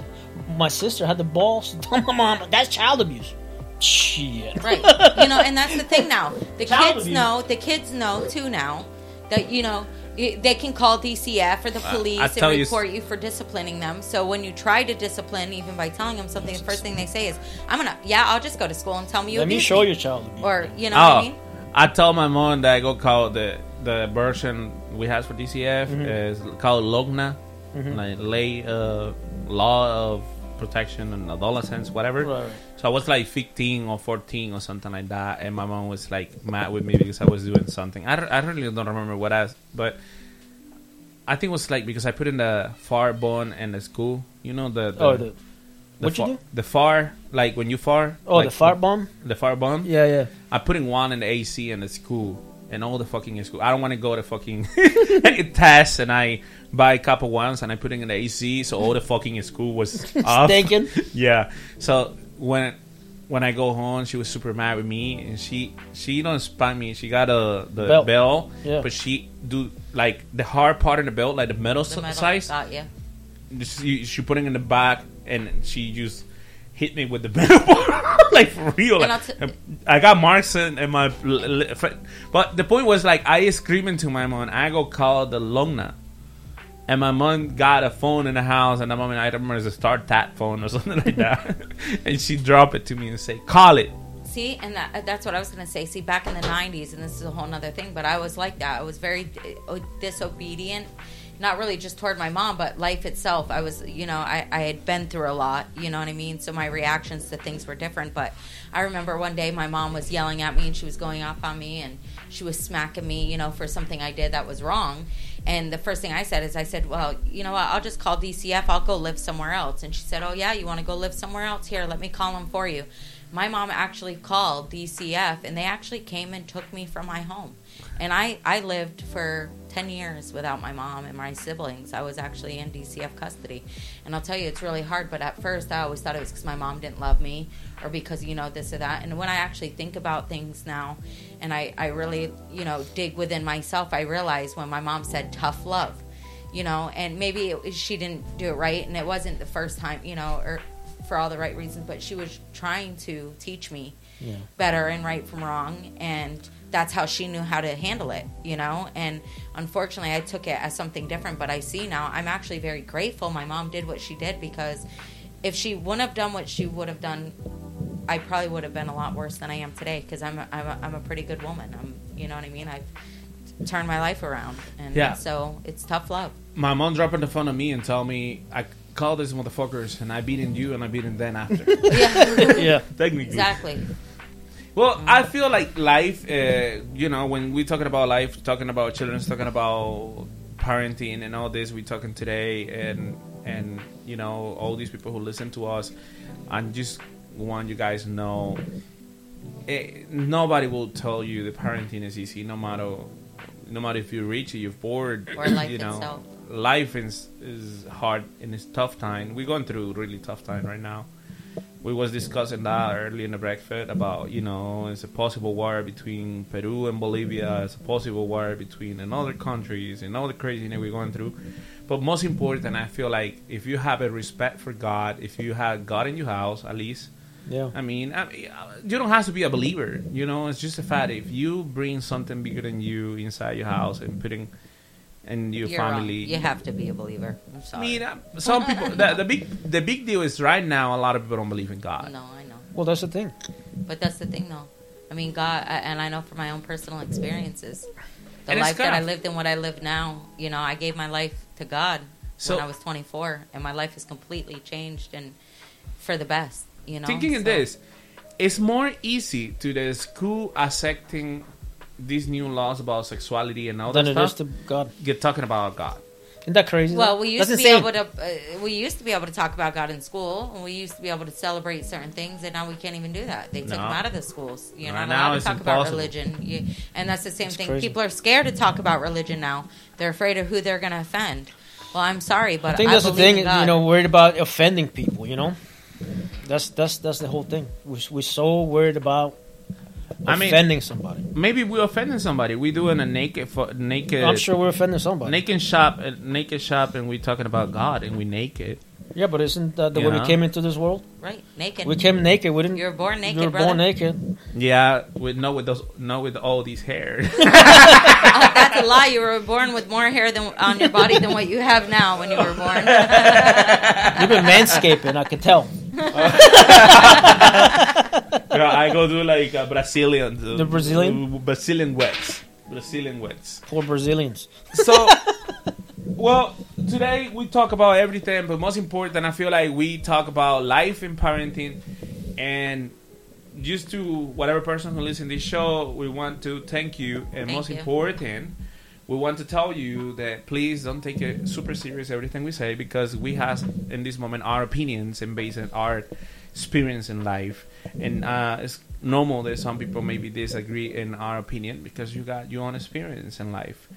my sister had the balls to tell my mom that's child abuse. Shit. Right. You know, and that's the thing now. The Child kids abuse. know, the kids know too now that, you know, they can call DCF or the police I and tell you s- report you for disciplining them. So when you try to discipline, even by telling them something, the first thing they say is, "I'm gonna, yeah, I'll just go to school and tell me you Let me show me." you child abuse. Or you know oh, what I mean? I told my mom that I go call the the version we have for DCF Mhm. is called LOGNA, Mhm. like lay uh, law of protection and adolescence, whatever. Right. So I was like 15 or 14 or something like that, and my mom was like mad with me because I was doing something. I, I really don't remember what I, but I think it was like because I put in the far bone in the school. You know the, the Oh, the- what you far, do? The far, like when you far. Oh, like, the fart bomb. The far bomb. Yeah, yeah. I put in one in the AC in the school and all the fucking school. I don't want to go to fucking tests and I buy a couple ones and I put it in the AC so all the fucking school was off. Stinking? yeah. So when when I go home, she was super mad with me and she she don't spank me. She got a the Belt. bell, Yeah. but she do like the hard part of the belt, like the metal, The metal size. got ya. She, she put it in the back and she just hit me with the metal like for real. Like, t- I got marks in, in my. l- l- fr- But the point was like I screaming to my mom. I go call the Longna, and my mom got a phone in the house, and the mom I remember it's a start tap phone or something like that, and she dropped it to me and say, "Call it." See, and that, that's what I was going to say. See, back in the 90s, and this is a whole nother thing, but I was like that. I was very uh, disobedient. Not really just toward my mom, but life itself. I was, you know, I, I had been through a lot, you know what I mean? So my reactions to things were different. But I remember one day my mom was yelling at me and she was going off on me and she was smacking me, you know, for something I did that was wrong. And the first thing I said is, I said, well, you know what? I'll just call DCF. I'll go live somewhere else. And she said, oh, yeah, you want to go live somewhere else? Here, let me call them for you. My mom actually called DCF and they actually came and took me from my home. And I, I lived for 10 years without my mom and my siblings. I was actually in DCF custody. And I'll tell you, it's really hard. But at first, I always thought it was because my mom didn't love me or because, you know, this or that. And when I actually think about things now and I, I really, you know, dig within myself, I realize when my mom said tough love, you know, and maybe it, she didn't do it right. And it wasn't the first time, you know, or for all the right reasons, but she was trying to teach me Yeah. better and right from wrong and that's how she knew how to handle it you know and unfortunately i took it as something different but i see now i'm actually very grateful my mom did what she did because if she wouldn't have done what she would have done i probably would have been a lot worse than i am today because I'm a, I'm, a, I'm a pretty good woman i'm you know what i mean i've turned my life around and Yeah. so it's tough love My mom dropping the phone on me and tell me I call these motherfuckers and I beat in you and I beat in them after. Yeah. Yeah. technically. exactly Well, I feel like life, uh, you know, when we're talking about life, talking about children, talking about parenting and all this, we're talking today, and and you know, all these people who listen to us, I just want you guys to know, eh, nobody will tell you the parenting is easy, no matter, no matter if you're rich or you're bored, Or life you know, itself. life is is hard and it's tough time. We're going through a really tough time right now we was discussing that early in the breakfast about you know it's a possible war between Peru and Bolivia, it's a possible war between another countries and all the craziness we're going through. But most important, I feel like if you have a respect for God, if you have God in your house at least, Yeah. I mean, I mean, you don't have to be a believer. You know, it's just a fact. If you bring something bigger than you inside your house and putting in your You're wrong. family, you have to be a believer i'm sorry I mean, uh, some people. the, the big, the big deal is right now. A lot of people don't believe in God. no i know Well, that's the thing. But that's the thing, though. I mean, God, I- and I know from my own personal experiences, the And life that I lived and what I live now. You know, I gave my life to God So- when I was 24, and my life has completely changed and for the best. You know, Thinking in this, it's more easy to the school accepting these new laws about sexuality and all Than that it is stuff. to God. Get talking about God. Isn't that crazy? Well, we used That's to be insane. able to uh, we used to be able to talk about God in school, and we used to be able to celebrate certain things, and now we can't even do that. They took No. them out of the schools. You're Right not now allowed to it's talk about impossible. religion, you, and that's the same It's thing. crazy. People are scared to talk about religion now. They're afraid of who they're going to offend. Well, I'm sorry, but I think that's the believe thing. in God. You know, worried about offending people. You know, that's that's that's the whole thing. We're, we're so worried about I mean- offending somebody. Maybe we're offending somebody. We doing a naked, fo- naked. I'm sure we're offending somebody. Naked shop, uh, naked shop, and we talking about God, and we naked. Yeah, but isn't that the You way know? we came into this world? right, naked. We came naked. We didn't. You were born naked, You were brother. born naked. Yeah, with no with those, no with all these hair. Oh, that's a lie. You were born with more hair than on your body than what you have now when you were born. You've been manscaping. I can tell. Yeah, I go do like uh, Brazilian. uh, The Brazilian? uh, Brazilian wets. Brazilian wets. For Brazilians. So, well, today we talk about everything, but most important, I feel like we talk about life and parenting, and just to whatever person who listens to this show, we want to thank you, and Thank most you. important, we want to tell you that please don't take it super serious everything we say because we have in this moment our opinions and based on our experience in life, and uh, it's normal that some people maybe disagree in our opinion because you got your own experience in life.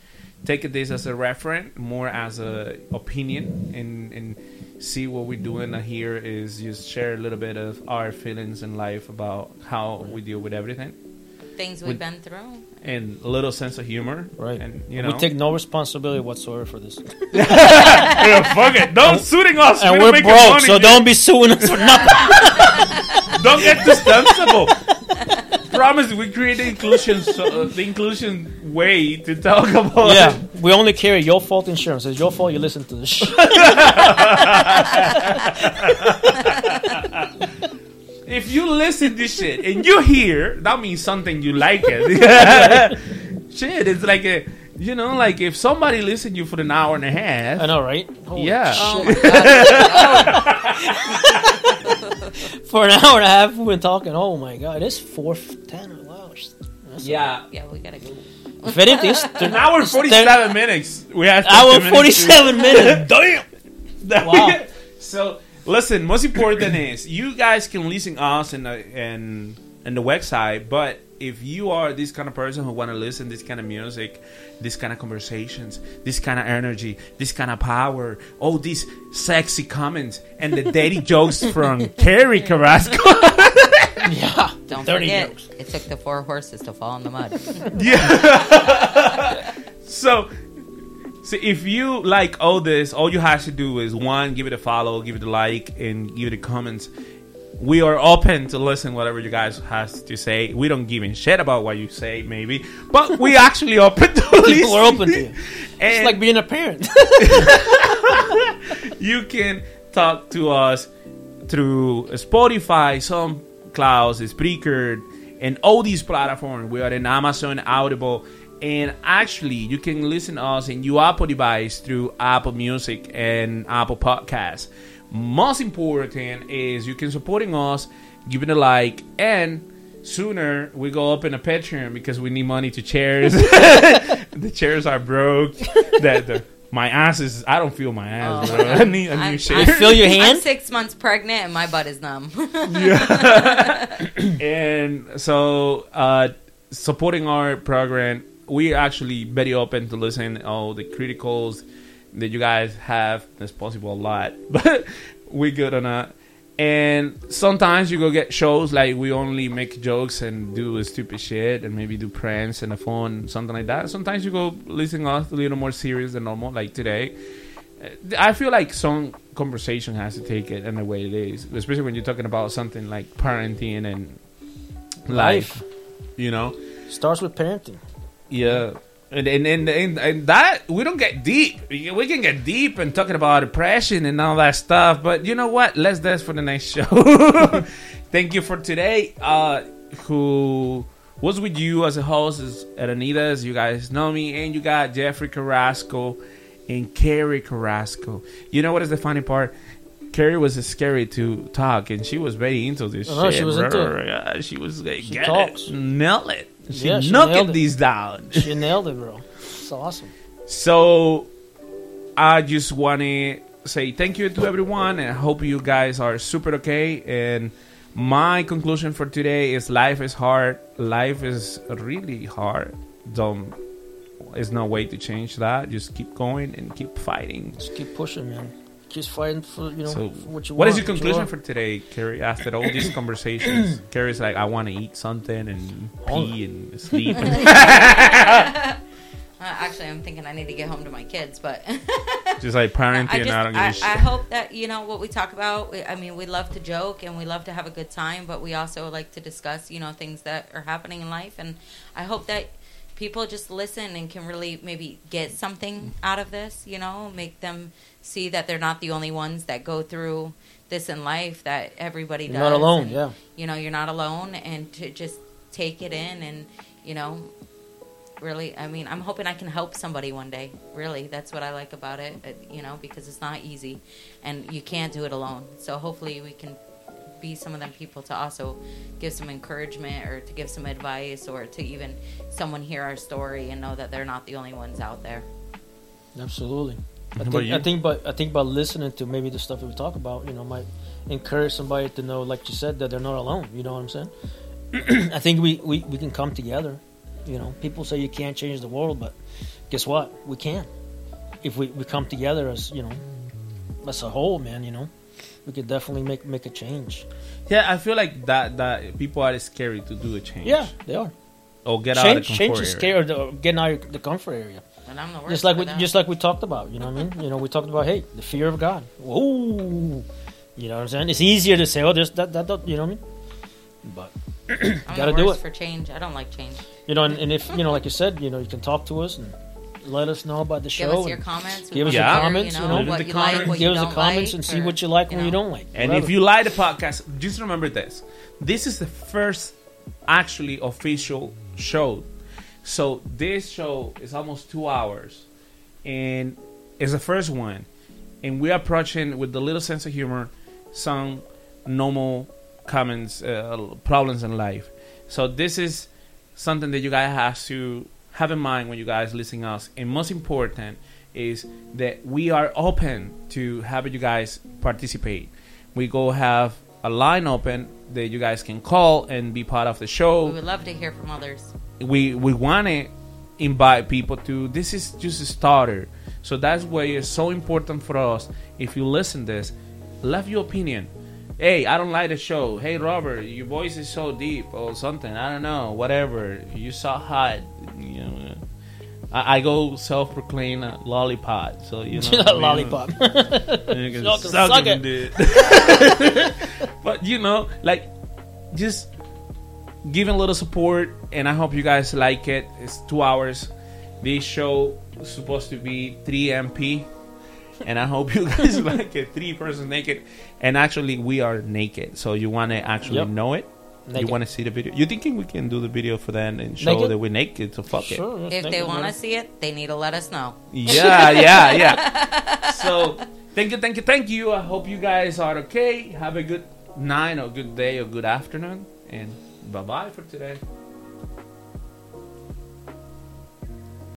Take it this as a reference, more as a opinion, and and see what we're doing. Here is just share a little bit of our feelings in life about how we deal with everything, Things we've With- been through. And a little sense of humor, Right. And you know, we take no responsibility whatsoever for this. Yeah, fuck it, don't suing us, And we we're don't make broke, money, so dude. don't be suing us for nothing. don't get too sensible. Promise, we create the inclusion, so, uh, the inclusion way to talk about. yeah, it. we only carry your fault insurance. It's your fault you listen to this shit. If you listen to this shit and you hear, that means something you like it. shit, it's like a, you know, like if somebody listen to you for an hour and a half. I know, right? Holy yeah. Oh shit. For an hour and a half, we've been talking. Oh my god, it's four ten. Wow. That's- Yeah. Yeah, we gotta go. If anything, it's An hour and 47 minutes. We have Hour 30 minutes forty-seven to- minutes. Damn. Wow. so listen, most important is you guys can listen us and the in in the website, but if you are this kind of person who want to listen this kind of music, this kind of conversations, this kind of energy, this kind of power, all these sexy comments and the dirty jokes from Carrie Carrasco. yeah. Don't forget, jokes. it took the four horses to fall in the mud. Yeah. so, so if you like all this, all you have to do is one, give it a follow, give it a like, and give it a comments. We are open to listen whatever you guys has to say. We don't give a shit about what you say, maybe, but we actually open to listen. We're open to you. It's like being a parent. you can talk to us through Spotify, some clouds, Spreaker, and all these platforms. We are in Amazon, Audible, and actually you can listen to us in your Apple device through Apple Music and Apple Podcasts. Most important is you can supporting us, giving a like, and sooner we go up in a Patreon because we need money to chairs. the chairs are broke. That the, my ass is. I don't feel my ass, bro. I need a new I'm, chair. I'm- I'm six months pregnant and my butt is numb. yeah. and so uh, supporting our program, we actually very open to listen all the criticals that you guys have. That's possible a lot, but we good on that. And sometimes you go get shows like we only make jokes and do stupid shit and maybe do pranks and a phone something like that. Sometimes you go listen to us a little more serious than normal, like today. I feel like some conversation has to take it in the way it is, especially when you're talking about something like parenting and life. You know, starts with parenting. Yeah, and and, and and and that we don't get deep. We can get deep and talking about depression and all that stuff. But you know what? Let's that's for the next show. Thank you for today. Uh, who was with you as a host is at Anita's. You guys know me, and you got Jeffrey Carrasco and Carrie Carrasco. You know what is the funny part? Carrie was scary to talk, and she was very into this know, shit. she was into it. She was like, She get talks. it, nail it. She Yeah, she knocking nailed it. these down. She nailed it, bro. It's awesome. So I just want to say thank you to everyone and I hope you guys are super okay. And my conclusion for today is life is hard. Life is really hard. Don't there's no way to change that. Just keep going and keep fighting. Just keep pushing, man. Keep fighting for you know So, for what you what want. is your what you conclusion for today, Carrie? After all these conversations, Carrie's like, I want to eat something and pee and sleep. Uh, actually, I'm thinking I need to get home to my kids, but Just like parenting, I, just, I don't give a I, shit. I hope that you know what we talk about. We, I mean, we love to joke and we love to have a good time, but we also like to discuss, you know, things that are happening in life. And I hope that people just listen and can really maybe get something out of this. You know, make them see that they're not the only ones that go through this in life. That everybody does. You're does. not alone, and, yeah. You know, you're not alone, and to just take it in and you know really i mean i'm hoping i can help somebody one day really that's what i like about it uh, you know because it's not easy and you can't do it alone so hopefully we can be some of them people to also give some encouragement or to give some advice or to even someone hear our story and know that they're not the only ones out there Absolutely. I think. I think, but I think by listening to maybe the stuff that we talk about, you know, might encourage somebody to know, like you said, that they're not alone. You know what I'm saying? I think we, we, we can come together. You know, people say you can't change the world, but guess what? We can. If we, we come together as you know, as a whole, man, you know, we could definitely make make a change. Yeah, I feel like that that people are scary to do a change. Yeah, they are. Or get change, out of the change comfort is area. scared of getting out of the comfort area. And i'm the worst Just like we, that. just like we talked about, you know what I mean? You know, we talked about hey, the fear of God. Whoa, you know what I'm saying? It's easier to say, oh, there's that that, that you know what I mean? But i'm gotta the do it. for change i don't like change You know, and, and if you know, like you said, you know, you can talk to us and let us know about the show. Give show. us your comments. Give us wanna your comments. you You know, know, what the you like, what give you us the comments like, and see or, what you like you and what you don't like. And Whatever. if you like the podcast, just remember this: this is the first actually official show. So this show is almost two hours, and it's the first one, and we're approaching with a little sense of humor some normal comments, uh, problems in life. So this is something that you guys have to have in mind when you guys listen us, and most important is that we are open to have you guys participate. We go have a line open that you guys can call and be part of the show We would love to hear from others. We we want to invite people to this is just a starter. So that's why it's so important for us if you listen this left your opinion. Hey i don't like the show. Hey robert your voice is so deep or something. I don't know whatever. You so hot you know. I, I go self-proclaimed a lollipop, so you know. Not lollipop. You can Suck- suck suck it, it. but you know, like, just giving a little support, and I hope you guys like it. It's two hours. This show is supposed to be 3 MP, and I hope you guys like it. Three persons naked, and actually, we are naked, so you want to actually Yep. know it. Naked. You want to see the video? You thinking we can do the video for them and show Naked? that we're naked? So fuck it. If they want to see it, they need to let us know. Yeah, yeah, yeah. So thank you, thank you, thank you. I hope you guys are okay. Have a good night or good day or good afternoon. And bye bye for today.